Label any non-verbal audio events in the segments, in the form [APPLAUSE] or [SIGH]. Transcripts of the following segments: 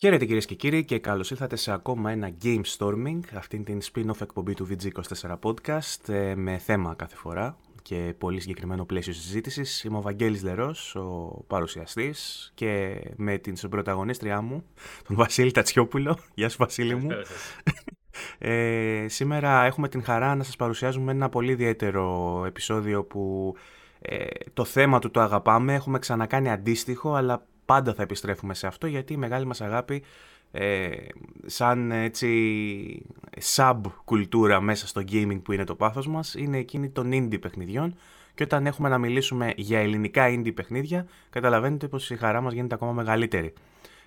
Χαίρετε κυρίες και κύριοι και καλώς ήρθατε σε ακόμα ένα Game Storming, αυτήν την spin-off εκπομπή του VG24 Podcast ε, με θέμα κάθε φορά και πολύ συγκεκριμένο πλαίσιο συζήτησης. Είμαι ο Βαγγέλης Λερός, ο παρουσιαστής και με την πρωταγωνίστριά μου, τον Βασίλη Τατσιόπουλο. Γεια σου Βασίλη μου. Ε, σήμερα έχουμε την χαρά να σας παρουσιάζουμε ένα πολύ ιδιαίτερο επεισόδιο που ε, το θέμα του το αγαπάμε. Έχουμε ξανακάνει αντίστοιχο, αλλά πάντα θα επιστρέφουμε σε αυτό γιατί η μεγάλη μας αγάπη ε, σαν έτσι sub κουλτούρα μέσα στο gaming που είναι το πάθος μας είναι εκείνη των indie παιχνιδιών και όταν έχουμε να μιλήσουμε για ελληνικά indie παιχνίδια καταλαβαίνετε πως η χαρά μας γίνεται ακόμα μεγαλύτερη.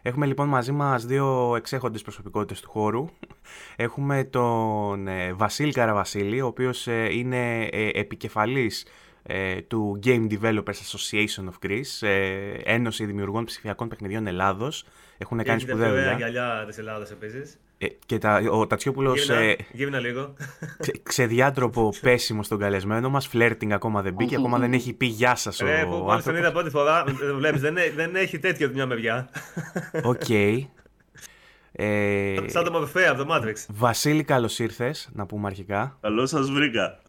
Έχουμε λοιπόν μαζί μας δύο εξέχοντες προσωπικότητες του χώρου. [LAUGHS] Έχουμε τον ε, Βασίλη Καραβασίλη, ο οποίος ε, είναι ε, επικεφαλής ε, του Game Developers Association of Greece, ε, Ένωση Δημιουργών Ψηφιακών Παιχνιδιών Ελλάδος. Έχουν κάνει σπουδαία δουλειά. γυαλιά της Ελλάδας επίσης. Ε, και τα, ο Τατσιόπουλος ε, Γύμνα λίγο. ξε, ξεδιάτροπο [LAUGHS] πέσιμο στον καλεσμένο μας, φλερτινγκ ακόμα δεν μπήκε, ακόμα δεν έχει πει γεια σας ο Ρε, που πώς τον άνθρωπος. είδα πρώτη φορά, βλέπεις, δεν, έ- δεν έχει τέτοιο από μια μεριά. Οκ. Ε, Σαν το Μορφέα από το Matrix. Βασίλη, καλώς ήρθες, να πούμε αρχικά. Καλώς σας βρήκα.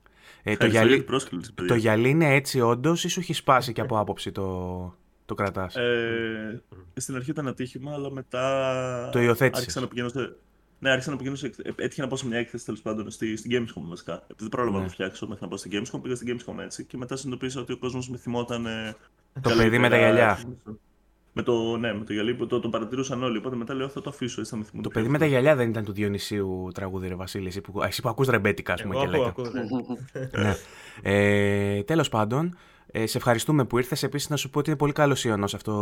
Ε, το, Ευχαριστώ για γυαλί, την πρόσκληση, παιδιά. το γυαλί είναι έτσι όντως ή σου έχει σπάσει και από άποψη το, το κρατάς; Ε, στην αρχή ήταν ατύχημα, αλλά μετά. Το υιοθέτησες. Άρχισα να πηγαίνω σε. Ναι, άρχισα να πηγαίνω σε. ε, Έτυχε να πάω σε μια έκθεση τέλος πάντων στη, στην Gamescom βασικά. Επειδή δεν πρόλαβα Ναι. να το φτιάξω μέχρι να πάω στην Gamescom, πήγα στην Gamescom έτσι και μετά συνειδητοποίησα ότι ο κόσμος με θυμόταν. ε, Το παιδί με τα καλύτερα. γυαλιά. Με το, ναι, με το γυαλί που το, το παρατηρούσαν όλοι. Οπότε μετά λέω θα το αφήσω, έτσι θα με θυμούνται. Το παιδί με τα γυαλιά δεν ήταν του Διονυσίου τραγούδι, ρε Βασίλη. Εσύ που, εσύ που ακούς ρεμπέτικα, ας πούμε. Εγώ και ακούω, λέτε. ακούω. ναι. ναι. ε, τέλος πάντων, ε, σε ευχαριστούμε που ήρθες. Επίσης να σου πω ότι είναι πολύ καλός ιονός αυτό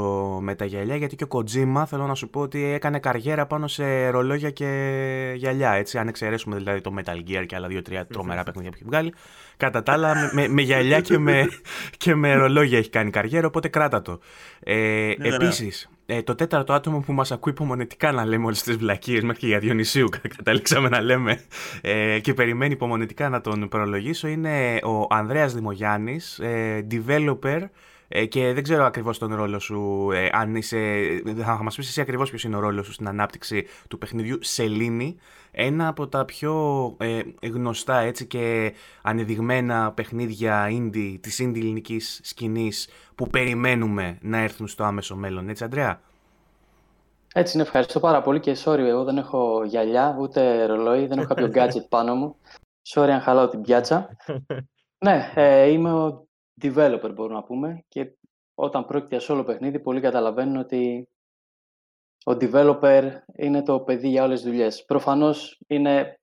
με τα γυαλιά, γιατί και ο Kojima θέλω να σου πω ότι έκανε καριέρα πάνω σε ρολόγια και γυαλιά, έτσι, αν εξαιρέσουμε δηλαδή το Metal Gear και άλλα δύο-τρία τρομερά παιχνίδια που έχει βγάλει. Κατά τα άλλα, με, με, με γυαλιά και με, και με ρολόγια έχει κάνει καριέρα, οπότε κράτα το. Ε, Ναι, επίσης, ε, το τέταρτο άτομο που μας ακούει υπομονετικά να λέμε όλες τις βλακίες μέχρι και για Διονυσίου κα- καταλήξαμε να λέμε ε, και περιμένει υπομονετικά να τον προλογίσω είναι ο Ανδρέας Δημογιάννης, ε, developer ε, και δεν ξέρω ακριβώς τον ρόλο σου, ε, αν είσαι, θα μας πεις εσύ ακριβώς ποιος είναι ο ρόλος σου στην ανάπτυξη του παιχνιδιού Σελήνη, ένα από τα πιο ε, γνωστά έτσι και ανεδειγμένα παιχνίδια indie, της indie ελληνικής σκηνής που περιμένουμε να έρθουν στο άμεσο μέλλον, έτσι Ανδρέα; Έτσι είναι, ευχαριστώ πάρα πολύ και sorry, εγώ δεν έχω γυαλιά, ούτε ρολόι, δεν έχω κάποιο [LAUGHS] gadget πάνω μου. Sorry αν χαλάω την πιάτσα. [LAUGHS] ναι, ε, είμαι ο developer μπορούμε να πούμε και όταν πρόκειται για solo παιχνίδι πολύ καταλαβαίνουν ότι ο developer είναι το παιδί για όλες τις δουλειές. Προφανώς είναι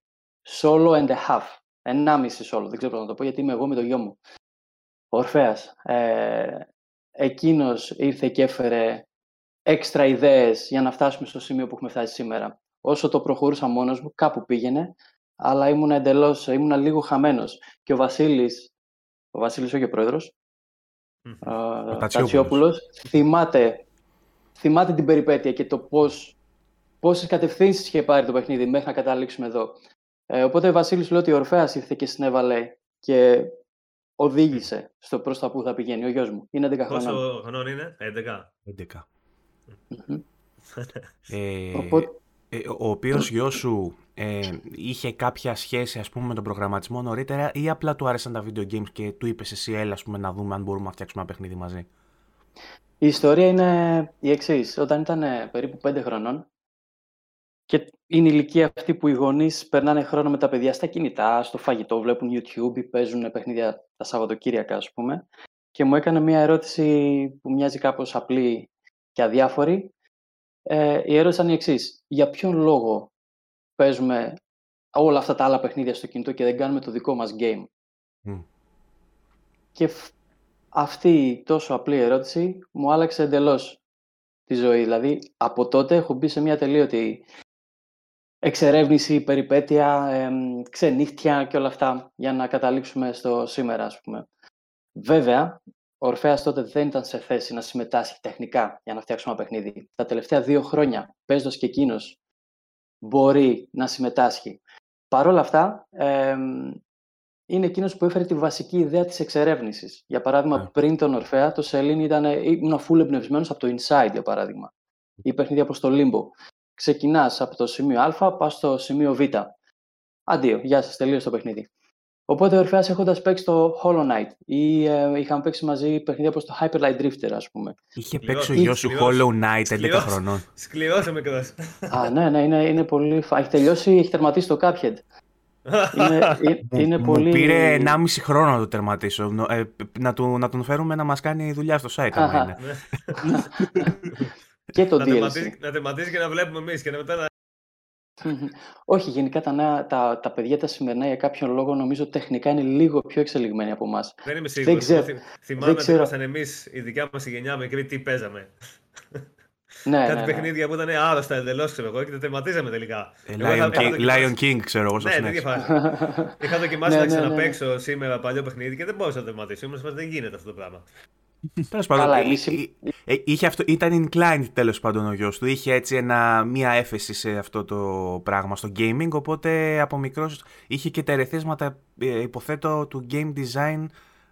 solo and a half, ενάμιση solo, δεν ξέρω πώς να το πω γιατί είμαι εγώ με το γιο μου. Ο Ορφέας. Ε, εκείνος ήρθε και έφερε έξτρα ιδέες για να φτάσουμε στο σημείο που έχουμε φτάσει σήμερα. Όσο το προχωρούσα μόνος μου, κάπου πήγαινε, αλλά ήμουν εντελώς, ήμουν λίγο χαμένος. Και ο Βασίλης, ο Βασίλης όχι ο πρόεδρος, Μμμ. ο Τατσιόπουλος. Τατσιόπουλος, θυμάται, θυμάται την περιπέτεια και το πώς, πόσες κατευθύνσεις είχε πάρει το παιχνίδι μέχρι να καταλήξουμε εδώ. Ε, οπότε ο Βασίλης λέει ότι ο Ορφέας ήρθε και συνέβαλε και οδήγησε στο προς τα που θα πηγαίνει ο γιος μου. Είναι 11 χρονών. Πόσο χρονών είναι, 11. 11. Μμμ. Ε, Οπότε- ε, ο οποίος γιος σου ε, είχε κάποια σχέση ας πούμε με τον προγραμματισμό νωρίτερα ή απλά του άρεσαν τα video games και του είπες εσύ έλα ας πούμε, να δούμε αν μπορούμε να φτιάξουμε ένα παιχνίδι μαζί; Η ιστορία είναι η εξής. Όταν ήταν ε, περίπου 5 χρονών και είναι η ηλικία αυτή που οι γονείς περνάνε χρόνο με τα παιδιά στα κινητά, στο φαγητό, βλέπουν YouTube ή παίζουν παιχνίδια τα Σαββατοκύριακα, ας πούμε. Και μου έκανε μια ερώτηση που μοιάζει κάπως απλή και αδιάφορη. Ε, η ερώτηση ήταν η εξής. Για ποιον λόγο παίζουμε όλα αυτά τα άλλα παιχνίδια στο κινητό και δεν κάνουμε το δικό μας game; Μμ. Και φ- αυτή η τόσο απλή ερώτηση μου άλλαξε εντελώς τη ζωή. Δηλαδή, από τότε έχω μπει σε μια τελείωτη εξερεύνηση, περιπέτεια, εμ, ξενύχτια και όλα αυτά για να καταλήξουμε στο σήμερα, ας πούμε. Βέβαια, ο Ορφέας τότε δεν ήταν σε θέση να συμμετάσχει τεχνικά για να φτιάξουμε ένα παιχνίδι. Τα τελευταία δύο χρόνια, παίζοντας και εκείνος, μπορεί να συμμετάσχει. Παρ' όλα αυτά, εμ, είναι εκείνος που έφερε τη βασική ιδέα της εξερεύνησης. Για παράδειγμα, Ναι. πριν τον Ορφέα, το Σελήν ήταν, ήμουν full εμπνευσμένος από το Inside, για παράδειγμα. Ή παιχνίδια όπως το Limbo. ξεκινάς από το σημείο Α, πας στο σημείο Β. Αντίο, γεια σας, τελείωσε το παιχνίδι. Οπότε ο Ορφέας έχοντας παίξει το Hollow Knight ή ε, είχαμε παίξει μαζί παιχνίδια όπως το Hyper Light Drifter, ας πούμε. Είχε Σκληρός, παίξει ο γιος σου σκληρός, Hollow Knight 11 σκληρός. χρονών. Σκληρός ο μικρός. Α, ναι, ναι, είναι, είναι πολύ... φα- Έχει τελειώσει, έχει τερματίσει το Cuphead. Είναι, ε- [LAUGHS] Μου- είναι μου πολύ... πήρε 1,5 χρόνο να το τερματίσω. Νο- ε, να, του, να τον φέρουμε να μας κάνει δουλειά στο site. άμα Αχα. είναι. [LAUGHS] και το να, DLC. τερματίσει, να τερματίσει και να βλέπουμε εμείς και να μετά να... Όχι, γενικά τα, νέα, τα, τα παιδιά τα σημερινά για κάποιον λόγο νομίζω τεχνικά είναι λίγο πιο εξελιγμένοι από εμάς. Δεν είμαι σίγουρος. ξέρω. Θυμ- Δεν Θυμάμαι ότι ξέρω. ήμασταν εμείς, η δικιά μας η γενιά μικρή, τι παίζαμε. Ναι, Κάτι ναι, ναι. παιχνίδια που ήταν άρρωστα εντελώς, ξέρω εγώ, και τα τερματίζαμε τελικά. Ε, Εγώ είχα- Lion, είχα King, δοκιμάσει- Lion King, ξέρω εγώ, στο Ναι, SNES. την ίδια φάση. Είχα δοκιμάσει Ναι, να ναι, ναι, ναι. ξαναπαίξω σήμερα παλιό παιχνίδι και δεν μπορούσα να το τερματίσω. Ήμουν σε φάση, δεν γίνεται αυτό το πράγμα. Τέλος πάντων, Καλά, ε, εμείς- ε, ε, είχε αυτό, ήταν inclined τέλος πάντων ο γιος του. Είχε έτσι ένα, μία έφεση σε αυτό το πράγμα στο gaming. Οπότε από μικρός είχε και τα ερεθίσματα, ε, υποθέτω, του game design.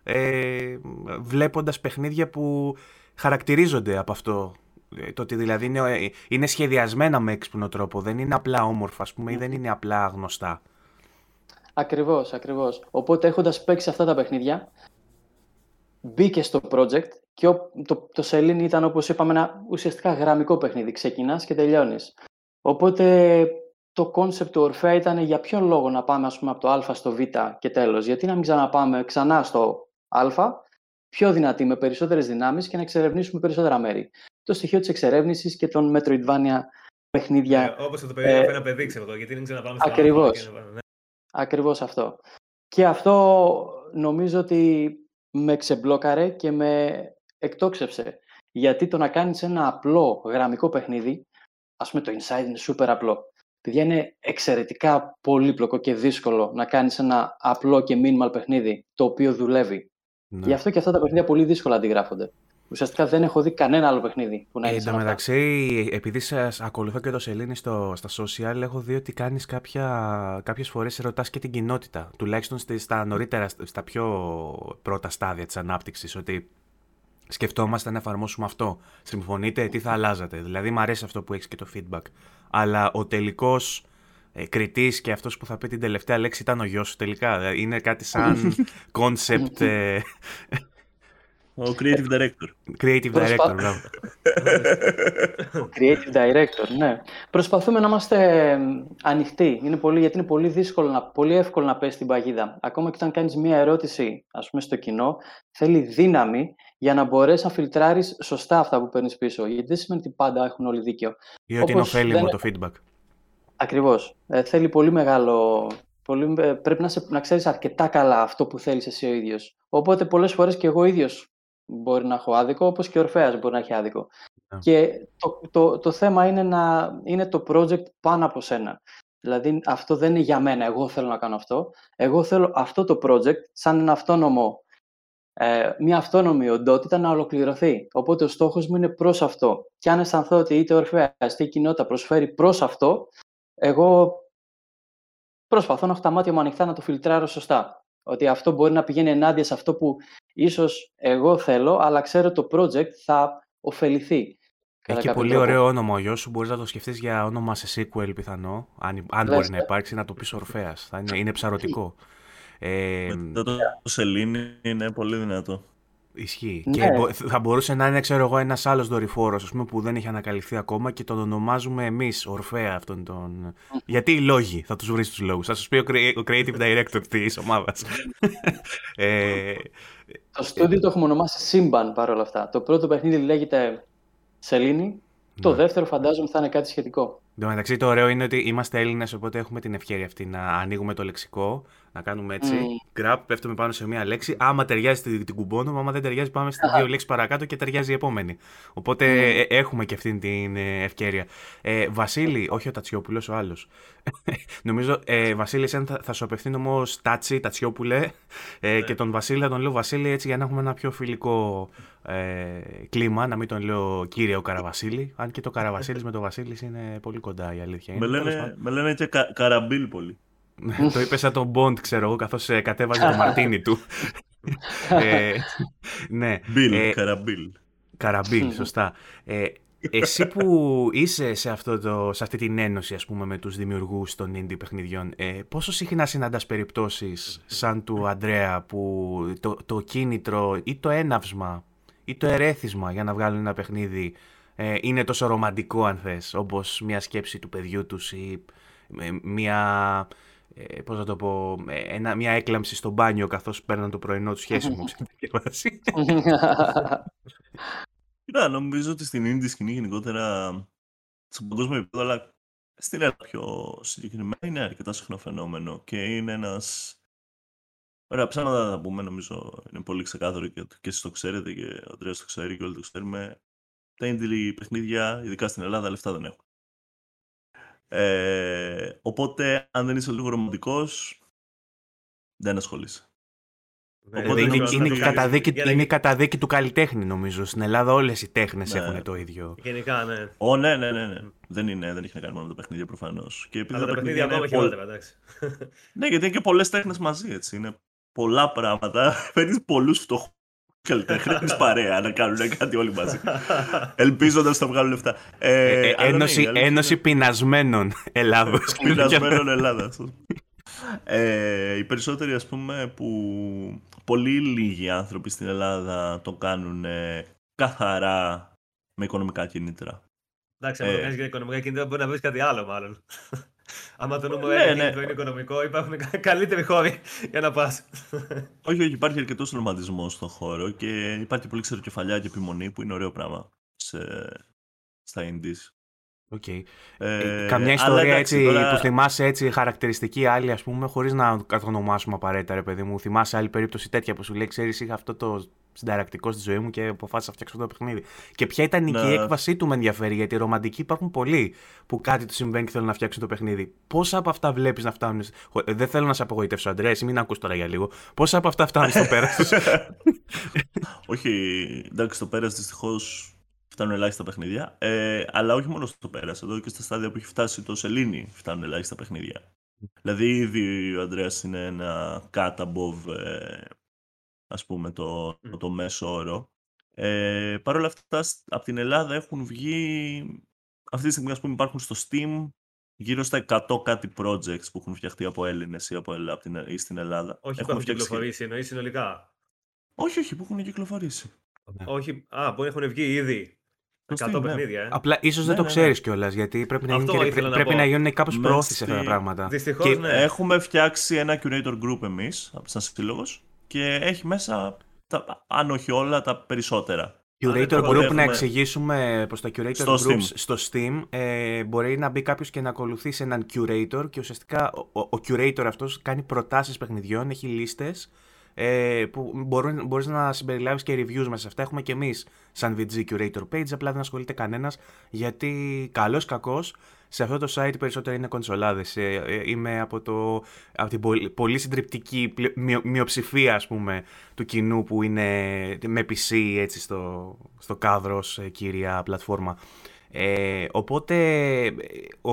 Ε, Βλέποντας παιχνίδια που χαρακτηρίζονται από αυτό. Ε, Το ότι δηλαδή είναι, ε, είναι σχεδιασμένα με έξυπνο τρόπο. Δεν είναι απλά όμορφα, ας πούμε, ή δεν είναι απλά γνωστά. Ακριβώς, ακριβώς. Οπότε έχοντας παίξει αυτά τα παιχνίδια, μπήκε στο project και ο- το, το Selene ήταν όπως είπαμε ένα ουσιαστικά γραμμικό παιχνίδι. Ξεκινάς και τελειώνεις. Οπότε το concept του Ορφέα ήταν για ποιον λόγο να πάμε ας πούμε από το α στο β και τέλος. Γιατί να μην ξαναπάμε ξανά στο α, πιο δυνατή, με περισσότερες δυνάμεις και να εξερευνήσουμε περισσότερα μέρη. Το στοιχείο της εξερεύνησης και των Metroidvania παιχνίδια Ε, Όπως το περιγράφει ε, ένα παιδί, ξέρω εγώ, γιατί δεν ξαναπάμε στο ακριβώς. άλλο και να- ναι. Ακριβώς αυτό. Και αυτό νομίζω ότι με ξεμπλόκαρε και με εκτόξευσε. Γιατί το να κάνεις ένα απλό γραμμικό παιχνίδι, ας πούμε το Inside είναι super απλό. Παιδιά είναι εξαιρετικά πολύπλοκο και δύσκολο να κάνεις ένα απλό και minimal παιχνίδι το οποίο δουλεύει. Ναι. Γι' αυτό και αυτά τα παιχνίδια πολύ δύσκολα αντιγράφονται. Ουσιαστικά δεν έχω δει κανένα άλλο παιχνίδι που να Ε, είναι Εν τω σαν αυτά. μεταξύ, επειδή σας ακολουθώ και το Σελήνη στο, στα social, έχω δει ότι κάνεις κάποια, κάποιες φορές ρωτάς και την κοινότητα. Τουλάχιστον στη- στα νωρίτερα, στα πιο πρώτα στάδια της ανάπτυξης, ότι σκεφτόμαστε να εφαρμόσουμε αυτό. Συμφωνείτε, τι θα αλλάζατε; Δηλαδή, μου αρέσει αυτό που έχεις και το feedback. Αλλά ο τελικός ε, κριτής και αυτός που θα πει την τελευταία λέξη ήταν ο γιος σου τελικά. Δηλαδή, Είναι κάτι σαν [LAUGHS] concept ε, Ο creative director. creative Προσπα- director. μπράβο. [LAUGHS] Creative director, ναι. Προσπαθούμε να είμαστε εμ, ανοιχτοί. Είναι πολύ, γιατί είναι πολύ δύσκολο, να, πολύ εύκολο να πέσει την παγίδα. Ακόμα και όταν κάνεις μία ερώτηση, ας πούμε, στο κοινό, θέλει δύναμη για να μπορέσεις να φιλτράρεις σωστά αυτά που παίρνεις πίσω. Γιατί δεν σημαίνει ότι πάντα έχουν όλοι δίκιο. Ή ότι είναι Όπως ωφέλιμο δεν- το feedback. Ακριβώς. Ε, θέλει πολύ μεγάλο... Πολύ, ε, πρέπει να, σε, να ξέρεις αρκετά καλά αυτό που θέλεις εσύ ο ίδιος. Οπότε πολλές φορές και εγώ ίδιος μπορεί να έχω άδικο, όπως και ο Ορφέας μπορεί να έχει άδικο. Ναι. Και το, το, το θέμα είναι να είναι το project πάνω από σένα. Δηλαδή αυτό δεν είναι για μένα, εγώ θέλω να κάνω αυτό. Εγώ θέλω αυτό το project σαν ένα αυτόνομο, ε, μια αυτόνομη οντότητα να ολοκληρωθεί. Οπότε ο στόχος μου είναι προς αυτό. Και αν αισθανθώ ότι είτε ο Ορφέας είτε η κοινότητα προσφέρει προς αυτό, εγώ προσπαθώ να έχω τα μάτια μου ανοιχτά να το φιλτράρω σωστά. Ότι αυτό μπορεί να πηγαίνει ενάντια σε αυτό που ίσως εγώ θέλω, αλλά ξέρω το project θα ωφεληθεί. κατά Έχει κάποιο πολύ τρόπο. ωραίο όνομα ο γιος σου. Μπορείς να το σκεφτείς για όνομα σε sequel πιθανό. Αν, αν Λες, μπορεί να ε. υπάρξει, να το πεις Ορφέας. Θα είναι, είναι ψαρωτικό. [LAUGHS] Ε, Μετά το σελήνη είναι πολύ δυνατό. Ισχύει. Ναι. Και μπο- θα μπορούσε να είναι, ξέρω εγώ, ένας άλλος δορυφόρος, ας πούμε, που δεν έχει ανακαλυφθεί ακόμα και τον ονομάζουμε εμείς Ορφέα αυτόν τον... Γιατί οι λόγοι, θα τους βρεις τους λόγους. Θα σου πει ο, crea- ο creative director της ομάδας. [LAUGHS] ε, Το στούντιο το έχουμε ονομάσει Σύμπαν παρόλα αυτά. Το πρώτο παιχνίδι λέγεται Σελήνη. Το Ναι. δεύτερο φαντάζομαι θα είναι κάτι σχετικό. Εν τω μεταξύ, το ωραίο είναι ότι είμαστε Έλληνες, οπότε έχουμε την ευκαιρία αυτή να ανοίγουμε το λεξικό, να κάνουμε έτσι. Μμμ. Grab, πέφτουμε πάνω σε μία λέξη. Άμα ταιριάζει την, την κουμπώνουμε, άμα δεν ταιριάζει, πάμε στις δύο λέξεις παρακάτω και ταιριάζει η επόμενη. Οπότε ε, έχουμε και αυτή την ε, ευκαιρία. Ε, Βασίλη, όχι ο Τατσιόπουλος, ο άλλος. [LAUGHS] Νομίζω, ε, Βασίλη, εσένα θα, θα σου απευθύνω όμω Τάτσι, Τατσιόπουλε. Ε, και τον Βασίλη θα τον λέω Βασίλη έτσι για να έχουμε ένα πιο φιλικό ε, κλίμα, να μην τον λέω κύριο Καραβασίλη. Αν και το Καραβασίλης με το Βασίλης είναι πολύ κοντά η αλήθεια. Με Είναι. Τέλος λένε, πάντων. με λένε και κα, καραμπίλ πολύ. [LAUGHS] το είπες σαν τον Bond, ξέρω εγώ, καθώς κατέβαζε το [LAUGHS] μαρτίνι του. ε, ναι. Μπιλ, Ε, καραμπίλ. Καραμπίλ, Μμμ. [LAUGHS] σωστά. Ε, Εσύ που είσαι σε, αυτό το, σε αυτή την ένωση ας πούμε με τους δημιουργούς των indie παιχνιδιών ε, πόσο συχνά συναντάς περιπτώσεις σαν του Αντρέα που το, το κίνητρο ή το έναυσμα ή το ερέθισμα για να βγάλουν ένα παιχνίδι ε, είναι τόσο ρομαντικό αν θες όπως μια σκέψη του παιδιού τους ή ε, μια ε, πώς να το πω, ε, ένα, μια έκλαμψη στο μπάνιο καθώς παίρναν το πρωινό τους σχέση μου. [LAUGHS] Κοίτα, νομίζω ότι στην indie σκηνή γενικότερα, στο παγκόσμιο επίπεδο, αλλά στην Ελλάδα πιο συγκεκριμένα, είναι αρκετά συχνό φαινόμενο και είναι ένας... Ωραία, ψάματα θα πούμε, νομίζω είναι πολύ ξεκάθαρο και, και εσείς το ξέρετε και ο Αντρέας το ξέρει και όλοι το ξέρουμε. Τα indie παιχνίδια, ειδικά στην Ελλάδα, λεφτά δεν έχουν. Ε, οπότε, αν δεν είσαι λίγο ρομαντικός, δεν ασχολείσαι. Οπότε είναι, είναι, η καταδίκη, είναι η καταδίκη του καλλιτέχνη, νομίζω. Στην Ελλάδα όλες οι τέχνες ναι. έχουν το ίδιο. Γενικά, ναι. Ω, ναι, ναι, ναι. ναι. Δεν, είναι, δεν έχει να κάνει μόνο με τα παιχνίδια προφανώς. Αλλά τα παιχνίδια ακόμα χειρότερα, εντάξει. ναι, γιατί είναι και πολλές τέχνες μαζί, έτσι. Είναι πολλά πράγματα. [LAUGHS] Παίρνεις πολλούς φτωχούς καλλιτέχνε παρέα να κάνουν κάτι όλοι μαζί. Ελπίζοντας να βγάλουν λεφτά. Ε, ε, ε ένωση, ναι, ένωση πεινασμένων Ελλάδος. πεινασμένων Ελλάδας. Ε, οι περισσότεροι ας πούμε που πολύ λίγοι άνθρωποι στην Ελλάδα το κάνουν καθαρά με οικονομικά κίνητρα. Εντάξει, αν ε, το κάνεις για οικονομικά κίνητρα μπορεί να βρεις κάτι άλλο μάλλον. Άμα το νούμερο ναι, ναι. είναι οικονομικό, υπάρχουν καλύτεροι χώροι για να πας. [LAUGHS] όχι, όχι, υπάρχει αρκετός ρομαντισμός στον χώρο και υπάρχει πολύ ξεροκεφαλιά και επιμονή που είναι ωραίο πράγμα σε... στα Indies. Okay. Ε, Καμιά ιστορία έτσι, τώρα... που θυμάσαι έτσι χαρακτηριστική άλλη, ας πούμε, χωρίς να κατονομάσουμε απαραίτητα, ρε παιδί μου. Θυμάσαι άλλη περίπτωση τέτοια που σου λέει: Ξέρεις, είχα αυτό το συνταρακτικός στη ζωή μου και αποφάσισα να φτιάξω το παιχνίδι. Και ποια ήταν η ναι. έκβασή του, με ενδιαφέρει, γιατί ρομαντικοί υπάρχουν πολλοί που κάτι του συμβαίνει και θέλουν να φτιάξουν το παιχνίδι. Πόσα από αυτά βλέπεις να φτάνουν. Δεν θέλω να σε απογοητεύσω, Αντρέα, εσύ μην ακούς τώρα για λίγο. Πόσα από αυτά φτάνουν στο [LAUGHS] πέρας Όχι, εντάξει, το πέρας δυστυχώς φτάνουν ελάχιστα παιχνίδια. Ε, αλλά όχι μόνο στο πέρας. Εδώ και στα στάδια που έχει φτάσει το Σελήνη φτάνουν ελάχιστα παιχνίδια. Δηλαδή ήδη ο Αντρέας είναι ένα cut above ε, ας πούμε το, το μέσο όρο. Ε, Παρ' όλα αυτά από την Ελλάδα έχουν βγει αυτή τη στιγμή ας πούμε υπάρχουν στο Steam γύρω στα 100 κάτι projects που έχουν φτιαχτεί από Έλληνες ή, από, από την, ή στην Ελλάδα. Όχι έχουν που έχουν κυκλοφορήσει, εννοείς συνολικά; Όχι, όχι, που έχουν κυκλοφορήσει. Όχι, α, που έχουν βγει ήδη. 100 ναι. παιχνίδια, ε. Απλά ίσως ναι, δεν το ναι, ξέρεις ναι. κιόλας γιατί πρέπει να, γίνει και, πρέπει να, να γίνουν κάπως προώθηση αυτά τα πράγματα. Δυστυχώς. Ναι. Έχουμε φτιάξει ένα curator group εμείς, σαν σύλλογος, και έχει μέσα, τα, αν όχι όλα, τα περισσότερα. Curator Group, να εξηγήσουμε πως τα Curator στο Groups Steam. στο Steam ε, μπορεί να μπει κάποιος και να ακολουθήσει έναν Curator και ουσιαστικά ο, ο Curator αυτός κάνει προτάσεις παιχνιδιών, έχει λίστες ε, που μπορούν, μπορείς να συμπεριλάβεις και reviews μέσα σε αυτά. Έχουμε και εμείς σαν VG Curator Page, απλά δεν ασχολείται κανένας γιατί καλός κακός σε αυτό το site περισσότερο είναι κονσολάδες. Ε, ε, είμαι από, το, από την πολύ, πολύ συντριπτική μειοψηφία ας πούμε του κοινού που είναι με PC έτσι στο, στο κάδρο ε, κύρια πλατφόρμα. Ε, οπότε ο,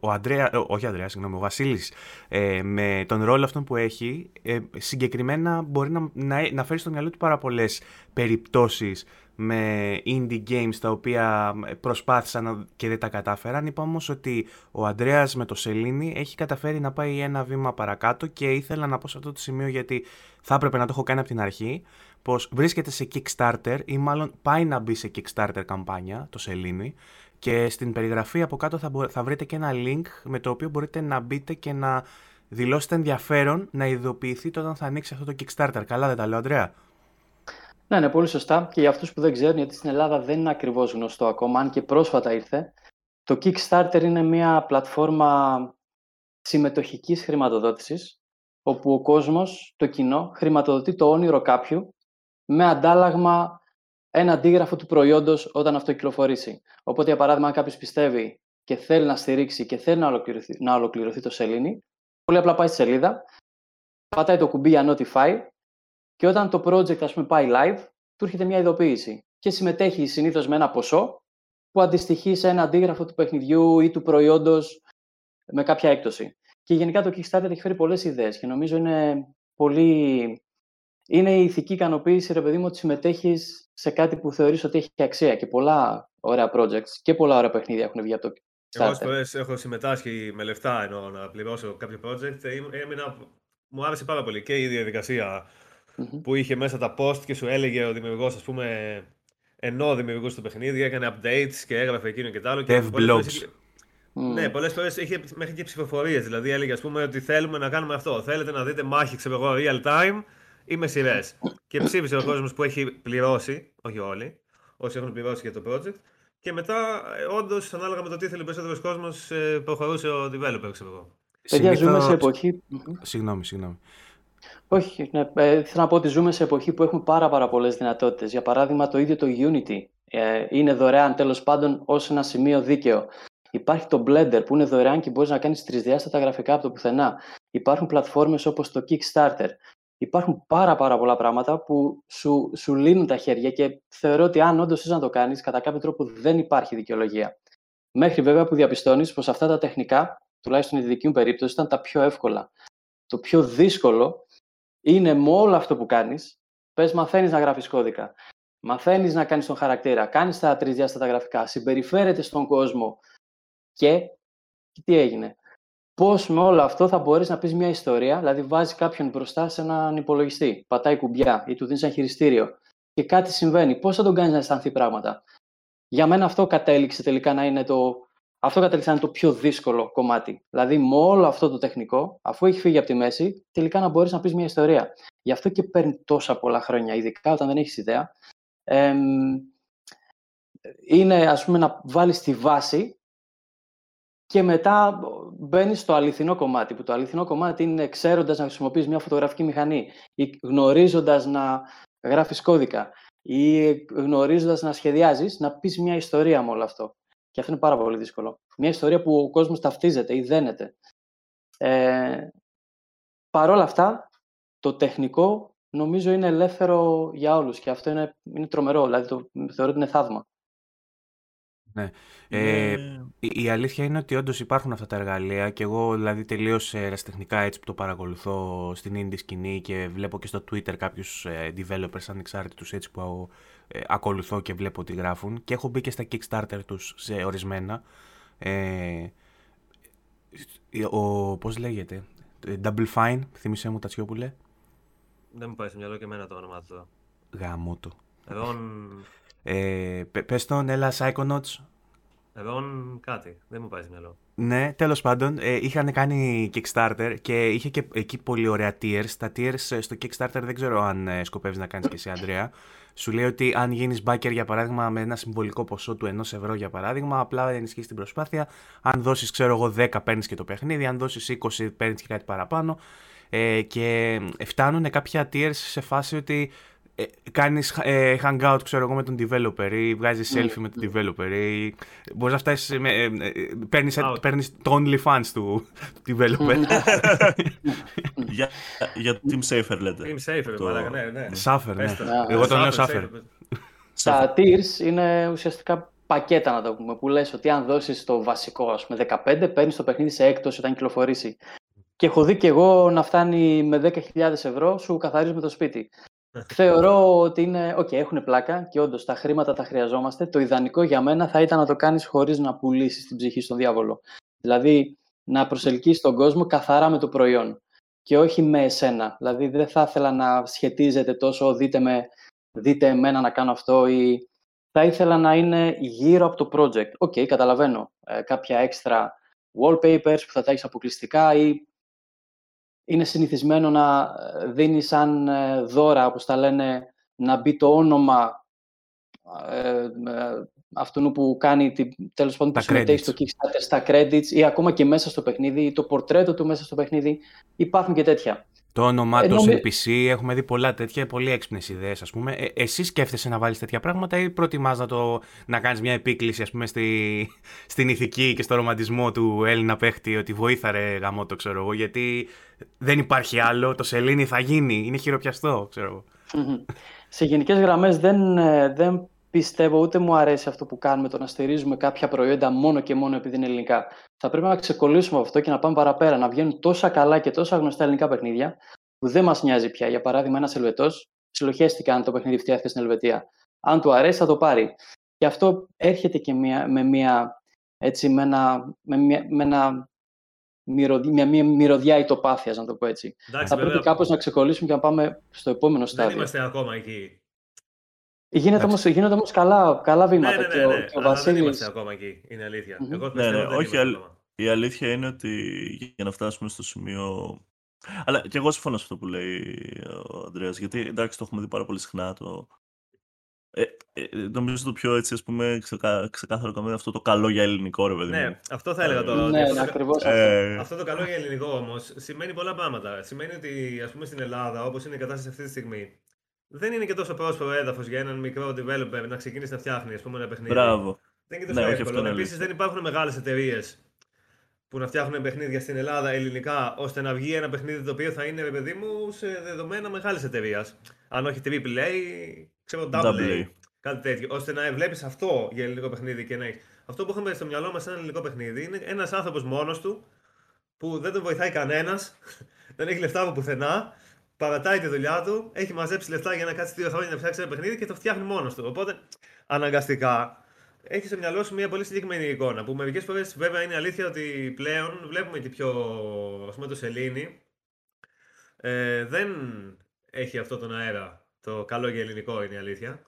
ο Αντρέα, όχι ο Ανδρέα, συγγνώμη, ο Βασίλης ε, με τον ρόλο αυτόν που έχει ε, συγκεκριμένα μπορεί να, να, να φέρει στο μυαλό του πάρα πολλές περιπτώσεις με indie games τα οποία προσπάθησαν και δεν τα κατάφεραν. Είπα όμως ότι ο Ανδρέας με το Σελήνη έχει καταφέρει να πάει ένα βήμα παρακάτω και ήθελα να πω σε αυτό το σημείο γιατί θα έπρεπε να το έχω κάνει από την αρχή πως βρίσκεται σε Kickstarter ή μάλλον πάει να μπει σε Kickstarter καμπάνια το Σελήνη και στην περιγραφή από κάτω θα, θα βρείτε και ένα link με το οποίο μπορείτε να μπείτε και να δηλώσετε ενδιαφέρον να ειδοποιηθείτε όταν θα ανοίξει αυτό το Kickstarter. Καλά δεν τα λέω, Αντρέα; Ναι, ναι, πολύ σωστά. Και για αυτούς που δεν ξέρουν, γιατί στην Ελλάδα δεν είναι ακριβώς γνωστό ακόμα, αν και πρόσφατα ήρθε, το Kickstarter είναι μια πλατφόρμα συμμετοχικής χρηματοδότησης, όπου ο κόσμος, το κοινό, χρηματοδοτεί το όνειρο κάποιου με αντάλλαγμα ένα αντίγραφο του προϊόντος όταν αυτό κυκλοφορήσει. Οπότε, για παράδειγμα, αν κάποιος πιστεύει και θέλει να στηρίξει και θέλει να ολοκληρωθεί, να ολοκληρωθεί το σελήνη, πολύ απλά πάει στη σελίδα, πατάει το κουμπί για notify και όταν το project ας πούμε πάει live, του έρχεται μια ειδοποίηση και συμμετέχει συνήθως με ένα ποσό που αντιστοιχεί σε ένα αντίγραφο του παιχνιδιού ή του προϊόντος με κάποια έκπτωση. Και γενικά το Kickstarter έχει φέρει πολλές ιδέες και νομίζω είναι πολύ είναι η ηθική ικανοποίηση, ρε παιδί μου, ότι συμμετέχεις σε κάτι που θεωρείς ότι έχει αξία. Και πολλά ωραία projects και πολλά ωραία παιχνίδια έχουν βγει από το εγώ φορέ έχω συμμετάσχει με λεφτά ενώ να πληρώσω κάποιο project. Έμεινα, μου άρεσε πάρα πολύ και η διαδικασία mm-hmm. που είχε μέσα τα post και σου έλεγε ο δημιουργός, ας πούμε, ενώ δημιουργούσε το παιχνίδι, έκανε updates και έγραφε εκείνο και τα άλλο. Dev blogs. Ναι, πολλές φορές είχε μέχρι και ψηφοφορίες. Δηλαδή έλεγε ας πούμε, ότι θέλουμε να κάνουμε αυτό. Θέλετε να δείτε μάχη, ξέρω εγώ, real time ή με σειρές. και ψήφισε ο κόσμος που έχει πληρώσει, όχι όλοι, όσοι έχουν πληρώσει για το project. Και μετά, ε, όντως, ανάλογα με το τι θέλει ο περισσότερος κόσμος, ε, προχωρούσε ο developer, ξέρω εγώ. Παιδιά, ζούμε σε εποχή. Συγγνώμη, συγγνώμη. Όχι, ναι, ε, θέλω να πω ότι ζούμε σε εποχή που έχουμε πάρα, πάρα πολλές δυνατότητες. Για παράδειγμα, το ίδιο το Unity ε, είναι δωρεάν τέλος πάντων ως ένα σημείο δίκαιο. Υπάρχει το Blender που είναι δωρεάν και μπορείς να κάνεις τρισδιάστατα γραφικά από το πουθενά. Υπάρχουν πλατφόρμες όπως το Kickstarter. Υπάρχουν πάρα, πάρα πολλά πράγματα που σου, σου λύνουν τα χέρια και θεωρώ ότι αν όντως θες να το κάνεις, κατά κάποιο τρόπο δεν υπάρχει δικαιολογία. Μέχρι βέβαια που διαπιστώνεις πως αυτά τα τεχνικά, τουλάχιστον η δική μου περίπτωση, ήταν τα πιο εύκολα. Το πιο δύσκολο είναι με όλο αυτό που κάνεις, πες μαθαίνεις να γράφεις κώδικα. Μαθαίνεις να κάνεις τον χαρακτήρα, κάνεις τα τρισδιάστατα γραφικά, συμπεριφέρεται στον κόσμο και, τι έγινε. Πώς με όλο αυτό θα μπορείς να πεις μια ιστορία, δηλαδή βάζεις κάποιον μπροστά σε έναν υπολογιστή, πατάει κουμπιά ή του δίνεις ένα χειριστήριο και κάτι συμβαίνει. Πώς θα τον κάνεις να αισθανθεί πράγματα. Για μένα αυτό κατέληξε τελικά να είναι το. Αυτό κατέληξε να είναι το πιο δύσκολο κομμάτι. Δηλαδή, με όλο αυτό το τεχνικό, αφού έχει φύγει από τη μέση, τελικά να μπορείς να πεις μια ιστορία. Γι' αυτό και παίρνει τόσα πολλά χρόνια, ειδικά όταν δεν έχεις ιδέα. Ε, είναι, ας πούμε, να βάλεις τη βάση και μετά μπαίνεις στο αληθινό κομμάτι, που το αληθινό κομμάτι είναι ξέροντας να χρησιμοποιείς μια φωτογραφική μηχανή ή γνωρίζοντας να γράφεις κώδικα ή γνωρίζοντας να σχεδιάζεις, να πεις μια ιστορία με όλο αυτό. Και αυτό είναι πάρα πολύ δύσκολο. Μια ιστορία που ο κόσμος ταυτίζεται ή δένεται. Ε, Παρ' όλα αυτά, το τεχνικό νομίζω είναι ελεύθερο για όλους και αυτό είναι, είναι τρομερό, δηλαδή το, θεωρώ ότι είναι θαύμα. Ναι. Ε, η, αλήθεια είναι ότι όντως υπάρχουν αυτά τα εργαλεία και εγώ δηλαδή τελείως ερασιτεχνικά έτσι που το παρακολουθώ στην indie σκηνή και βλέπω και στο Twitter κάποιους ε, developers ανεξάρτητους έτσι που ε, ακολουθώ και βλέπω τι γράφουν και έχω μπει και στα Kickstarter τους σε ορισμένα. Ε, ο, πώς λέγεται, Double Fine, θυμίσέ μου Τατσιόπουλε; Δεν μου πάει στο μυαλό και εμένα το όνομα του. Γάμο το. Εδώ ε, πες τον, έλα Psychonauts. Εδώ κάτι, δεν μου πάει στο μυαλό. Ναι, τέλος πάντων, ε, είχαν κάνει Kickstarter και είχε και εκεί πολύ ωραία tiers. Τα tiers ε, στο Kickstarter δεν ξέρω αν ε, σκοπεύεις να κάνεις και εσύ, Αντρέα. Σου λέει ότι αν γίνεις backer για παράδειγμα με ένα συμβολικό ποσό του 1 ευρώ για παράδειγμα, απλά ενισχύεις την προσπάθεια. Αν δώσεις, ξέρω εγώ, 10 παίρνεις και το παιχνίδι. Αν δώσεις 20 παίρνεις και κάτι παραπάνω. Ε, και φτάνουν κάποια tiers σε φάση ότι ε, κάνεις ε, hangout ξέρω εγώ με τον developer ή βγάζεις ναι. selfie με τον developer ή μπορείς να φτάσεις με, ε, ε παίρνεις, παίρνεις το OnlyFans του, του developer [LAUGHS] για, για Team Safer λέτε. Team Safer το... ναι, ναι. Safer, ναι. εγώ το λέω Safer τα tiers είναι ουσιαστικά πακέτα να το πούμε που λες ότι αν δώσεις το βασικό ας πούμε 15 παίρνεις το παιχνίδι σε έκπτωση όταν κυκλοφορήσει. Και έχω δει και εγώ να φτάνει με 10.000 ευρώ σου καθαρίζουμε το σπίτι Θεωρώ ότι είναι, οκ, okay, έχουν πλάκα και όντως τα χρήματα τα χρειαζόμαστε. Το ιδανικό για μένα θα ήταν να το κάνεις χωρίς να πουλήσεις την ψυχή στον διάβολο. Δηλαδή να προσελκύσει τον κόσμο καθαρά με το προϊόν και όχι με εσένα. Δηλαδή δεν θα ήθελα να σχετίζεται τόσο δείτε, με, δείτε εμένα να κάνω αυτό ή θα ήθελα να είναι γύρω από το project. Οκ, okay, καταλαβαίνω. Ε, κάποια έξτρα wallpapers που θα τα έχεις αποκλειστικά ή είναι συνηθισμένο να ε, δίνει σαν ε, δώρα, όπως τα λένε, να μπει το όνομα ε, ε, αυτού που κάνει, τέλος πάντων, που συμμετέχει στο Kickstarter, στα credits ή ακόμα και μέσα στο παιχνίδι ή το πορτρέτο του μέσα στο παιχνίδι. Υπάρχουν και τέτοια. Το όνομά του νομι... NPC, έχουμε δει πολλά τέτοια, πολύ έξυπνες ιδέες, ας πούμε. Ε, εσύ σκέφτεσαι να βάλεις τέτοια πράγματα ή προτιμάς να, το, να κάνεις μια επίκληση, ας πούμε, στη, στην ηθική και στο ρομαντισμό του Έλληνα παίχτη ότι βοήθαρε γαμό το ξέρω εγώ, γιατί δεν υπάρχει άλλο. Το σελήνη θα γίνει, είναι χειροπιαστό, ξέρω εγώ. Σε γενικές γραμμές δεν, ε, δεν πιστεύω ούτε μου αρέσει αυτό που κάνουμε, το να στηρίζουμε κάποια προϊόντα μόνο και μόνο επειδή είναι ελληνικά. Θα πρέπει να ξεκολλήσουμε αυτό και να πάμε παραπέρα, να βγαίνουν τόσα καλά και τόσα γνωστά ελληνικά παιχνίδια, που δεν μας νοιάζει πια. Για παράδειγμα, ένας Ελβετός ψιλοχέστηκε αν το παιχνίδι φτιάχθηκε στην Ελβετία. Αν του αρέσει, θα το πάρει. Και αυτό έρχεται και μια, με, μια, έτσι, με ένα, με μια, με ένα μια, μια μυρωδιά ητοπάθεια, να το πω έτσι. Εντάξει, θα πρέπει βέβαια, κάπως να ξεκολλήσουμε και να πάμε στο επόμενο Δεν στάδιο. είμαστε ακόμα εκεί. Γίνεται όμως, γίνονται όμως καλά, καλά Ναι, βήματα. ναι, και ναι, ο, ναι. και ο Αλλά δεν Βασίλης- είμαστε ακόμα εκεί. Είναι αλήθεια. Μμμ. Εγώ Ναι, πιστεύω ναι, δεν όχι, είμαστε αλ- ακόμα. Η αλήθεια είναι ότι για να φτάσουμε στο σημείο. Αλλά και εγώ συμφωνώ σε αυτό που λέει ο Ανδρέας, γιατί εντάξει το έχουμε δει πάρα πολύ συχνά. Το... Ε, ε, νομίζω το πιο έτσι, ας πούμε, ξεκα... ξεκάθαρο καμία αυτό το καλό για ελληνικό ρε παιδί μου. Ναι, αυτό θα έλεγα τώρα. ότι Ναι, αυτό ναι, το- ακριβώς αυτό. Ε, Αυτό το καλό για ελληνικό όμως σημαίνει πολλά πράγματα. Σημαίνει ότι ας πούμε στην Ελλάδα, όπως είναι η κατάσταση αυτή τη στιγμή, δεν είναι και τόσο πρόσφορο έδαφος για έναν μικρό developer να ξεκινήσει να φτιάχνει ας πούμε, ένα παιχνίδι. Μπράβο. Δεν είναι και τόσο Ναι, όχι, αυτό εύκολο. είναι Επίσης δεν υπάρχουν μεγάλες εταιρείες που να φτιάχνουν παιχνίδια στην Ελλάδα ελληνικά ώστε να βγει ένα παιχνίδι το οποίο θα είναι, ρε παιδί μου, σε δεδομένα μεγάλης εταιρείας. Αν όχι AAA, ξέρω double Double A. A. Κάτι τέτοιο. Ώστε να βλέπεις αυτό για ελληνικό παιχνίδι και να έχεις. Αυτό που έχουμε στο μυαλό μας ένα ελληνικό παιχνίδι είναι ένας άνθρωπος μόνος του που δεν τον βοηθάει κανένας, [LAUGHS] δεν έχει λεφτά από πουθενά, παρατάει τη δουλειά του, έχει μαζέψει λεφτά για να κάτσει δύο χρόνια να φτιάξει ένα παιχνίδι και το φτιάχνει μόνος του. Οπότε αναγκαστικά έχει στο μυαλό σου μια πολύ συγκεκριμένη εικόνα. Που μερικές φορές βέβαια είναι αλήθεια ότι πλέον βλέπουμε και πιο. ας πούμε το Σελήνη ε, δεν έχει αυτό τον αέρα. Το καλό για ελληνικό είναι η αλήθεια.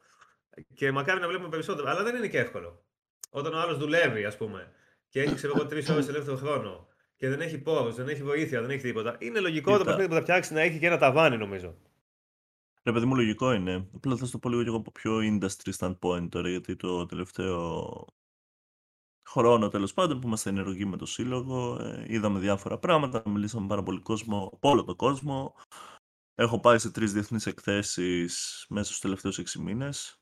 Και μακάρι να βλέπουμε περισσότερο. Αλλά δεν είναι και εύκολο. Όταν ο άλλος δουλεύει, ας πούμε, και έχει ξέρω εγώ τρεις ώρες ελεύθερο χρόνο και δεν έχει πόρου, δεν έχει βοήθεια, δεν έχει τίποτα. Είναι λογικό το Κοίτα. παιχνίδι που θα φτιάξει να έχει και ένα ταβάνι, νομίζω. Ρε παιδί μου, λογικό είναι. Απλά θα σου το πω λίγο και εγώ από πιο industry standpoint τώρα, γιατί το τελευταίο χρόνο τέλος πάντων που είμαστε ενεργοί με το σύλλογο, ε, είδαμε διάφορα πράγματα, μιλήσαμε με πάρα πολύ κόσμο, από όλο τον κόσμο. Έχω πάει σε τρεις διεθνείς εκθέσεις μέσα στους τελευταίους έξι μήνες.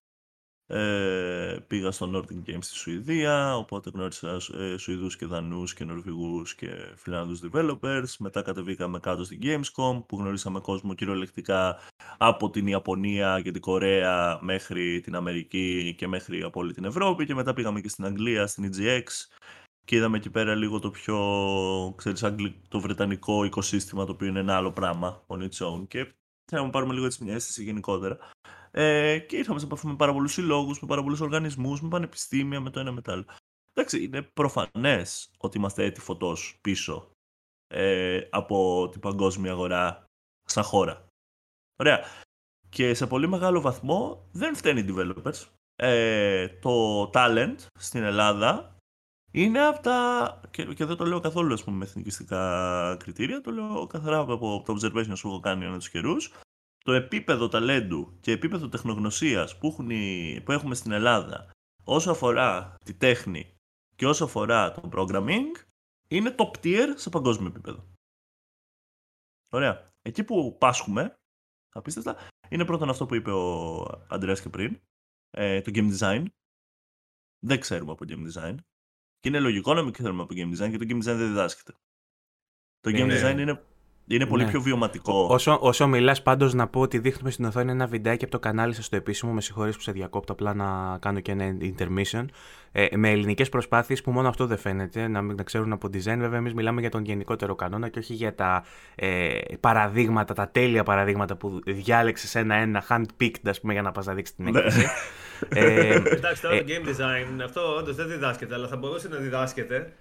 Ε, πήγα στο Nordic Games στη Σουηδία, οπότε γνώρισα ε, Σουηδούς και Δανούς και Νορβηγούς και Φιλανδούς developers. Μετά κατεβήκαμε κάτω στην Gamescom που γνωρίσαμε κόσμο κυριολεκτικά από την Ιαπωνία και την Κορέα μέχρι την Αμερική και μέχρι από όλη την Ευρώπη και μετά πήγαμε και στην Αγγλία, στην EGX και είδαμε εκεί πέρα λίγο το πιο, ξέρεις, αγγλι- το βρετανικό οικοσύστημα το οποίο είναι ένα άλλο πράγμα on its own και θέλουμε να πάρουμε λίγο έτσι μια αίσθηση γενικότερα. Ε, και ήρθαμε σε επαφή με πάρα πολλού συλλόγους, με πάρα πολλού οργανισμούς, με πανεπιστήμια, με το ένα με το άλλο. Εντάξει, είναι προφανές ότι είμαστε έτη φωτός πίσω ε, από την παγκόσμια αγορά σαν χώρα. Ωραία. Και σε πολύ μεγάλο βαθμό δεν φταίνει οι developers. Ε, το talent στην Ελλάδα είναι από τα. και, και δεν το λέω καθόλου ας πούμε, με εθνικιστικά κριτήρια, το λέω καθαρά από, από το observation που έχω κάνει ανά τους καιρούς. Το επίπεδο ταλέντου και επίπεδο τεχνογνωσίας που, έχουν οι- που έχουμε στην Ελλάδα όσο αφορά τη τέχνη και όσο αφορά το programming είναι top tier σε παγκόσμιο επίπεδο. Ωραία. Εκεί που πάσχουμε, απίστευτα, είναι πρώτον αυτό που είπε ο Αντρέας και πριν, ε, το game design. Δεν ξέρουμε από game design. Και είναι λογικό να μην ξέρουμε από game design και το game design δεν διδάσκεται. Το game Είναι- design είναι, είναι πολύ Ναι. πιο βιωματικό. Όσο, όσο μιλάς, πάντως να πω ότι δείχνουμε στην οθόνη ένα βιντεάκι από το κανάλι σας στο επίσημο. Με συγχωρείς που σε διακόπτω, απλά να κάνω και ένα intermission. Ε, με ελληνικές προσπάθειες που μόνο αυτό δεν φαίνεται, να μην να ξέρουν από design. Βέβαια, εμείς μιλάμε για τον γενικότερο κανόνα και όχι για τα ε, παραδείγματα, τα τέλεια παραδείγματα που διάλεξες ένα-ένα, hand-picked, ας πούμε, για να πας να δείξεις την Ναι. έκθεση. [LAUGHS] ε, Εντάξει, τώρα ε, το game design, αυτό όντως δεν διδάσκεται, αλλά θα μπορούσε να διδάσκεται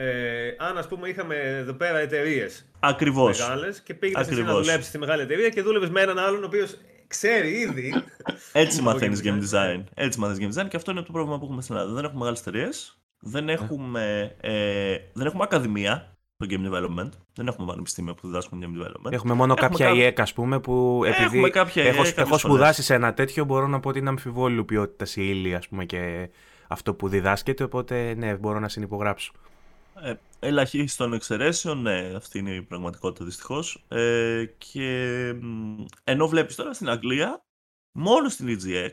ε, αν ας πούμε είχαμε εδώ πέρα εταιρείες Ακριβώς. μεγάλες και πήγαινες εσύ να Ακριβώς. δουλέψεις στη μεγάλη εταιρεία και δούλευες με έναν άλλον ο οποίος ξέρει ήδη. Έτσι από [LAUGHS] μαθαίνεις game game design. design. Έτσι μαθαίνεις game design και αυτό είναι το πρόβλημα που έχουμε στην Ελλάδα. Δεν έχουμε μεγάλες εταιρείες. Δεν έχουμε, ε, δεν έχουμε ακαδημία στο game development. Δεν έχουμε πανεπιστήμια που διδάσκουν game development. Έχουμε μόνο Έχουμε κάποια κά- ΙΕΚ, ας πούμε, που επειδή Έχουμε κάποια έχω, ΙΕΚ κάποιες έχω φορές. σπουδάσει σε ένα τέτοιο, μπορώ να πω ότι είναι αμφιβόλου ποιότητας η ύλη, ας πούμε, και αυτό που διδάσκεται. Οπότε, ναι, μπορώ να συνυπογράψω. Ε, ελαχίστων εξαιρέσεων, ναι, αυτή είναι η πραγματικότητα δυστυχώς. Ε, και μ, ενώ βλέπεις τώρα στην Αγγλία, μόνο στην EGX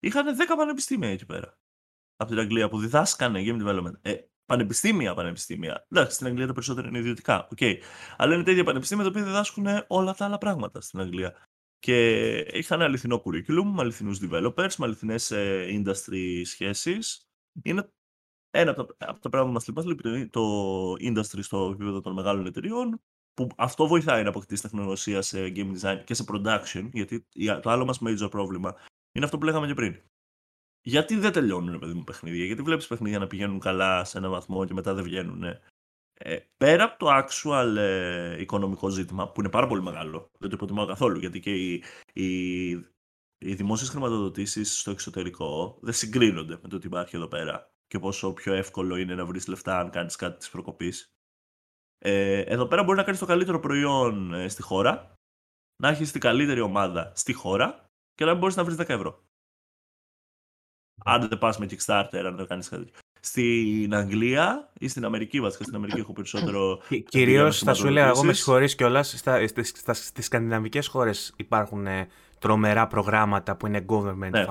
είχαν 10 πανεπιστήμια εκεί πέρα. Από την Αγγλία που διδάσκανε game development. Ε, πανεπιστήμια, πανεπιστήμια. Εντάξει, στην Αγγλία τα περισσότερα είναι ιδιωτικά. Okay. Αλλά είναι τέτοια πανεπιστήμια τα οποία διδάσκουν όλα τα άλλα πράγματα στην Αγγλία. Και είχαν αληθινό curriculum, με αληθινούς developers, με αληθινές ε, industry σχέσεις. Είναι ένα από τα, από τα πράγματα που μας λείπει, μας λείπει το industry στο επίπεδο των μεγάλων εταιριών που αυτό βοηθάει να αποκτήσει τεχνογνωσία σε game design και σε production, γιατί το άλλο μας major πρόβλημα είναι αυτό που λέγαμε και πριν. Γιατί δεν τελειώνουν, παιδί μου, παιχνίδια, γιατί βλέπεις παιχνίδια να πηγαίνουν καλά σε ένα βαθμό και μετά δεν βγαίνουν. Ε, πέρα από το actual ε, οικονομικό ζήτημα, που είναι πάρα πολύ μεγάλο, δεν το υποτιμάω καθόλου, γιατί και οι, οι, οι δημόσιες χρηματοδοτήσεις στο εξωτερικό δεν συγκρίνονται με το τι υπάρχει εδώ πέρα και πόσο πιο εύκολο είναι να βρεις λεφτά αν κάνεις κάτι της προκοπής. Ε, εδώ πέρα μπορεί να κάνεις το καλύτερο προϊόν ε, στη χώρα, να έχεις την καλύτερη ομάδα στη χώρα και να μην μπορείς να βρεις 10 ευρώ. Αν δεν πας με Kickstarter, αν δεν κάνεις κάτι στην Αγγλία ή στην Αμερική, βασικά στην Αμερική έχω περισσότερο. Κυρίως θα σου λέω, εγώ με συγχωρείς κιόλας, στις σκανδιναβικές χώρες υπάρχουν ε, τρομερά προγράμματα που είναι government ναι.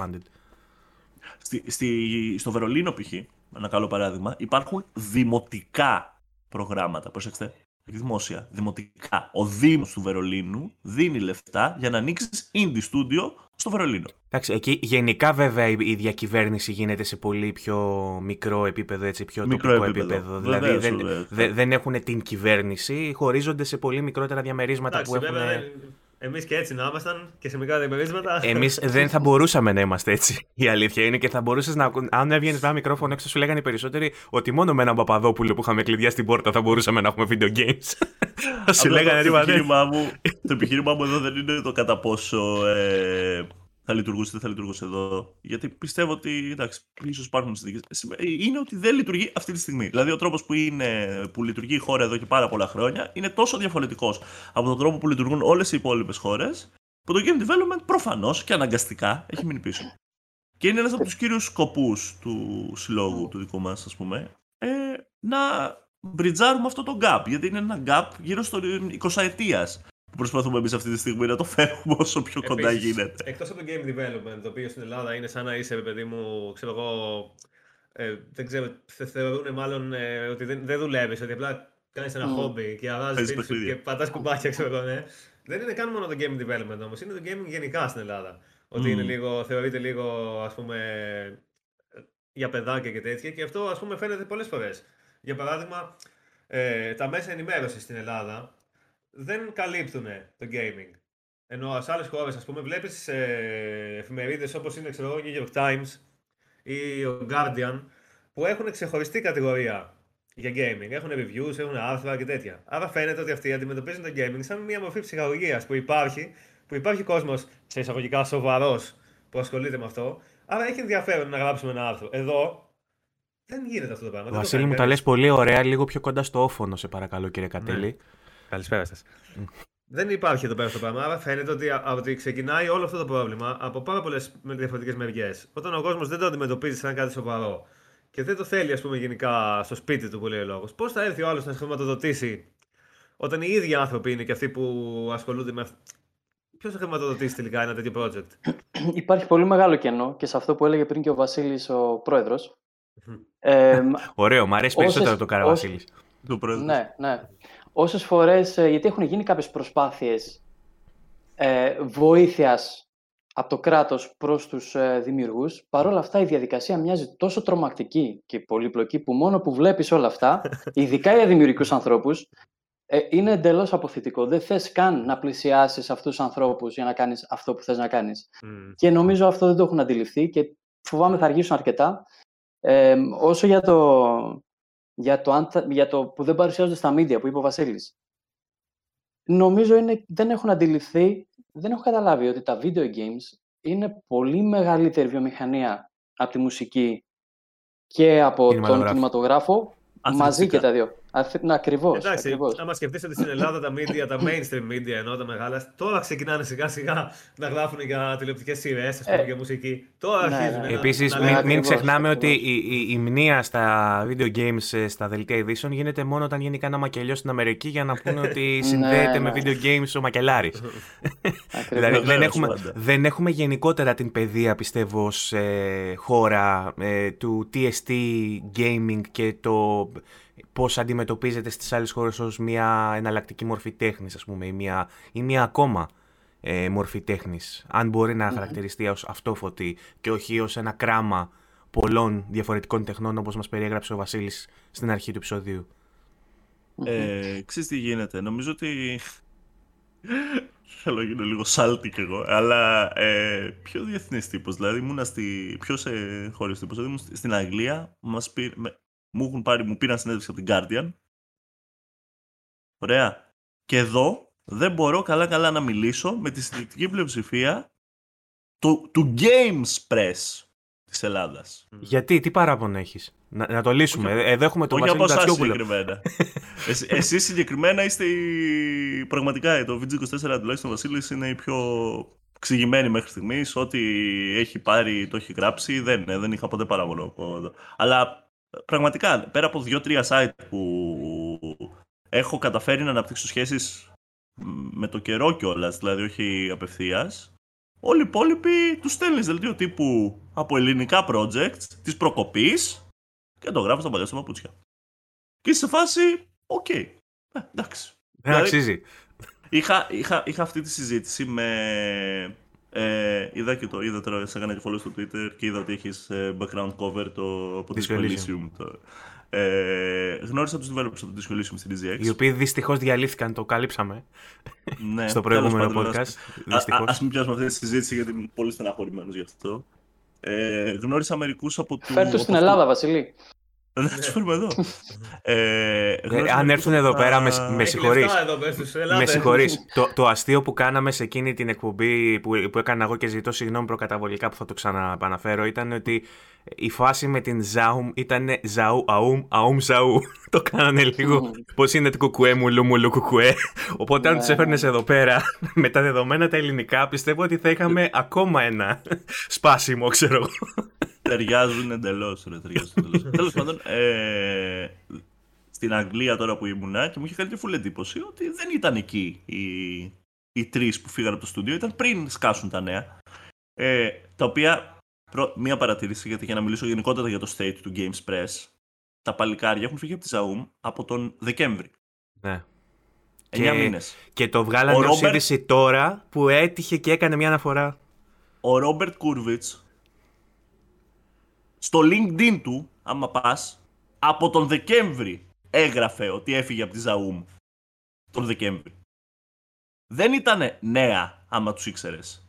Funded. Στη, στη, στο Βερολίνο, π.χ., ένα καλό παράδειγμα, υπάρχουν δημοτικά προγράμματα. Προσέξτε, δημόσια, δημοτικά. Ο Δήμος του Βερολίνου δίνει λεφτά για να ανοίξεις indie studio στο Βερολίνο. Εντάξει, εκεί γενικά βέβαια η διακυβέρνηση γίνεται σε πολύ πιο μικρό επίπεδο, έτσι, πιο μικρό τοπικό επίπεδο. δηλαδή δεν, δεν έχουν την κυβέρνηση, χωρίζονται σε πολύ μικρότερα διαμερίσματα Εντάξει, που έχουν. Βέβαια, Εμείς και έτσι να ήμασταν και σε μικρά διαμερίσματα. Εμείς δεν θα μπορούσαμε να είμαστε έτσι. Η αλήθεια είναι και θα μπορούσες να. Αν έβγαινες με ένα μικρόφωνο έξω, σου λέγανε οι περισσότεροι ότι μόνο με έναν Παπαδόπουλο που είχαμε κλειδιά στην πόρτα θα μπορούσαμε να έχουμε video games. σου λέγανε το, επιχείρημά μου, το επιχείρημά μου εδώ δεν είναι το κατά πόσο. Ε, θα λειτουργούσε ή δεν θα λειτουργούσε εδώ. Γιατί πιστεύω ότι εντάξει, ίσως υπάρχουν συνθήκες. Είναι ότι δεν λειτουργεί αυτή τη στιγμή. Δηλαδή, ο τρόπος που, που λειτουργεί η χώρα εδώ και πάρα πολλά χρόνια είναι τόσο διαφορετικός από τον τρόπο που λειτουργούν όλες οι υπόλοιπες χώρες, που το game development προφανώς και αναγκαστικά έχει μείνει πίσω. Και είναι ένας από τους κύριους σκοπούς του συλλόγου του δικού μας, ας πούμε, ε, να μπριτζάρουμε αυτό το gap. Γιατί είναι ένα gap γύρω στο 20 ετίας που προσπαθούμε εμείς αυτή τη στιγμή να το φέρουμε όσο πιο Επίσης, κοντά γίνεται. Εκτός από το game development, το οποίο στην Ελλάδα είναι σαν να είσαι, παιδί μου, ξέρω εγώ. Ε, δεν ξέρω, θεωρούν μάλλον ε, ότι δεν, δεν δουλεύεις, ότι απλά κάνεις ένα χόμπι και αράζει και πατάς κουμπάκια, ξέρω εγώ, ναι. Δεν είναι καν μόνο το game development όμως, είναι το gaming γενικά στην Ελλάδα. Ότι είναι λίγο, θεωρείται λίγο, ας πούμε, για παιδάκια και τέτοια και αυτό, ας πούμε, φαίνεται πολλές φορές. Για παράδειγμα, ε, τα μέσα ενημέρωσης στην Ελλάδα δεν καλύπτουν το gaming. Ενώ σε άλλες χώρες, ας πούμε, βλέπεις ε, εφημερίδες όπως είναι ξέρω, ο New York Times ή ο Guardian που έχουν ξεχωριστή κατηγορία για gaming. Έχουν reviews, έχουν άρθρα και τέτοια. Άρα φαίνεται ότι αυτοί αντιμετωπίζουν το gaming σαν μια μορφή ψυχαγωγίας που υπάρχει, που υπάρχει κόσμος σε εισαγωγικά σοβαρός που ασχολείται με αυτό. Άρα έχει ενδιαφέρον να γράψουμε ένα άρθρο. Εδώ δεν γίνεται αυτό το πράγμα. Βασίλη, μου τα λες πολύ ωραία, λίγο πιο κοντά στο όφωνο, σε παρακαλώ, κύριε Κατέλη. Ναι. Καλησπέρα σας. Δεν υπάρχει εδώ πέρα αυτό το πράγμα. Άρα φαίνεται ότι, ότι ξεκινάει όλο αυτό το πρόβλημα από πάρα πολλές διαφορετικές μεριές. Όταν ο κόσμος δεν το αντιμετωπίζει σαν κάτι σοβαρό και δεν το θέλει, ας πούμε, γενικά στο σπίτι του που λέει ο λόγος, πώς θα έρθει ο άλλος να χρηματοδοτήσει όταν οι ίδιοι άνθρωποι είναι και αυτοί που ασχολούνται με αυτό. Ποιος θα χρηματοδοτήσει τελικά ένα τέτοιο project; Υπάρχει πολύ μεγάλο κενό και σε αυτό που έλεγε πριν και ο Βασίλης, ο πρόεδρος. ε, Ωραίο, μου αρέσει περισσότερο το κάρα Βασίλης. Ναι, ναι όσες φορές, ε, γιατί έχουν γίνει κάποιες προσπάθειες ε, βοήθειας από το κράτος προς τους ε, δημιουργούς, παρόλα αυτά η διαδικασία μοιάζει τόσο τρομακτική και πολύπλοκη που μόνο που βλέπεις όλα αυτά, [LAUGHS] ειδικά για δημιουργικούς ανθρώπους, ε, είναι εντελώς αποθητικό. Δεν θες καν να πλησιάσεις αυτούς τους ανθρώπους για να κάνεις αυτό που θες να κάνεις. Και νομίζω αυτό δεν το έχουν αντιληφθεί και φοβάμαι θα αργήσουν αρκετά. Ε, όσο για το, για το, για το που δεν παρουσιάζονται στα media που είπε ο Βασίλης. Νομίζω είναι, δεν έχουν αντιληφθεί, δεν έχω καταλάβει ότι τα video games είναι πολύ μεγαλύτερη βιομηχανία από τη μουσική και από τον κινηματογράφο, μαζί και τα δύο. Ακριβώς. Εντάξει, ακριβώς. άμα σκεφτείς ότι στην Ελλάδα τα media, τα mainstream media ενώ τα μεγάλα, τώρα ξεκινάνε σιγά σιγά να γράφουν για τηλεοπτικές σειρές, ας πούμε, ε, για μουσική. Τώρα ναι, αρχίζουν. Ναι. Επίσης, μην, μην ξεχνάμε ότι η, η, η, μνήα στα video games, ε, στα δελτία edition, γίνεται μόνο όταν γίνει κανένα μακελιό στην Αμερική για να πούνε ότι [LAUGHS] ναι, συνδέεται με ναι. video games ο μακελάρης. [LAUGHS] δηλαδή δεν έχουμε, δεν έχουμε γενικότερα την παιδεία, πιστεύω, σε χώρα ε, του TST gaming και το Πώς αντιμετωπίζεται στις άλλες χώρες ως μια εναλλακτική μορφή τέχνης, ας πούμε, ή μια, ή μια ακόμα ε, μορφή τέχνης. Αν μπορεί να χαρακτηριστεί ως αυτό φωτί και όχι ως ένα κράμα πολλών διαφορετικών τεχνών, όπως μας περιέγραψε ο Βασίλης στην αρχή του επεισοδίου. Ε, ξέρεις τι γίνεται. Νομίζω ότι [LAUGHS] Θέλω να γίνω λίγο σάλτη κι εγώ, αλλά ε, πιο διεθνής τύπος. Δηλαδή, ήμουν στη, πιο σε χώριο τύπος. Δηλαδή, ήμουν στην Αγγλία, μας πήρ, με, μου, έχουν πάρει, μου πήραν συνέντευξη από την Guardian. Ωραία. Και εδώ δεν μπορώ καλά-καλά να μιλήσω με τη συντρικτική πλειοψηφία του, του Games Press της Ελλάδας. Γιατί, τι παράπονο έχεις; Να, να το λύσουμε. Όχι, Εδώ έχουμε τον Όχι από Βασίλη εσάς Τατσιόπουλο. συγκεκριμένα. [LAUGHS] Εσύ, εσείς συγκεκριμένα είστε οι... πραγματικά το VG24 τουλάχιστον ο Βασίλης είναι η πιο εξηγημένη μέχρι στιγμής. Ό,τι έχει πάρει το έχει γράψει. Δεν, ε, δεν είχα ποτέ παράπονο από εδώ. Αλλά πραγματικά πέρα από δύο-τρία site που έχω καταφέρει να αναπτύξω σχέσεις με το καιρό κιόλας, δηλαδή όχι απευθείας. Όλοι οι υπόλοιποι τους στέλνεις δελτίο τύπου από ελληνικά projects τη προκοπή και το γράφω στα παλιά στα παπούτσια. Και είσαι σε φάση, οκ. Ε, εντάξει. Δεν Δηλαδή, αξίζει. Είχα, είχα, είχα αυτή τη συζήτηση με. Ε, είδα και το είδα τώρα, σε έκανα και follow στο Twitter και είδα ότι έχεις ε, background cover το, από το Disco Disco Elysium. Elysium. Το, ε, γνώρισα τους developers από το Disco Elysium στην DZX. Οι οποίοι δυστυχώς διαλύθηκαν, το καλύψαμε ναι, στο τέλος προηγούμενο πάντων, podcast. ας- Α Δυστυχώς. ας μην πιάσουμε αυτή τη συζήτηση γιατί είμαι πολύ στεναχωρημένος γι' αυτό. Ε, γνώρισα μερικούς από του... Φέρ' του στην από Ελλάδα, Βασιλή. Να τους φέρουμε εδώ. ε, γνώρισα αν μερικούς έρθουν εδώ από τα- πέρα, με, με Έχει συγχωρείς. λεφτά εδώ, πες τους, ελάτε. Με συγχωρείς. [LAUGHS] το, το αστείο που κάναμε σε εκείνη την εκπομπή που, που έκανα εγώ και ζητώ συγγνώμη προκαταβολικά που θα το ξαναπαναφέρω ήταν ότι η φάση με την Ζάουμ ήταν Ζαού, αούμ, αούμ, Ζαού. [LAUGHS] το κάνανε λίγο. [LAUGHS] Πώ είναι το κουκουέ, μουλού, μουλού, κουκουέ. Οπότε αν Ναι. του έφερνες εδώ πέρα με τα δεδομένα τα ελληνικά, πιστεύω ότι θα είχαμε ακόμα ένα σπάσιμο, ξέρω εγώ. Ταιριάζουν εντελώς. [LAUGHS] Τέλος πάντων, ε, στην Αγγλία τώρα που ήμουνα και μου είχε κάνει τη φουλ εντύπωση ότι δεν ήταν εκεί οι, οι τρεις που φύγανε από το στούντιο, ήταν πριν σκάσουν τα νέα. Ε, τα οποία. Προ, μία παρατήρηση γιατί για να μιλήσω γενικότερα για το state του Games Press. Τα παλικάρια έχουν φύγει από τη Zaum από τον Δεκέμβρη. Ναι. 9 Και- μήνες. Και το βγάλανε Ο ως Ρόμπερτ- είδηση τώρα που έτυχε και έκανε μια αναφορά. ο Ρόμπερτ Κούρβιτς στο LinkedIn του, άμα πας, από τον Δεκέμβρη έγραφε ότι έφυγε από τη Zaum τον Δεκέμβρη. Δεν ήταν νέα, άμα τους ήξερες.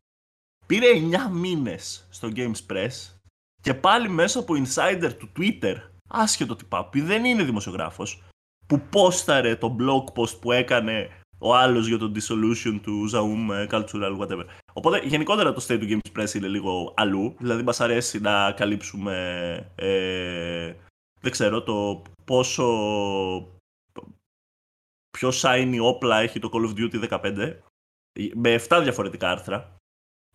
Πήρε 9 μήνες στο Games Press και πάλι μέσα από insider του Twitter, άσχετο τι πάει, που δεν είναι δημοσιογράφος, που πόσταρε το blog post που έκανε ο άλλος για το dissolution του Zaum ε, Cultural whatever. Οπότε γενικότερα το state του Games Press είναι λίγο αλλού. Δηλαδή μας αρέσει να καλύψουμε ε, δεν ξέρω το πόσο πιο shiny όπλα έχει το Call of Duty 15 με 7 διαφορετικά άρθρα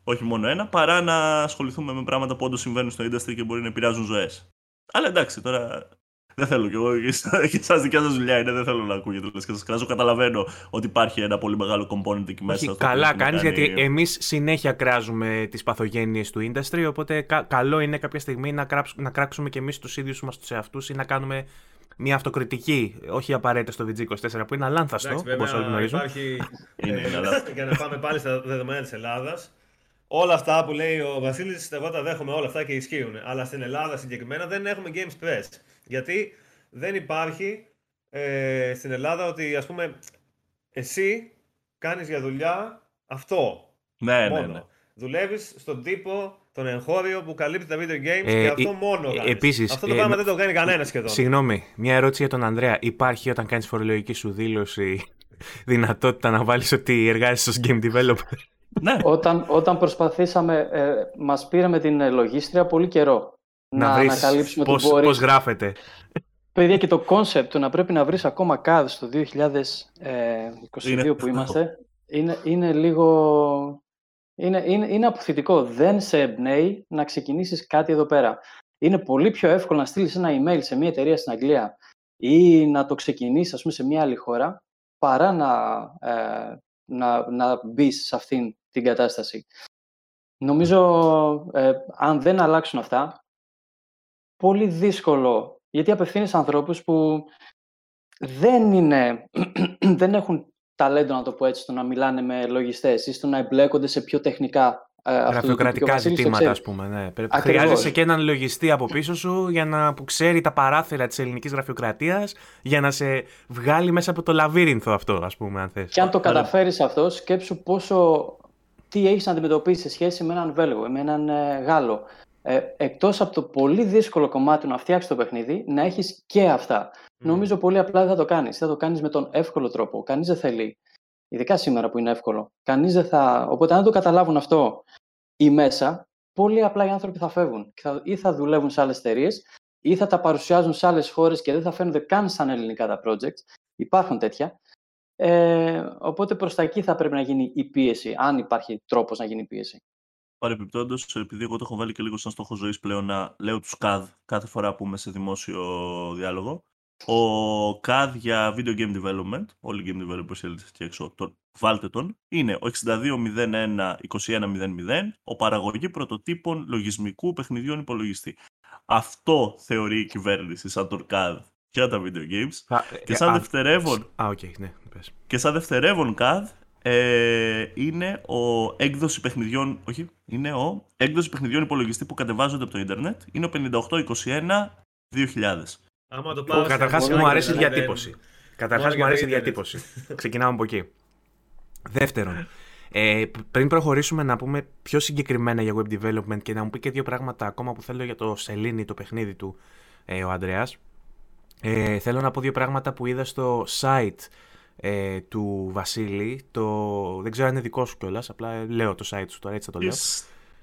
όχι μόνο ένα, παρά να ασχοληθούμε με πράγματα που όντως συμβαίνουν στο industry και μπορεί να επηρεάζουν ζωές. Αλλά εντάξει, τώρα δεν θέλω κι εγώ και εσάς δικιά σας δουλειά είναι, δεν θέλω να ακούγεται λες και σας κράζω. Καταλαβαίνω ότι υπάρχει ένα πολύ μεγάλο component εκεί μέσα. Όχι, στο οποίο καλά έχει να κάνεις κάνει- γιατί εμείς συνέχεια κράζουμε τις παθογένειες του industry οπότε κα- καλό είναι κάποια στιγμή να, κράψ- να κράξουμε και εμείς τους ίδιους μας τους εαυτούς ή να κάνουμε μια αυτοκριτική, όχι απαραίτητα στο VG24 που είναι αλάνθαστο, Εντάξει, όπως όλοι βέβαια γνωρίζουν. υπάρχει. [LAUGHS] Είναι, ε, αλλά- [LAUGHS] για να πάμε πάλι στα δεδομένα της Ελλάδας. Όλα αυτά που λέει ο Βασίλης, εγώ τα δέχομαι όλα αυτά και ισχύουν. Αλλά στην Ελλάδα συγκεκριμένα δεν έχουμε Games Press. Γιατί δεν υπάρχει ε, στην Ελλάδα ότι ας πούμε εσύ κάνεις για δουλειά αυτό. Ναι, ναι, μόνο. ναι. Δουλεύεις στον τύπο, τον εγχώριο που καλύπτει τα video games Ε, και αυτό ε, μόνο ε, κάνεις. επίσης, αυτό το ε, πράγμα να- δεν το κάνει κανένας σχεδόν. Συγγνώμη, μια ερώτηση για τον Ανδρέα. Υπάρχει όταν κάνεις φορολογική σου δήλωση [LAUGHS] δυνατότητα να βάλεις ότι εργάζεσαι ως game developer; ναι. Όταν, όταν προσπαθήσαμε, ε, μας πήρε με την ε, λογίστρια πολύ καιρό να, βρεις ανακαλύψουμε πώς, το μπορεί. πώς γράφεται. Παιδιά, και το concept του να πρέπει να βρεις ακόμα CAD στο 2022 Είναι που αυτό. είμαστε, είναι, είναι λίγο... Είναι, είναι, είναι αποθητικό. Δεν σε εμπνέει να ξεκινήσεις κάτι εδώ πέρα. Είναι πολύ πιο εύκολο να στείλεις ένα email σε μια εταιρεία στην Αγγλία ή να το ξεκινήσεις ας πούμε, σε μια άλλη χώρα παρά να, ε, να, να μπεις σε αυτήν την κατάσταση. Νομίζω, ε, αν δεν αλλάξουν αυτά, πολύ δύσκολο, γιατί απευθύνεις ανθρώπους που δεν είναι, [CLEARS THROAT] δεν έχουν ταλέντο, να το πω έτσι, στο να μιλάνε με λογιστές ή στο να εμπλέκονται σε πιο τεχνικά Γραφειοκρατικά ζητήματα, ας πούμε. Ναι. Χρειάζεσαι και έναν λογιστή από πίσω σου για να που ξέρει τα παράθυρα της ελληνικής γραφειοκρατίας για να σε βγάλει μέσα από το λαβύρινθο αυτό, ας πούμε, αν θες. Και αν το καταφέρεις αυτό, σκέψου πόσο. Τι έχεις να αντιμετωπίσεις σε σχέση με έναν Βέλγο, με έναν ε, Γάλλο. Ε, Εκτός από το πολύ δύσκολο κομμάτι να φτιάξεις το παιχνίδι, να έχεις και αυτά. Νομίζω πολύ απλά δεν θα το κάνεις. Θα το κάνεις με τον εύκολο τρόπο. Κανείς δεν θέλει Ειδικά σήμερα που είναι εύκολο. Κανείς δεν θα... Οπότε αν το καταλάβουν αυτό ή μέσα, πολύ απλά οι άνθρωποι θα φεύγουν. Ή θα δουλεύουν σε άλλες εταιρείες ή θα τα παρουσιάζουν σε άλλες χώρες και δεν θα φαίνονται καν σαν ελληνικά τα projects. Υπάρχουν τέτοια. Ε, οπότε προς τα εκεί θα πρέπει να γίνει η πίεση, αν υπάρχει τρόπος να γίνει η πίεση. Παρεπιπτόντω, επειδή εγώ το έχω βάλει και λίγο σαν στόχο ζωής πλέον να λέω τους CAD κάθε φορά που είμαι σε δημόσιο διάλογο, ο CAD για video game development, όλοι οι game developers θέλετε εκεί έξω, τον, βάλτε τον, είναι ο 6201-2100, ο παραγωγή πρωτοτύπων λογισμικού παιχνιδιών υπολογιστή. Αυτό θεωρεί η κυβέρνηση σαν τον CAD για τα video games. και σαν δευτερεύον... Α, okay, ναι, πες. Και σαν δευτερεύον CAD ε, είναι ο έκδοση παιχνιδιών, όχι, είναι ο έκδοση παιχνιδιών υπολογιστή που κατεβάζονται από το ίντερνετ. Είναι ο 5821-2000. Άμα το Καταρχάς μου αρέσει η διατύπωση. Καταρχάς μου αρέσει η διατύπωση. Ξεκινάμε από εκεί. Δεύτερον, ε, πριν προχωρήσουμε να πούμε πιο συγκεκριμένα για web development και να μου πει και δύο πράγματα ακόμα που θέλω για το Σελήνη, το παιχνίδι του ε, ο Ανδρέας. Ε, θέλω να πω δύο πράγματα που είδα στο site ε, του Βασίλη. Το, δεν ξέρω αν είναι δικό σου κιόλας, απλά λέω το site σου τώρα, έτσι θα το λέω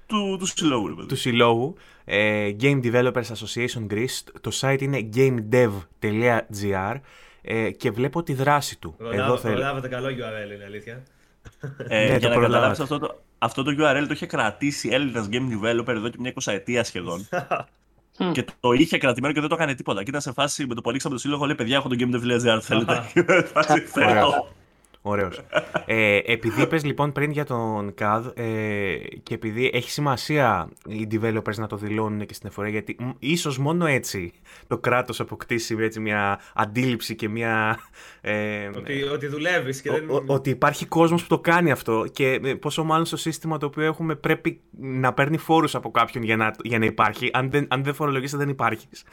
του, του συλλόγου. Του συλλόγου. Ε, Game Developers Association Greece. Το site είναι gamedev.gr ε, και βλέπω τη δράση του. Εδώ Προλάβατε καλό URL, είναι αλήθεια. Ε, ναι, για να καταλάβεις αυτό το, αυτό το URL το είχε κρατήσει Έλληνας Game Developer εδώ και μια εικοσαετία σχεδόν. [LAUGHS] και το είχε κρατημένο και δεν το έκανε τίποτα. Και ήταν σε φάση με το που ανοίξαμε το σύλλογο, λέει: Παιδιά, έχω το gamedev.gr. Θέλετε. [LAUGHS] Ωραίος. ε, επειδή είπε λοιπόν πριν για τον CAD ε, και επειδή έχει σημασία οι developers να το δηλώνουν και στην εφορία, γιατί ίσως μόνο έτσι το κράτος αποκτήσει έτσι, μια αντίληψη και μια. Ε, ότι, ότι δουλεύεις και δεν. ότι υπάρχει κόσμος που το κάνει αυτό και ε, πόσο μάλλον στο σύστημα το οποίο έχουμε πρέπει να παίρνει φόρους από κάποιον για να, για να υπάρχει. Αν δεν, αν δεν φορολογήσει, δεν υπάρχεις.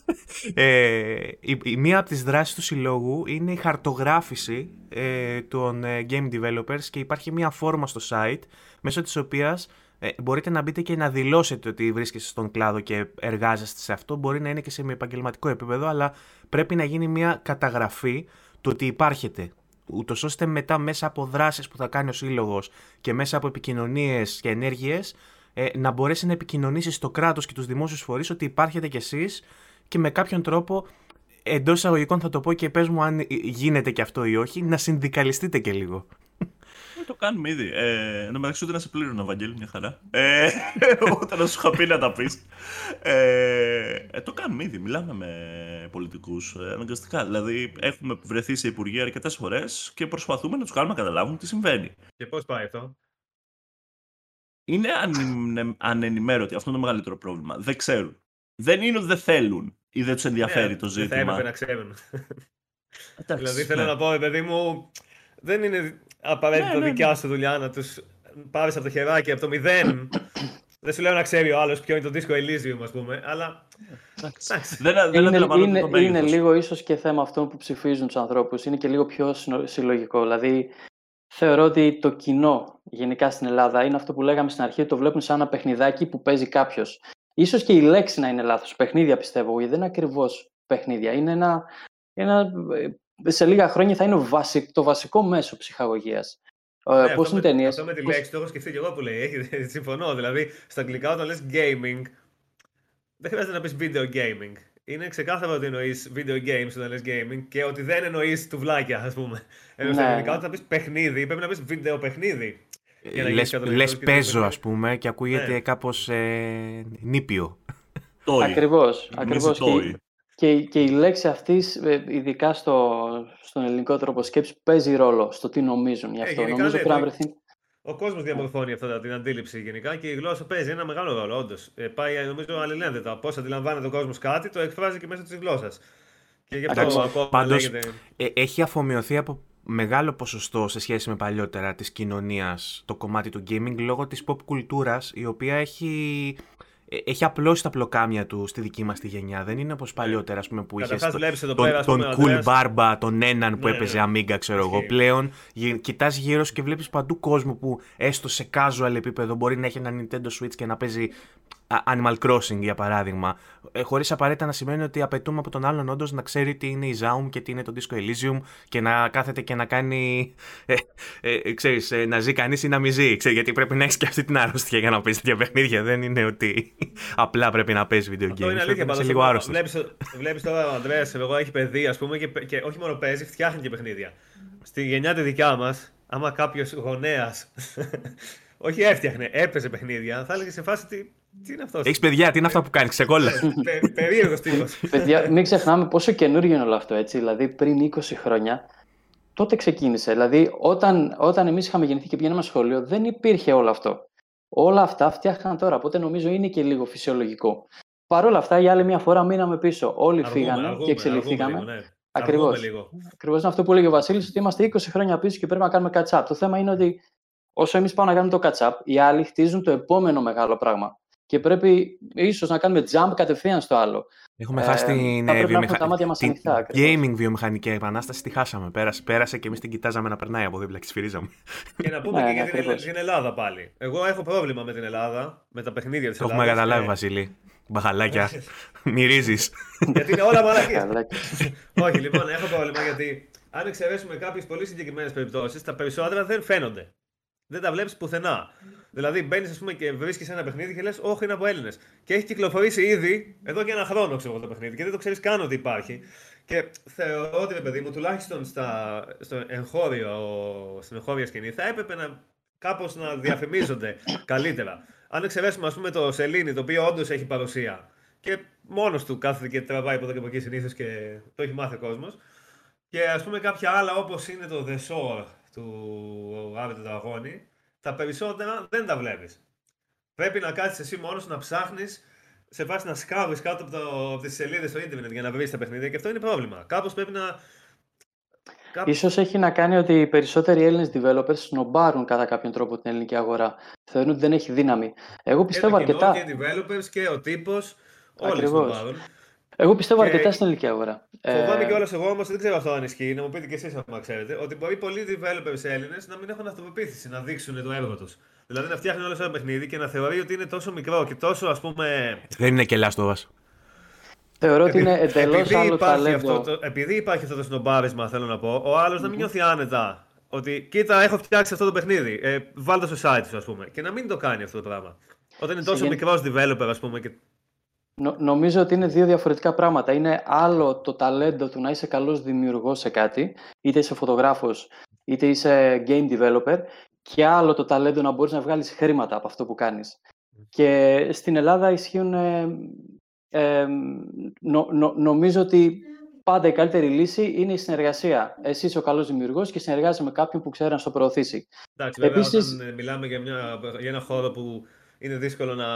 [LAUGHS] ε, η, η, μία από τις δράσεις του συλλόγου είναι η χαρτογράφηση ε, των ε, game developers και υπάρχει μια φόρμα στο site μέσω της οποίας ε, μπορείτε να μπείτε και να δηλώσετε ότι βρίσκεστε στον κλάδο και εργάζεστε σε αυτό. Μπορεί να είναι και σε επαγγελματικό επίπεδο, αλλά πρέπει να γίνει μια καταγραφή του ότι υπάρχετε. Ούτως ώστε μετά μέσα από δράσεις που θα κάνει ο σύλλογος και μέσα από επικοινωνίες και ενέργειες ε, να μπορέσει να επικοινωνήσει στο κράτος και τους δημόσιους φορείς ότι υπάρχετε κι εσείς και με κάποιον τρόπο εντός εισαγωγικών θα το πω και πες μου αν γίνεται και αυτό ή όχι, να συνδικαλιστείτε και λίγο. Ε, το κάνουμε ήδη. Ε, εν τω μεταξύ ούτε να σε πλήρωνε, Βαγγέλη, μια χαρά. Ε, [LAUGHS] όταν σου είχα πει να τα πεις. Ε, ε, το κάνουμε ήδη. Μιλάμε με πολιτικούς ε, αναγκαστικά. Δηλαδή, έχουμε βρεθεί σε υπουργεία αρκετές φορές και προσπαθούμε να τους κάνουμε να καταλάβουν τι συμβαίνει. Και πώς πάει αυτό; Είναι ανενημέρωτοι. Αυτό είναι το μεγαλύτερο πρόβλημα. Δεν ξέρουν. Δεν είναι ότι δεν θέλουν ή δεν τους ενδιαφέρει ναι, το ζήτημα. Δεν θα έπρεπε να ξέρουν. δηλαδή θέλω ναι. να πω, παιδί μου, δεν είναι απαραίτητο ναι, ναι, δικιά σου δουλειά να τους πάρεις από το χεράκι από το μηδέν. δεν σου λέω να ξέρει ο άλλος ποιο είναι το δίσκο Elysium, ας πούμε, αλλά. δεν, δεν είναι, είναι, το είναι λίγο ίσως και θέμα αυτών που ψηφίζουν τους ανθρώπους. Είναι και λίγο πιο συλλογικό. Δηλαδή, θεωρώ ότι το κοινό γενικά στην Ελλάδα είναι αυτό που λέγαμε στην αρχή, το βλέπουν σαν ένα παιχνιδάκι που παίζει κάποιος. Ίσως και η λέξη να είναι λάθος. Παιχνίδια πιστεύω, γιατί δεν είναι ακριβώς παιχνίδια. Είναι ένα, ένα, ε, σε λίγα χρόνια θα είναι το βασικό μέσο ψυχαγωγίας. Ε, ναι, Πώς είναι ταινίες; Αυτό με τη λέξη το έχω σκεφτεί και εγώ που λέει. [LAUGHS] Συμφωνώ. Δηλαδή, στα αγγλικά όταν λες gaming, δεν χρειάζεται να πεις video gaming. Είναι ξεκάθαρο ότι εννοείς video games όταν λες gaming και ότι δεν εννοείς τουβλάκια, ας πούμε. Ενώ στα αγγλικά, ναι. όταν πεις παιχνίδι, πρέπει να πεις video παιχνίδι. Λες, λες παίζω ας πούμε και ακούγεται ναι. κάπως ε, νήπιο. Ακριβώς, ακριβώς. Και, και, και, η λέξη αυτής, ε, ειδικά στο, στον ελληνικό τρόπο σκέψης, παίζει ρόλο στο τι νομίζουν γι' ε, αυτό. Ε, Νομίζω πρέπει να βρεθεί... Ο κόσμος διαμορφώνει αυτά την αντίληψη γενικά και η γλώσσα παίζει ένα μεγάλο ρόλο, όντως. Ε, πάει, νομίζω, αλληλένδετα. Πώς αντιλαμβάνεται ο κόσμος κάτι, το εκφράζει και μέσα της γλώσσας. Και γι' αυτό Πάντως, λέγεται... ε, έχει αφομοιωθεί από μεγάλο ποσοστό σε σχέση με παλιότερα της κοινωνίας το κομμάτι του gaming λόγω της pop κουλτούρας η οποία έχει ε, έχει απλώσει τα πλοκάμια του στη δική μας τη γενιά. Δεν είναι όπως ναι. παλιότερα, ας πούμε, που είχες τον, τον, τον Cool Barba, τον έναν που ναι, έπαιζε ναι. Amiga, ξέρω εγώ. Πλέον κοιτάς γύρω σου και βλέπεις παντού κόσμο που έστω σε casual επίπεδο μπορεί να έχει ένα Nintendo Switch και να παίζει Animal Crossing για παράδειγμα, ε, χωρίς απαραίτητα να σημαίνει ότι απαιτούμε από τον άλλον όντως να ξέρει τι είναι η Zaum και τι είναι το Disco Elysium και να κάθεται και να κάνει. Ε, ε, ξέρεις, ε, να ζει κανείς ή να μην ζει. Ξέρεις, γιατί πρέπει να έχεις και αυτή την άρρωστια για να παίζει τέτοια παιχνίδια. Δεν είναι ότι απλά πρέπει να παίζεις video games. Είναι αλήθεια, πάντως, λίγο άρρωστος. Βλέπεις τώρα ο Ανδρέας, εγώ έχει παιδί, ας πούμε, και, και όχι μόνο παίζει, φτιάχνει και παιχνίδια. Στη γενιά τη δικιά μας, άμα κάποιος γονέας [LAUGHS] όχι έφτιαχνε, έπαιζε παιχνίδια, θα έλεγε σε φάση ότι τι είναι αυτός; Έχεις παιδιά, τι είναι αυτά που κάνεις, ξεκόλα. Περίεργος τύπος. Παιδιά, μην ξεχνάμε πόσο καινούργιο είναι όλο αυτό. Έτσι. Δηλαδή, πριν 20 χρόνια, τότε ξεκίνησε. Δηλαδή, όταν, όταν εμείς είχαμε γεννηθεί και πηγαίναμε σχολείο, δεν υπήρχε όλο αυτό. Όλα αυτά φτιάχτηκαν τώρα. Οπότε νομίζω είναι και λίγο φυσιολογικό. Παρ' όλα αυτά, για άλλη μια φορά μείναμε πίσω. Όλοι αργούμε, φύγανε αργούμε, και εξελιχθήκαμε. Ναι. Ακριβώς. Ακριβώς είναι αυτό που έλεγε ο Βασίλης, ότι είμαστε 20 χρόνια πίσω και πρέπει να κάνουμε catch-up. Το θέμα είναι ότι όσο εμείς πάμε να κάνουμε το catch-up, οι άλλοι χτίζουν το επόμενο μεγάλο πράγμα και πρέπει ίσως να κάνουμε jump κατευθείαν στο άλλο. Έχουμε ε, χάσει την, ε, βιομηχα... την gaming βιομηχανική επανάσταση, τη χάσαμε. Πέρασε, πέρασε και εμείς την κοιτάζαμε να περνάει από δίπλα και σφυρίζαμε. Και να πούμε ναι, και για την, Ελλάδα πάλι. Εγώ έχω πρόβλημα με την Ελλάδα, με τα παιχνίδια της Ελλάδα. Το έχουμε καταλάβει, και... Βασίλη. Μπαχαλάκια. [LAUGHS] Μυρίζεις. γιατί είναι όλα μαλακία. [LAUGHS] Όχι, λοιπόν, έχω πρόβλημα γιατί αν εξαιρέσουμε κάποιες πολύ συγκεκριμένες περιπτώσεις, τα περισσότερα δεν φαίνονται. Δεν τα βλέπεις πουθενά. Δηλαδή μπαίνεις ας πούμε, και βρίσκεις ένα παιχνίδι και λες: Όχι, είναι από Έλληνες. Και έχει κυκλοφορήσει ήδη εδώ και ένα χρόνο ξέρω, το παιχνίδι και δεν το ξέρεις καν ότι υπάρχει. Και θεωρώ ότι, παιδί μου, τουλάχιστον στα, στο εγχώριο, στην εγχώρια σκηνή, θα έπρεπε να κάπως να διαφημίζονται καλύτερα. Αν εξαιρέσουμε, ας πούμε, το Σελήνη, το οποίο όντως έχει παρουσία και μόνος του κάθεται και τραβάει από εδώ και από εκεί συνήθως και το έχει μάθει ο κόσμος. Και ας πούμε κάποια άλλα όπως είναι το The Shore του Άβη του Δαγόνη, τα περισσότερα δεν τα βλέπεις. Πρέπει να κάτσει εσύ μόνος να ψάχνεις σε βάση να σκάβεις κάτω από, από τις σελίδες στο Ιντερνετ για να βρεις τα παιχνίδια και αυτό είναι πρόβλημα. Κάπως πρέπει να. Ίσως έχει να κάνει ότι οι περισσότεροι Έλληνες developers σνομπάρουν κατά κάποιον τρόπο την ελληνική αγορά. Θεωρούν ότι δεν έχει δύναμη. Εγώ πιστεύω και αρκετά. Και οι developers και ο τύπος. Όλοι σνομπάρουν. Εγώ πιστεύω αρκετά στην ελληνική αγορά. Φοβάμαι ε... κιόλας εγώ όμως, δεν ξέρω αυτό αν ισχύει, να μου πείτε κι εσείς αν ξέρετε, ότι μπορεί πολλοί developers Έλληνες να μην έχουν αυτοπεποίθηση να δείξουν το έργο τους. Δηλαδή να φτιάχνουν όλο ένα παιχνίδι και να θεωρεί ότι είναι τόσο μικρό και τόσο ας πούμε. Δεν είναι και λάστοβα. Θεωρώ ότι είναι εντελώς άλλο ταλέντο. το, επειδή υπάρχει αυτό το συνομπάρισμα, θέλω να πω, ο άλλος mm-hmm. να μην νιώθει άνετα. Ότι κοίτα, έχω φτιάξει αυτό το παιχνίδι. Ε, βάλτε στο site σου, ας πούμε. Και να μην το κάνει αυτό το πράγμα. Όταν είναι τόσο μικρός developer, ας πούμε, και νομίζω ότι είναι δύο διαφορετικά πράγματα. Είναι άλλο το ταλέντο του να είσαι καλός δημιουργός σε κάτι, είτε είσαι φωτογράφος, είτε είσαι game developer, και άλλο το ταλέντο να μπορείς να βγάλεις χρήματα από αυτό που κάνεις. Και στην Ελλάδα ισχύουν... Ε, νομίζω ότι πάντα η καλύτερη λύση είναι η συνεργασία. Εσύ είσαι ο καλός δημιουργός και συνεργάζεσαι με κάποιον που ξέρει να στο προωθήσει. Εντάξει, βέβαια, Επίσης... όταν μιλάμε για, μια, για ένα χώρο που είναι δύσκολο να